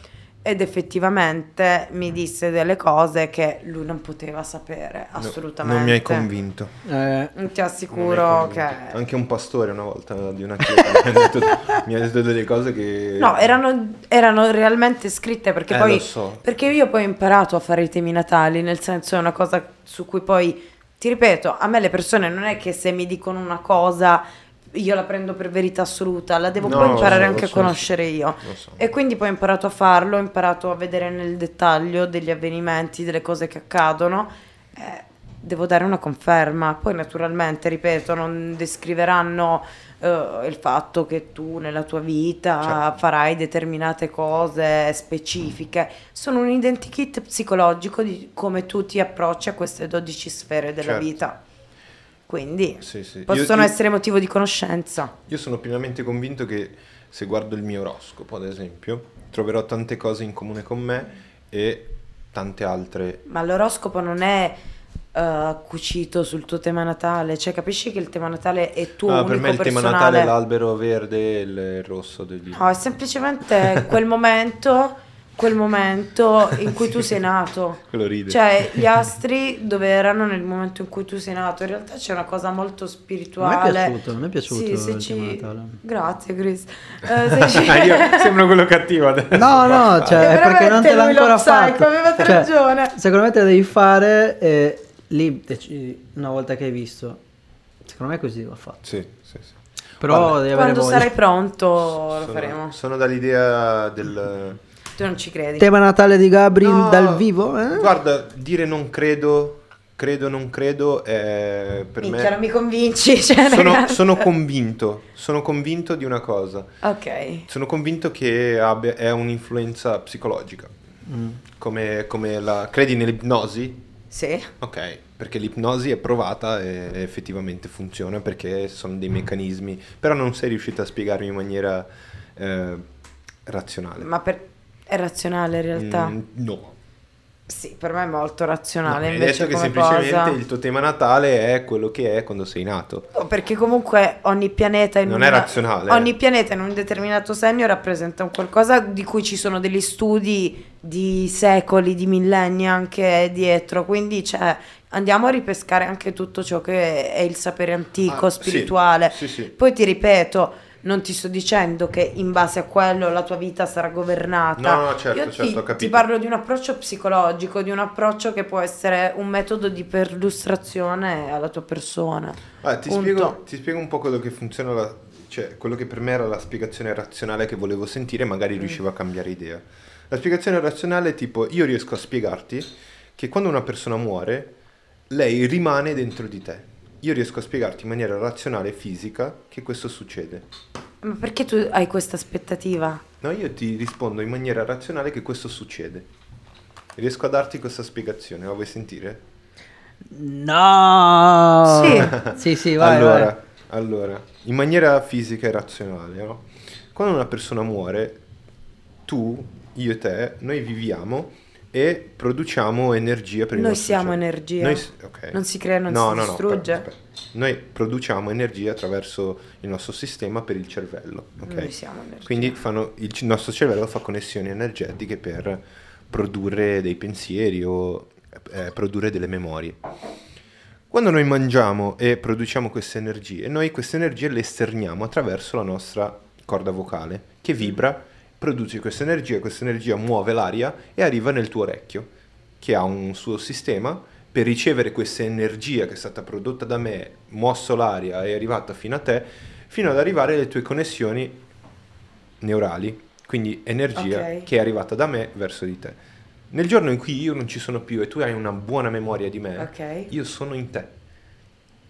Ed effettivamente mi disse delle cose che lui non poteva sapere, No, assolutamente. non mi hai convinto. Eh, Ti assicuro che... Anche un pastore una volta di una chiesa mi, ha detto, [laughs] mi ha detto delle cose che... No, erano, erano realmente scritte perché Eh, poi... lo so. Perché io poi ho imparato a fare i temi natali, nel senso è una cosa su cui poi, ti ripeto, a me le persone non è che se mi dicono una cosa io la prendo per verità assoluta, la devo No, poi imparare so, anche lo a so. conoscere io. So. E quindi poi ho imparato a farlo, ho imparato a vedere nel dettaglio degli avvenimenti, delle cose che accadono. Eh, devo dare una conferma. Poi naturalmente, ripeto, non descriveranno eh, il fatto che tu nella tua vita Certo. farai determinate cose specifiche. Sono un identikit psicologico di come tu ti approcci a queste 12 sfere della Certo. vita. Quindi Sì, sì. possono Io- essere motivo di conoscenza. Io sono pienamente convinto che se guardo il mio oroscopo, ad esempio, troverò tante cose in comune con me e tante altre. Ma l'oroscopo non è eh, cucito sul tuo tema natale, cioè capisci che il tema natale è tuo Ah, per me il tema personale. Natale è l'albero verde e il rosso degli... No, è semplicemente quel momento, quel momento [laughs] in cui tu sei nato. Quello ride. Cioè, gli astri dove erano nel momento in cui tu sei nato. In realtà c'è una cosa molto spirituale. è piaciuto, me è piaciuto Sì, se ci... Grazie, Chris. [laughs] Se ci- io sembro quello cattivo adesso. No, no, [laughs] cioè, È perché non te l'ha ancora fatto. avevate Cioè, ragione. Secondo me te la devi fare e lì una volta che hai visto. Secondo me così va fatto. Sì, sì, sì. Però Guarda, devi avere Quando voglia. sarai pronto lo Sono, faremo. sono dall'idea del... Tu non ci credi. Tema Natale di Gabri No, dal vivo? Eh? Guarda, dire non credo, credo non credo è per Minchia, non me... mi convinci. [laughs] Cioè, Sono, sono convinto, sono convinto di una cosa. Ok. Sono convinto che abbia, è un'influenza psicologica. Mm. Come, come la... Credi nell'ipnosi? Sì. Ok, perché l'ipnosi è provata e effettivamente funziona perché sono dei meccanismi, però non sei riuscito a spiegarmi in maniera eh, razionale. Ma per... è razionale in realtà. Mm, no. Sì, per me è molto No, razionale. hai invece detto che semplicemente cosa... il tuo tema natale è quello che è quando sei nato. No, Perché comunque ogni pianeta in Non un- è razionale. Ogni pianeta in un determinato segno rappresenta un qualcosa di cui ci sono degli studi di secoli, di millenni anche dietro. Quindi cioè, andiamo a ripescare anche tutto ciò che è il sapere antico, Ah, sì, spirituale. Sì, sì. Poi ti ripeto, non ti sto dicendo che in base a quello la tua vita sarà governata. No, no, certo, Io certo, ti, ho capito. ti parlo di un approccio psicologico, di un approccio che può essere un metodo di perlustrazione alla tua persona. Ah, ti, spiego, ti spiego un po' quello che funziona, la- cioè quello che per me era la spiegazione razionale che volevo sentire, magari Mm. riuscivo a cambiare idea. La spiegazione razionale è tipo, io riesco a spiegarti che quando una persona muore, lei rimane dentro di te. Io riesco a spiegarti in maniera razionale e fisica che questo succede. Ma perché tu hai questa aspettativa? No, io ti rispondo in maniera razionale che questo succede. Riesco a darti questa spiegazione, la vuoi sentire? No! Sì. [laughs] sì, sì, vai, allora, vai. allora, in maniera fisica e razionale, no? Quando una persona muore, tu, io e te, noi viviamo e produciamo energia per il Noi nostro siamo energia. Noi s- ok. Non si crea, non No, si no, no, distrugge. aspetta, aspetta. Noi produciamo energia attraverso il nostro sistema per il cervello, ok? Noi siamo energia. Quindi fanno- il c- nostro cervello fa connessioni energetiche per produrre dei pensieri o eh, produrre delle memorie. Quando noi mangiamo e produciamo queste energie, noi queste energie le esterniamo attraverso la nostra corda vocale che vibra, produce questa energia, questa energia muove l'aria e arriva nel tuo orecchio, che ha un suo sistema per ricevere questa energia che è stata prodotta da me, mosso l'aria e è arrivata fino a te, fino ad arrivare alle tue connessioni neurali, quindi energia Ok. che è arrivata da me verso di te. Nel giorno in cui io non ci sono più e tu hai una buona memoria di me, Ok. io sono in te.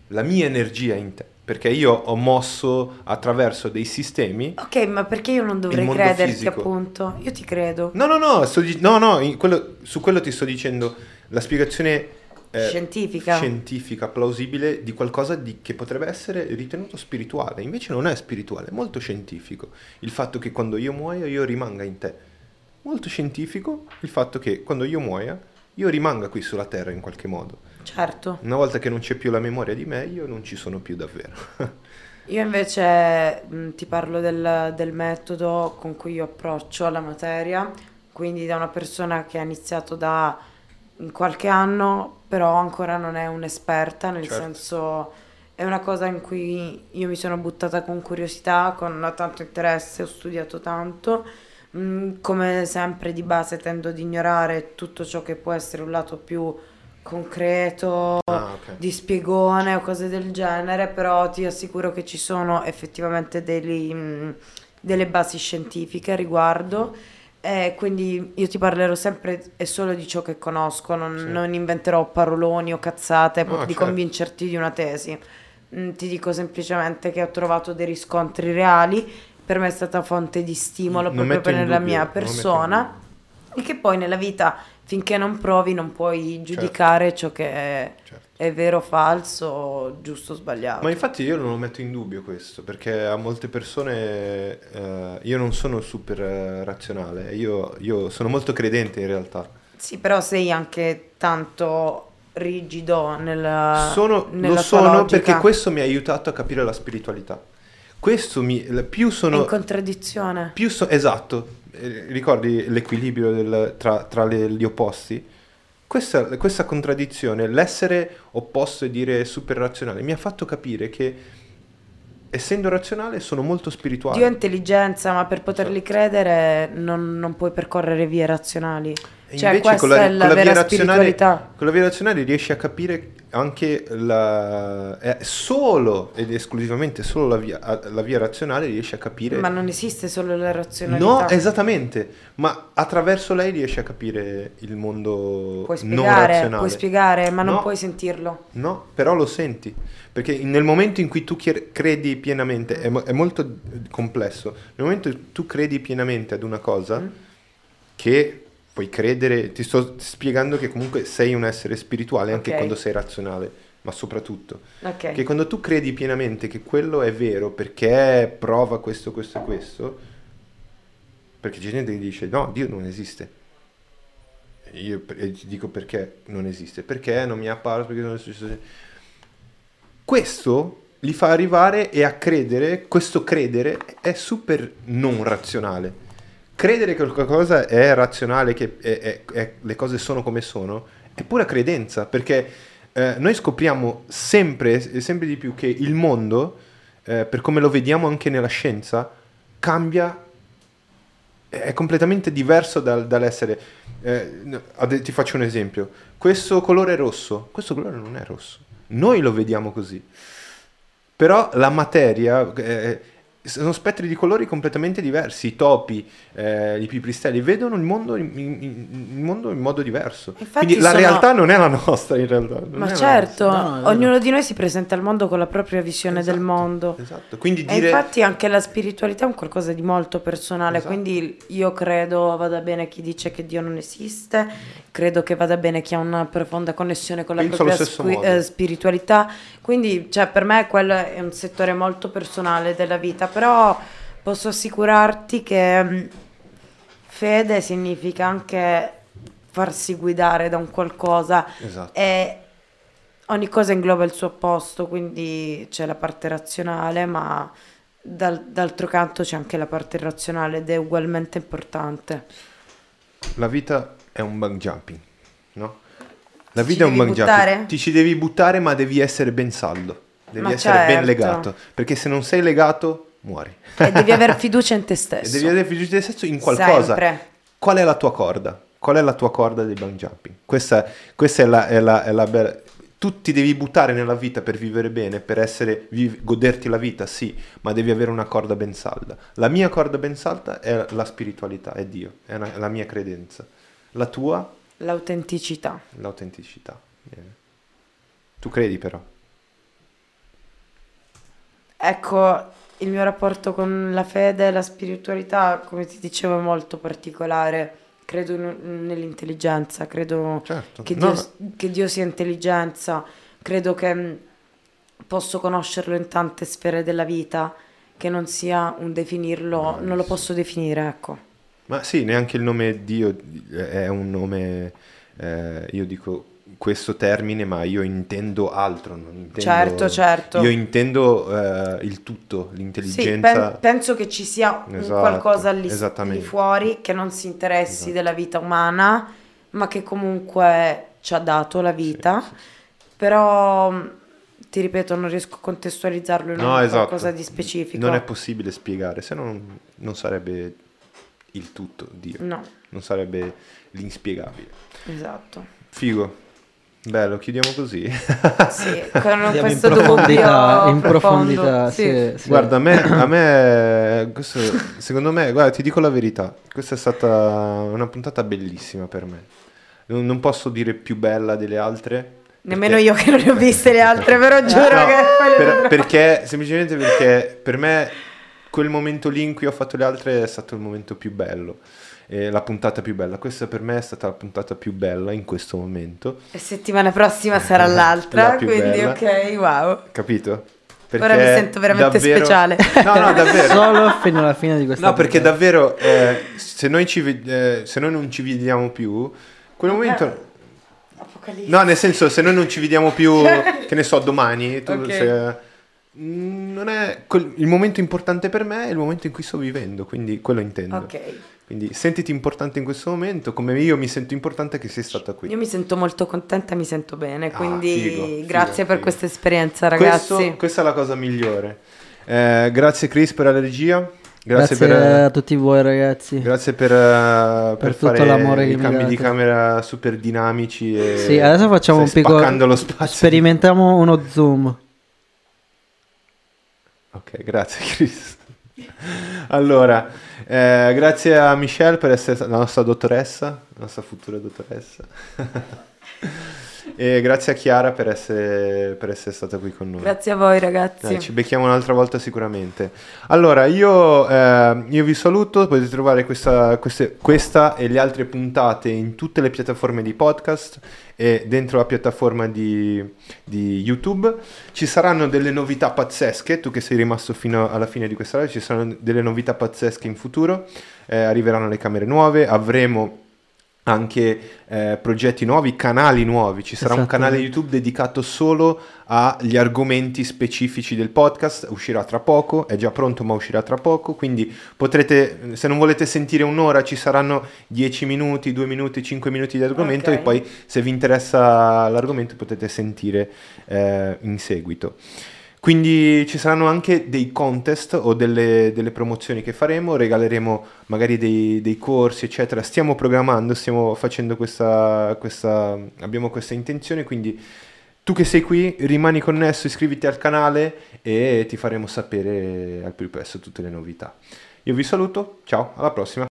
La mia energia è in te, perché io ho mosso attraverso dei sistemi. Ok, ma perché io non dovrei crederti fisico. appunto? Io ti credo. No, no, no, sto di- no, no, quello- su quello ti sto dicendo la spiegazione eh, Scientifica. scientifica, plausibile di qualcosa di- che potrebbe essere ritenuto spirituale. Invece non è spirituale, è molto scientifico. Il fatto che quando io muoia io rimanga in te. Molto scientifico il fatto che quando io muoia io rimanga qui sulla terra in qualche modo. Certo. Una volta che non c'è più la memoria di me, io non ci sono più davvero. [laughs] Io invece mh, ti parlo del, del metodo con cui io approccio alla materia, quindi da una persona che ha iniziato da qualche anno, però ancora non è un'esperta, nel Certo. senso è una cosa in cui io mi sono buttata con curiosità, con tanto interesse, ho studiato tanto. Come sempre di base tendo ad ignorare tutto ciò che può essere un lato più concreto, Ah, ok. di spiegone o cose del genere, però ti assicuro che ci sono effettivamente degli, mh, delle basi scientifiche a riguardo. E quindi io ti parlerò sempre e solo di ciò che conosco, non, Sì. non inventerò paroloni o cazzate No, di certo. convincerti di una tesi. Mm, Ti dico semplicemente che ho trovato dei riscontri reali, per me è stata fonte di stimolo Non proprio per nella dubbio, mia persona e che poi nella vita finché non provi non puoi giudicare ciò che è, Certo. è vero o falso, giusto o sbagliato. Ma infatti io non lo metto in dubbio questo, perché a molte persone eh, io non sono super eh, razionale, io, io sono molto credente in realtà. Sì, però sei anche tanto rigido nella, Sono, nella lo sono logica. perché questo mi ha aiutato a capire la spiritualità. Questo mi, più È sono... in contraddizione. Più so- esatto, Eh, ricordi l'equilibrio del- tra, tra le- gli opposti? Questa, questa contraddizione, l'essere opposto e dire super razionale, mi ha fatto capire che essendo razionale sono molto spirituale. Dio è intelligenza, ma per poterli Esatto. credere non, non puoi percorrere vie razionali. Cioè, invece con la, la con la razionale, con la via razionale riesci a capire anche la, è solo ed esclusivamente solo la via, la via razionale riesci a capire Ma non esiste solo la razionalità. No, esattamente, ma attraverso lei riesci a capire il mondo Puoi non spiegare, razionale. puoi spiegare, ma non No. puoi sentirlo. No, però lo senti, perché nel momento in cui tu credi pienamente, è, è molto eh, complesso, nel momento in cui tu credi pienamente ad una cosa, Mm. che puoi credere, ti sto spiegando che comunque sei un essere spirituale anche Ok. quando sei razionale, ma soprattutto, Ok. che quando tu credi pienamente che quello è vero perché prova questo, questo e questo, perché c'è gente che dice no, Dio non esiste. E Io e ti dico perché non esiste, perché non mi è apparso, perché non è successo. Questo li fa arrivare e a credere, questo credere è super non razionale. Credere che qualcosa è razionale, che è- è- è- le cose sono come sono, è pura credenza, perché eh, noi scopriamo sempre e sempre di più che il mondo, eh, per come lo vediamo anche nella scienza, cambia, è completamente diverso dal- dall'essere... eh, ti faccio un esempio, questo colore rosso, questo colore non è rosso, noi lo vediamo così, però la materia... eh, sono spettri di colori completamente diversi. I topi, eh, i pipistrelli vedono il mondo in, in- in- il mondo in modo diverso. Infatti Quindi la sono- realtà non è la nostra, in realtà. non Ma la certo, No, ognuno di noi si presenta al mondo con la propria visione del Esatto, mondo. Esatto. Quindi E dire infatti anche la spiritualità è un qualcosa di molto personale, Esatto. quindi io credo vada bene chi dice che Dio non esiste, credo che vada bene chi ha una profonda connessione con la Penso propria modo. eh, spiritualità, quindi cioè, per me quello è un settore molto personale della vita, però posso assicurarti che mh, fede significa anche farsi guidare da un qualcosa Esatto. e ogni cosa ingloba il suo opposto, quindi c'è la parte razionale, ma dal- d'altro canto c'è anche la parte irrazionale ed è ugualmente importante. La vita è un bug jumping, no? La Ci vita è un buttare? jumping. Ti ci devi buttare, ma devi essere ben saldo. Devi Ma essere ben certo. legato. Perché se non sei legato, muori. E devi avere fiducia in te [laughs] E stesso. devi avere fiducia in te stesso in qualcosa. Sempre. Qual è la tua corda? Qual è la tua corda del bungee jumping? Questa, questa è, la, è la- è la bella... Tu ti devi buttare nella vita per vivere bene, per essere, vi- goderti la vita, sì, ma devi avere una corda ben salda. La mia corda ben salda è la spiritualità, è Dio, è, una- è la mia credenza. La tua, L'autenticità. l'autenticità. Eh. Tu credi però. Ecco, il mio rapporto con la fede e la spiritualità, come ti dicevo, è molto particolare. Credo in- nell'intelligenza, credo Certo. che No, Dio, che Dio sia intelligenza, credo che mh, posso conoscerlo in tante sfere della vita, che non sia un definirlo, non lo posso definire, ecco. Ma sì, neanche il nome Dio è un nome, eh, io dico questo termine, ma io intendo altro, non intendo... Certo, certo. Io intendo eh, il tutto, Sì, l'intelligenza... pen- penso che ci sia un Esatto, qualcosa lì, lì fuori che non si interessi Esatto. della vita umana, ma che comunque ci ha dato la vita. Però, mh, ti ripeto, non riesco a contestualizzarlo in No, un esatto. qualcosa di specifico. Non è possibile spiegare, se no non, non sarebbe il tutto Dio, No, non sarebbe l'inspiegabile. esatto. Figo, bello, chiudiamo così. Sì, [laughs] con Andiamo in questo profondità, in profondità, Sì. sì, sì. Guarda, a me, a me [coughs] questo, secondo me, guarda, ti dico la verità, questa è stata una puntata bellissima per me. Non, non posso dire più bella delle altre. Nemmeno perché- io che non le ho viste le altre, però giuro No, che per- perché semplicemente perché per me quel momento lì in cui ho fatto le altre è stato il momento più bello eh, la puntata più bella questa per me è stata la puntata più bella in questo momento E settimana prossima sarà l'altra, La quindi bella. ok, wow. capito? Ora mi sento veramente speciale. no no davvero Solo fino alla fine di questa no perché puntata. davvero eh, se, noi ci eh, se noi non ci vediamo più quel Ok. momento Apocalisse. No, nel senso, se noi non ci vediamo più, [laughs] che ne so, domani, tu, Ok. se- Mm, non è quel- il momento importante per me è il momento in cui sto vivendo, quindi quello intendo. Ok. Quindi sentiti importante in questo momento, come io mi sento importante che sei stata qui. Io mi sento molto contenta, mi sento bene, Ah, quindi figo, figo, grazie per figo. questa esperienza ragazzi. Questo- questa è la cosa migliore. Eh, grazie Chris per la regia, grazie, Grazie, per, a tutti voi ragazzi. grazie per, per tutto fare l'amore i cambi di camera super dinamici. E Sì, adesso facciamo un piccolo... spaccando lo spazio. Sperimentiamo uno zoom. Ok, grazie Chris. Allora, eh, grazie a Michelle per essere la nostra dottoressa, la nostra futura dottoressa. [laughs] e grazie a Chiara per essere, per essere stata qui con noi. Grazie a voi ragazzi. Dai, ci becchiamo un'altra volta sicuramente. Allora, io, eh, io vi saluto, potete trovare questa, queste- questa e le altre puntate in tutte le piattaforme di podcast e dentro la piattaforma di, di YouTube. Ci saranno delle novità pazzesche, tu che sei rimasto fino alla fine di questa live, ci saranno delle novità pazzesche in futuro, Eh, arriveranno le camere nuove, avremo anche eh, progetti nuovi, canali nuovi. Ci sarà un canale YouTube dedicato solo agli argomenti specifici del podcast. Uscirà tra poco, è già pronto, ma uscirà tra poco. Quindi potrete, se non volete sentire un'ora, ci saranno 10 minuti, 2 minuti, 5 minuti di argomento. Ok. E poi, se vi interessa l'argomento, potete sentire eh, in seguito. Quindi ci saranno anche dei contest o delle, delle promozioni che faremo, regaleremo magari dei, dei corsi, eccetera. Stiamo programmando, stiamo facendo questa, questa, abbiamo questa intenzione, quindi tu che sei qui rimani connesso, iscriviti al canale e ti faremo sapere al più presto tutte le novità. Io vi saluto, ciao, alla prossima.